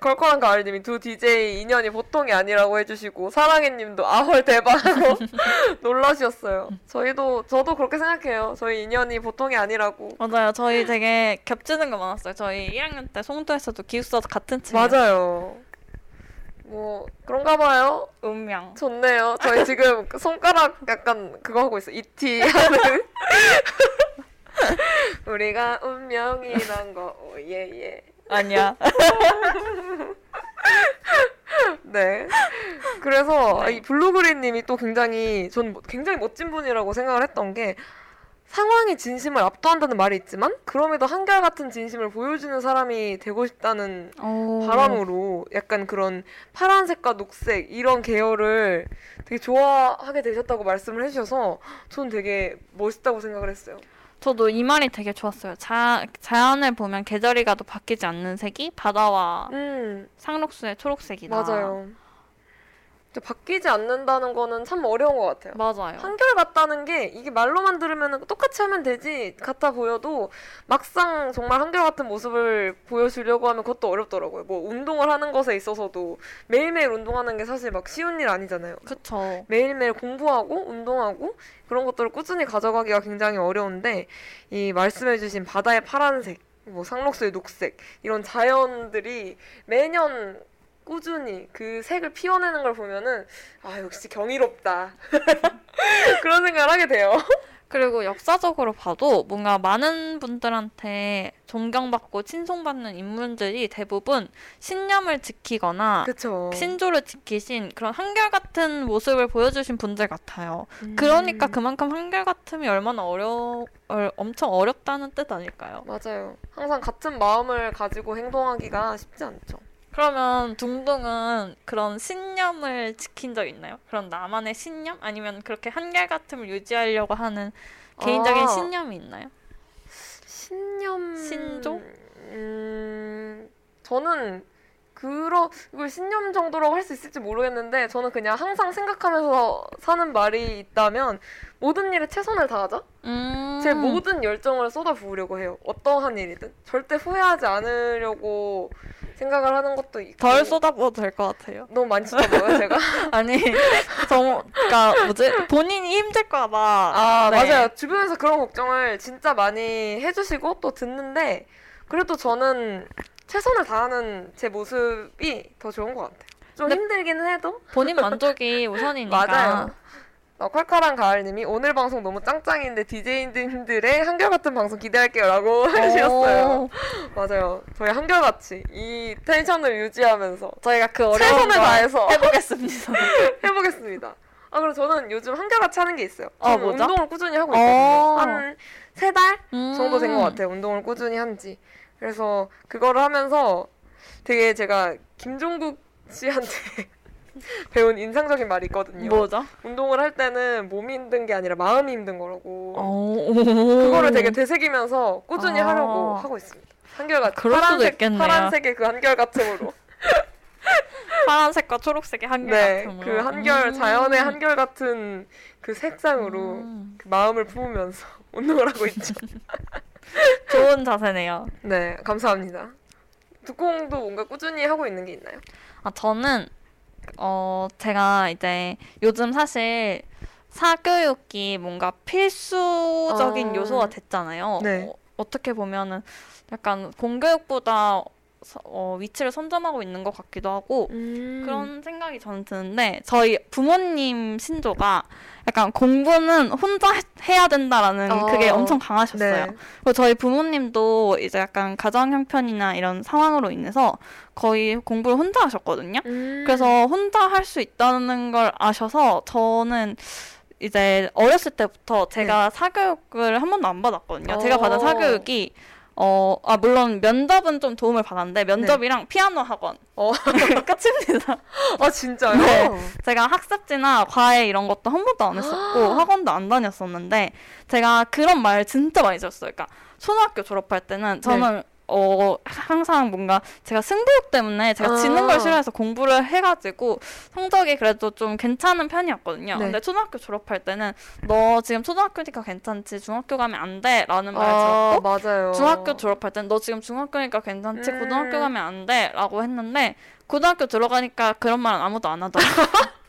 컬컬한 가을님이 두 DJ 인연이 보통이 아니라고 해주시고 사랑해님도 아헐 대박하고 놀라셨어요. 저희도 저도 그렇게 생각해요. 저희 인연이 보통이 아니라고. 맞아요. 저희 되게 겹치는 거 많았어요. 저희 1학년 때 송도에서도 기숙사 같은 층 맞아요. 뭐 그런가 봐요. 운명. 좋네요. 저희 지금 손가락 약간 그거 하고 있어. 이티 하는. 우리가 운명이란 거 오예예. 아니야. 네. 그래서 네. 이 블루그린님이 또 굉장히 전 굉장히 멋진 분이라고 생각을 했던 게 상황이 진심을 압도한다는 말이 있지만 그럼에도 한결같은 진심을 보여주는 사람이 되고 싶다는 오. 바람으로 약간 그런 파란색과 녹색 이런 계열을 되게 좋아하게 되셨다고 말씀을 해주셔서 전 되게 멋있다고 생각을 했어요. 저도 이 말이 되게 좋았어요. 자, 자연을 보면 계절이 가도 바뀌지 않는 색이 바다와 음 상록수의 초록색이다. 맞아요. 바뀌지 않는다는 거는 참 어려운 것 같아요. 맞아요. 한결 같다는 게 이게 말로만 들으면 똑같이 하면 되지 같아 보여도 막상 정말 한결 같은 모습을 보여주려고 하면 그것도 어렵더라고요. 뭐 운동을 하는 것에 있어서도 매일매일 운동하는 게 사실 막 쉬운 일 아니잖아요. 그쵸. 매일매일 공부하고 운동하고 그런 것들을 꾸준히 가져가기가 굉장히 어려운데 이 말씀해주신 바다의 파란색, 뭐 상록수의 녹색 이런 자연들이 매년 꾸준히 그 색을 피워내는 걸 보면은 아 역시 경이롭다 그런 생각을 하게 돼요. 그리고 역사적으로 봐도 뭔가 많은 분들한테 존경받고 친송받는 인물들이 대부분 신념을 지키거나 그쵸. 신조를 지키신 그런 한결같은 모습을 보여주신 분들 같아요. 그러니까 음, 그만큼 한결같음이 얼마나 어려, 어, 엄청 어렵다는 뜻 아닐까요? 맞아요. 항상 같은 마음을 가지고 행동하기가 쉽지 않죠. 그러면 둥둥은 그런 신념을 지킨 적 있나요? 그런 나만의 신념? 아니면 그렇게 한결같음을 유지하려고 하는 개인적인 아. 신념이 있나요? 신념 신조? 음 저는 그러 이걸 신념 정도라고 할 수 있을지 모르겠는데 저는 그냥 항상 생각하면서 사는 말이 있다면 모든 일에 최선을 다하자. 음. 제 모든 열정을 쏟아부으려고 해요. 어떠한 일이든 절대 후회하지 않으려고 생각을 하는 것도 있고. 덜 쏟아부어도 될 것 같아요. 너무 많이 쏟아부어요 제가. 아니, 정, 그니까, 뭐지? 본인이 힘들까봐. 아 네. 맞아요. 주변에서 그런 걱정을 진짜 많이 해주시고 또 듣는데 그래도 저는 최선을 다하는 제 모습이 더 좋은 것 같아요. 좀 힘들기는 해도 본인 만족이 우선이니까. 맞아요. 어, 칼칼한 가을님이 오늘 방송 너무 짱짱인데 DJ님들의 한결같은 방송 기대할게요 라고 해주셨어요. 맞아요. 저희 한결같이 이 텐션을 유지하면서 저희가 그 어려운 최선을 걸 다해서 해보겠습니다. 해보겠습니다. 아 그리고 저는 요즘 한결같이 하는 게 있어요. 어, 저는 뭐죠? 운동을 꾸준히 하고 어. 있거든요. 한 세달 음. 정도 된 것 같아요. 운동을 꾸준히 한지. 그래서 그거를 하면서 되게 제가 김종국 씨한테 배운 인상적인 말이 있거든요. 뭐죠? 운동을 할 때는 몸이 힘든 게 아니라 마음이 힘든 거라고. 오. 그거를 되게 되새기면서 꾸준히 아. 하려고 하고 있습니다. 한결같 파란색. 파란색의 그 한결같음으로. 파란색과 초록색의 한결 네, 같은 그 한결 자연의 한결 같은 그 색상으로 음. 그 마음을 품으면서 운동을 하고 있죠. 좋은 자세네요. 네, 감사합니다. 두콩도 뭔가 꾸준히 하고 있는 게 있나요? 아, 저는, 어, 제가 이제 요즘 사실 사교육이 뭔가 필수적인 아. 요소가 됐잖아요. 네. 어, 어떻게 보면은 약간 공교육보다 서- 어, 위치를 선점하고 있는 것 같기도 하고 음. 그런 생각이 저는 드는데 저희 부모님 신조가 약간 공부는 혼자 해- 해야 된다라는 어. 그게 엄청 강하셨어요. 네. 그리고 저희 부모님도 이제 약간 가정 형편이나 이런 상황으로 인해서 거의 공부를 혼자 하셨거든요. 음. 그래서 혼자 할 수 있다는 걸 아셔서 저는 이제 어렸을 때부터 제가 사교육을 한 번도 안 받았거든요. 제가 받은 어. 사교육이 어, 아, 물론 면접은 좀 도움을 받았는데 면접이랑 피아노 학원 어. 끝입니다. 아 진짜요? 네. 제가 학습지나 과외 이런 것도 한 번도 안 했었고 학원도 안 다녔었는데 제가 그런 말 진짜 많이 들었어요. 그러니까 초등학교 졸업할 때는 저는 어 항상 뭔가 제가 승부욕 때문에 제가 지는 아. 걸 싫어해서 공부를 해가지고 성적이 그래도 좀 괜찮은 편이었거든요. 네. 근데 초등학교 졸업할 때는 너 지금 초등학교니까 괜찮지 중학교 가면 안 돼라는 말을 아 들었고 맞아요. 중학교 졸업할 땐너 지금 중학교니까 괜찮지 음. 고등학교 가면 안 돼라고 했는데 고등학교 들어가니까 그런 말은 아무도 안 하더라고요.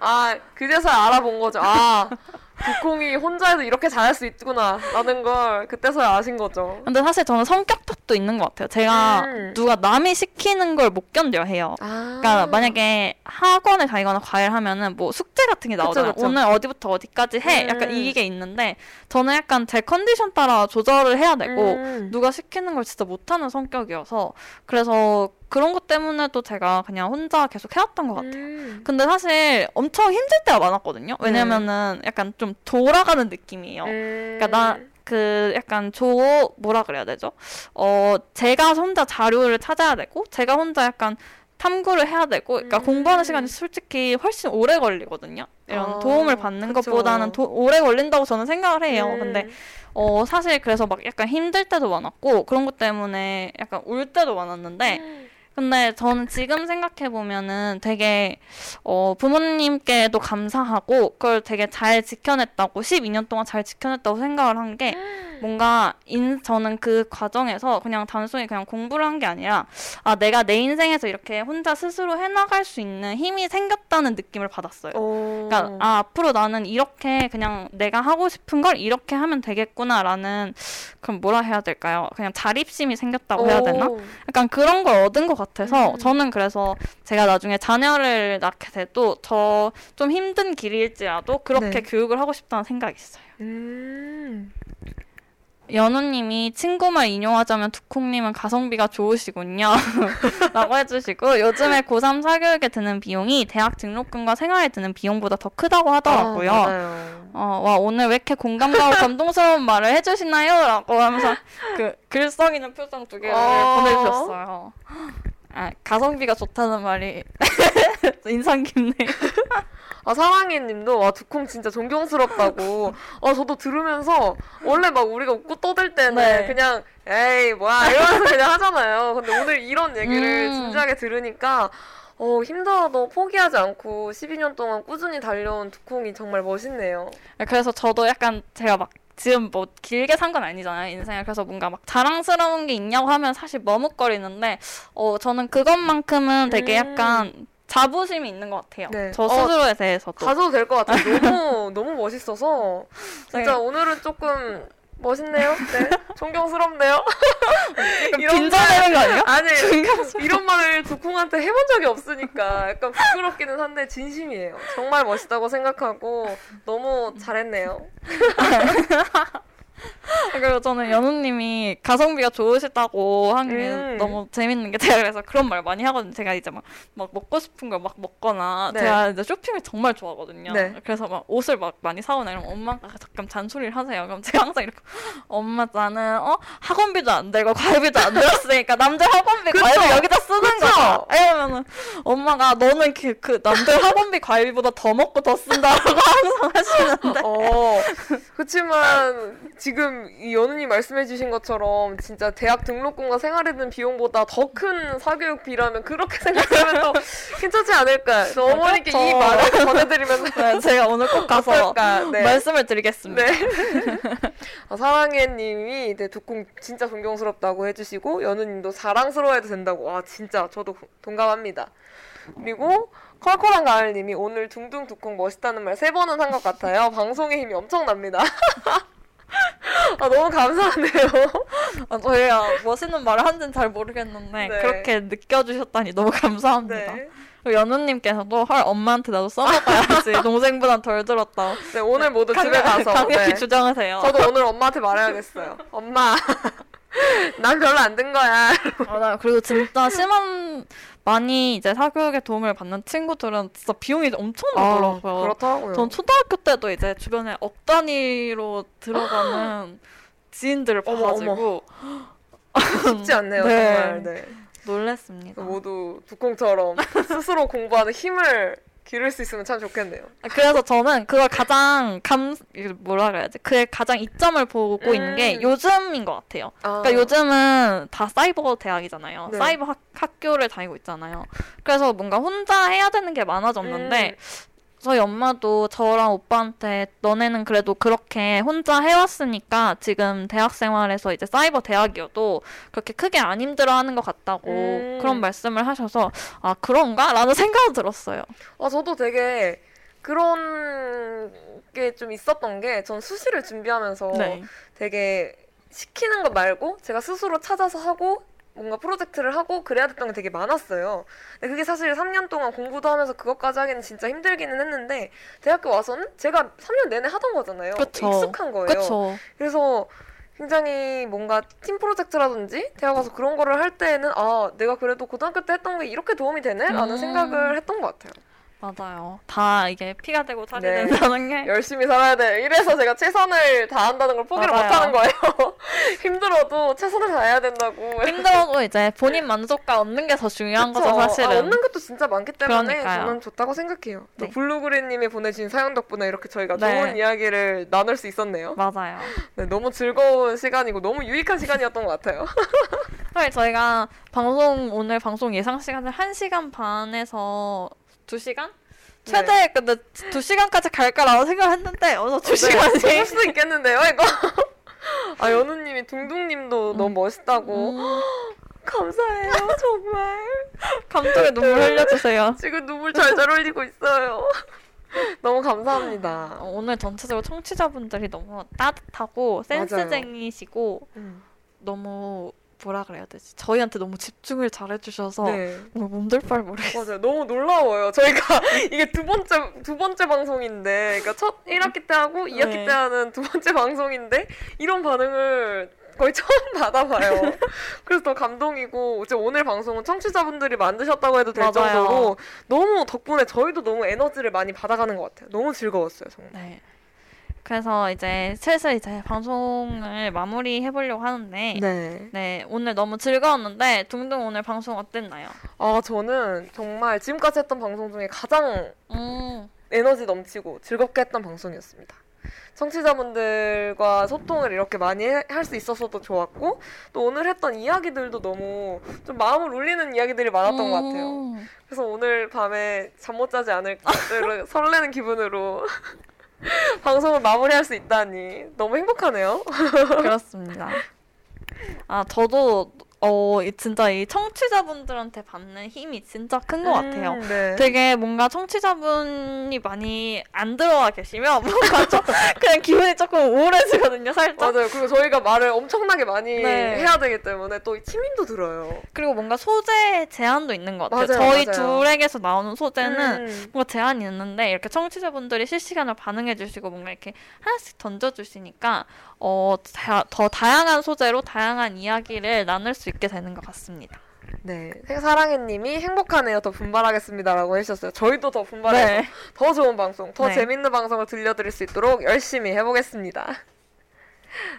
아 그제서야 알아본 거죠. 아 두콩이 혼자 해도 이렇게 잘할 수 있구나 라는 걸 그때서야 아신 거죠. 근데 사실 저는 성격 탓도 있는 것 같아요. 제가 음. 누가 남이 시키는 걸 못 견뎌 해요. 아. 그러니까 만약에 학원에 다니거나 과외를 하면은 뭐 숙제 같은 게 나오잖아요. 그쵸. 오늘 어디부터 어디까지 해. 약간 음. 이게 있는데 저는 약간 제 컨디션 따라 조절을 해야 되고 음. 누가 시키는 걸 진짜 못하는 성격이어서 그래서 그런 것 때문에도 제가 그냥 혼자 계속 해왔던 것 같아요. 음. 근데 사실 엄청 힘들 때가 많았거든요. 왜냐면은 약간 좀 돌아가는 느낌이에요. 음. 그러니까 나 그 약간 조 뭐라 그래야 되죠? 어 제가 혼자 자료를 찾아야 되고 제가 혼자 약간 탐구를 해야 되고 그러니까 음. 공부하는 시간이 솔직히 훨씬 오래 걸리거든요. 이런 아, 도움을 받는 그쵸. 것보다는 도- 오래 걸린다고 저는 생각을 해요. 음. 근데 어 사실 그래서 막 약간 힘들 때도 많았고 그런 것 때문에 약간 울 때도 많았는데 음. 근데 저는 지금 생각해 보면은 되게 어 부모님께도 감사하고 그걸 되게 잘 지켜냈다고 12년 동안 잘 지켜냈다고 생각을 한 게 뭔가 인 저는 그 과정에서 그냥 단순히 그냥 공부를 한 게 아니라 아 내가 내 인생에서 이렇게 혼자 스스로 해나갈 수 있는 힘이 생겼다는 느낌을 받았어요. 어. 그러니까 아 앞으로 나는 이렇게 그냥 내가 하고 싶은 걸 이렇게 하면 되겠구나라는 그럼 뭐라 해야 될까요? 그냥 자립심이 생겼다고 해야 되나? 오. 약간 그런 걸 얻은 것 같아 서 음. 저는 그래서 제가 나중에 자녀를 낳게 돼도 저 좀 힘든 길일지라도 그렇게 네. 교육을 하고 싶다는 생각이 있어요. 음. 연우님이 친구말 인용하자면 두콩님은 가성비가 좋으시군요. 라고 해주시고 요즘에 고3 사교육에 드는 비용이 대학 등록금과 생활에 드는 비용보다 더 크다고 하더라고요. 아. 어, 와, 오늘 왜 이렇게 공감가고 감동스러운 말을 해주시나요? 라고 하면서 그 글썽 이는 표정 두 개를 어. 보내주셨어요. 아, 가성비가 좋다는 말이 인상 깊네요. 아, 사랑해 님도, 와, 두콩 진짜 존경스럽다고. 아, 저도 들으면서, 원래 막 우리가 웃고 떠들 때는 네. 그냥, 에이, 뭐야, 이러면서 그냥 하잖아요. 근데 오늘 이런 얘기를 음. 진지하게 들으니까, 어, 힘들어도 포기하지 않고 12년 동안 꾸준히 달려온 두콩이 정말 멋있네요. 그래서 저도 약간 제가 막 지금 뭐 길게 산 건 아니잖아요, 인생을. 그래서 뭔가 막 자랑스러운 게 있냐고 하면 사실 머뭇거리는데, 어, 저는 그것만큼은 되게 음. 약간 자부심이 있는 것 같아요. 네. 저 어, 스스로에 대해서도. 가져도 될 것 같아요. 너무, 너무 멋있어서. 진짜 네. 오늘은 조금 멋있네요. 네. 존경스럽네요. 이런 빈자되는 거 아니야? 아니 이런 말을 두콩한테 해본 적이 없으니까 약간 부끄럽기는 한데 진심이에요. 정말 멋있다고 생각하고 너무 잘했네요. 그리고 저는 연우님이 가성비가 좋으시다고 한게 음. 너무 재밌는 게 제가 그래서 그런 말 많이 하거든요. 제가 이제 막, 막 먹고 싶은 걸 막 먹거나 네. 제가 이제 쇼핑을 정말 좋아하거든요. 네. 그래서 막 옷을 막 많이 사오나 이러면 엄마가 잠깐 잔소리를 하세요. 그럼 제가 항상 이렇게 엄마 나는 어 학원비도 안 들고 과외비도 안 들었으니까 남들 학원비? 과외비 여기다 쓰는? 거야. 이러면은 엄마가 너는 그, 그 남들 학원비 과외비보다 더 먹고 더 쓴다라고 항상 하시는데 어 그렇지만 지금 이 연우님 말씀해주신 것처럼 진짜 대학 등록금과 생활에 든 비용보다 더 큰 사교육비라면 그렇게 생각하면 또 괜찮지 않을까. 그래서 어머니께 이 그렇죠. 말을 전해드리면서 네, 제가 오늘 꼭 가서. 네. 말씀을 드리겠습니다. 네. 아, 사랑해님이 네, 두콩 진짜 존경스럽다고 해주시고 연우님도 자랑스러워해도 된다고. 와 진짜 저도 고- 동감합니다. 그리고 컬컬한 가을님이 오늘 둥둥 두콩 멋있다는 말 세 번은 한 것 같아요. 방송의 힘이 엄청납니다. 아 너무 감사하네요. 아, 저희가 멋있는 말을 하는지는 잘 모르겠는데 네. 그렇게 느껴주셨다니 너무 감사합니다. 네. 연우님께서도 헐 엄마한테 나도 써먹어야지 동생보단 덜 들었다. 네 오늘 모두 집에 가서 강력히 네. 주장하세요. 저도 오늘 엄마한테 말해야겠어요. 엄마 난 별로 안 든 거야. 맞아요. 그리고 진짜 심한 많이 이제 사교육에 도움을 받는 친구들은 진짜 비용이 엄청 나더라고요. 아, 그렇더라고요. 전 초등학교 때도 이제 주변에 억 단위로 들어가는 지인들을 봐가지고 쉽지 않네요 네. 정말. 네. 놀랬습니다. 모두 두콩처럼 스스로 공부하는 힘을 기를 수 있으면 참 좋겠네요. 아, 그래서 저는 그걸 가장 감 뭐라 그래야지 그의 가장 이점을 보고 있는 게 음. 요즘인 것 같아요. 아, 그러니까 요즘은 다 사이버 대학이잖아요. 네. 사이버 학, 학교를 다니고 있잖아요. 그래서 뭔가 혼자 해야 되는 게 많아졌는데 음. 저희 엄마도 저랑 오빠한테 너네는 그래도 그렇게 혼자 해왔으니까 지금 대학 생활에서 이제 사이버 대학이어도 그렇게 크게 안 힘들어하는 것 같다고 음. 그런 말씀을 하셔서 아 그런가? 라는 생각이 들었어요. 아, 저도 되게 그런 게 좀 있었던 게 전 수시를 준비하면서 네. 되게 시키는 거 말고 제가 스스로 찾아서 하고 뭔가 프로젝트를 하고 그래야 됐던 게 되게 많았어요. 근데 그게 사실 3년 동안 공부도 하면서 그것까지 하기는 진짜 힘들기는 했는데 대학교 와서는 제가 3년 내내 하던 거잖아요. 그쵸. 익숙한 거예요. 그쵸. 그래서 굉장히 뭔가 팀 프로젝트라든지 대학가서 그런 거를 할 때에는 아 내가 그래도 고등학교 때 했던 게 이렇게 도움이 되네라는 음. 생각을 했던 것 같아요. 맞아요. 다 이게 피가 되고 살이 네. 된다는 게 열심히 살아야 돼. 이래서 제가 최선을 다한다는 걸 포기를 맞아요. 못하는 거예요. 힘들어도 최선을 다해야 된다고. 힘들어도 이제 본인 만족감 얻는 게 더 중요한 거죠, 그쵸? 사실은. 아, 얻는 것도 진짜 많기 때문에 그러니까요. 저는 좋다고 생각해요. 또 네. 블루그린님이 보내주신 사연 덕분에 이렇게 저희가 네. 좋은 이야기를 나눌 수 있었네요. 맞아요. 네, 너무 즐거운 시간이고 너무 유익한 시간이었던 것 같아요. 사실 저희가 방송 오늘 방송 예상 시간을 1시간 반에서 2시간? 네. 최대 근데 2시간까지 갈까라고 생각했는데 어서 2시간이 네, 할 수도 있겠는데요, 이거. 아, 연우님이 둥둥님도 너무 멋있다고. 음, 감사해요, 정말. 감동의 눈물 흘려주세요. 지금 눈물 잘잘 흘리고 있어요. 너무 감사합니다. 어, 오늘 전체적으로 청취자분들이 너무 따뜻하고 센스쟁이시고 음. 너무 뭐라 그래야 되지? 저희한테 너무 집중을 잘 해주셔서 네. 너무 몸둘바를 모르겠어요. 맞아요. 너무 놀라워요. 저희가 이게 두 번째 두 번째 방송인데, 그러니까 첫 1학기 때 하고 2학기 네. 때 하는 두 번째 방송인데 이런 반응을 거의 처음 받아봐요. 그래서 더 감동이고 이제 오늘 방송은 청취자분들이 만드셨다고 해도 될 맞아요. 정도로 너무 덕분에 저희도 너무 에너지를 많이 받아가는 것 같아요. 너무 즐거웠어요, 정말. 네. 그래서 이제 슬슬 이제 방송을 마무리 해 보려고 하는데 네. 네, 오늘 너무 즐거웠는데 둥둥 오늘 방송 어땠나요? 아 저는 정말 지금까지 했던 방송 중에 가장 음, 에너지 넘치고 즐겁게 했던 방송이었습니다. 청취자분들과 소통을 이렇게 많이 할 수 있어서도 좋았고 또 오늘 했던 이야기들도 너무 좀 마음을 울리는 이야기들이 많았던 것 같아요. 음, 그래서 오늘 밤에 잠 못 자지 않을까 설레는 기분으로 방송을 마무리할 수 있다니 너무 행복하네요. 그렇습니다. 아, 저도 어, 이 진짜 이 청취자분들한테 받는 힘이 진짜 큰것 같아요. 음, 네. 되게 뭔가 청취자분이 많이 안 들어와 계시면 뭔가 좀 그냥 기분이 조금 우울해지거든요, 살짝. 맞아요. 그리고 저희가 말을 엄청나게 많이 네. 해야 되기 때문에 또 침임도 들어요. 그리고 뭔가 소재 제한도 있는 것 같아요. 맞아요, 저희 맞아요. 둘에게서 나오는 소재는 음. 뭔가 제한이 있는데 이렇게 청취자분들이 실시간으로 반응해 주시고 뭔가 이렇게 하나씩 던져 주시니까 어, 다, 더 다양한 소재로 다양한 이야기를 나눌 수 있게 되는 것 같습니다. 네, 사랑해님이 행복하네요. 더 분발하겠습니다라고 해주셨어요. 저희도 더 분발해서 네. 더 좋은 방송, 더 네. 재밌는 방송을 들려드릴 수 있도록 열심히 해보겠습니다.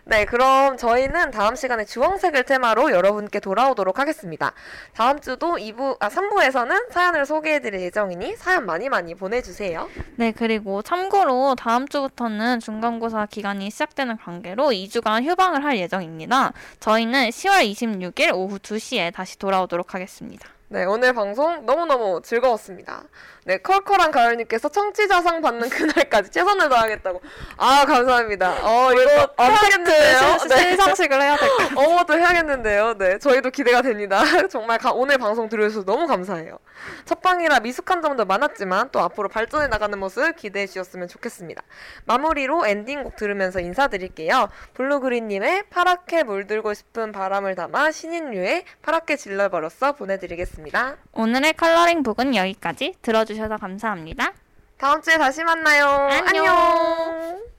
네, 그럼 저희는 다음 시간에 주황색을 테마로 여러분께 돌아오도록 하겠습니다. 다음 주도 2부, 아, 3부에서는 사연을 소개해드릴 예정이니 사연 많이 많이 보내주세요. 네, 그리고 참고로 다음 주부터는 중간고사 기간이 시작되는 관계로 2주간 휴방을 할 예정입니다. 저희는 10월 26일 오후 2시에 다시 돌아오도록 하겠습니다. 네, 오늘 방송 너무너무 즐거웠습니다. 네, 컬컬한 가을님께서 청취자상 받는 그날까지 최선을 다하겠다고. 아, 감사합니다. 어, 이거 해야겠는데요? 네. 시상식을 해야 될 것 같아요. 어머도 해야겠는데요. 네, 저희도 기대가 됩니다. 정말 가- 오늘 방송 들으셔서 너무 감사해요. 첫 방이라 미숙한 점도 많았지만 또 앞으로 발전해 나가는 모습 기대해 주셨으면 좋겠습니다. 마무리로 엔딩곡 들으면서 인사드릴게요. 블루그린님의 파랗게 물들고 싶은 바람을 담아 신인류의 파랗게 질러버렸어 보내드리 겠습니다. 오늘의 컬러링 북은 여기까지 들어주셔서 감사합니다. 다음 주에 다시 만나요. 안녕. 안녕.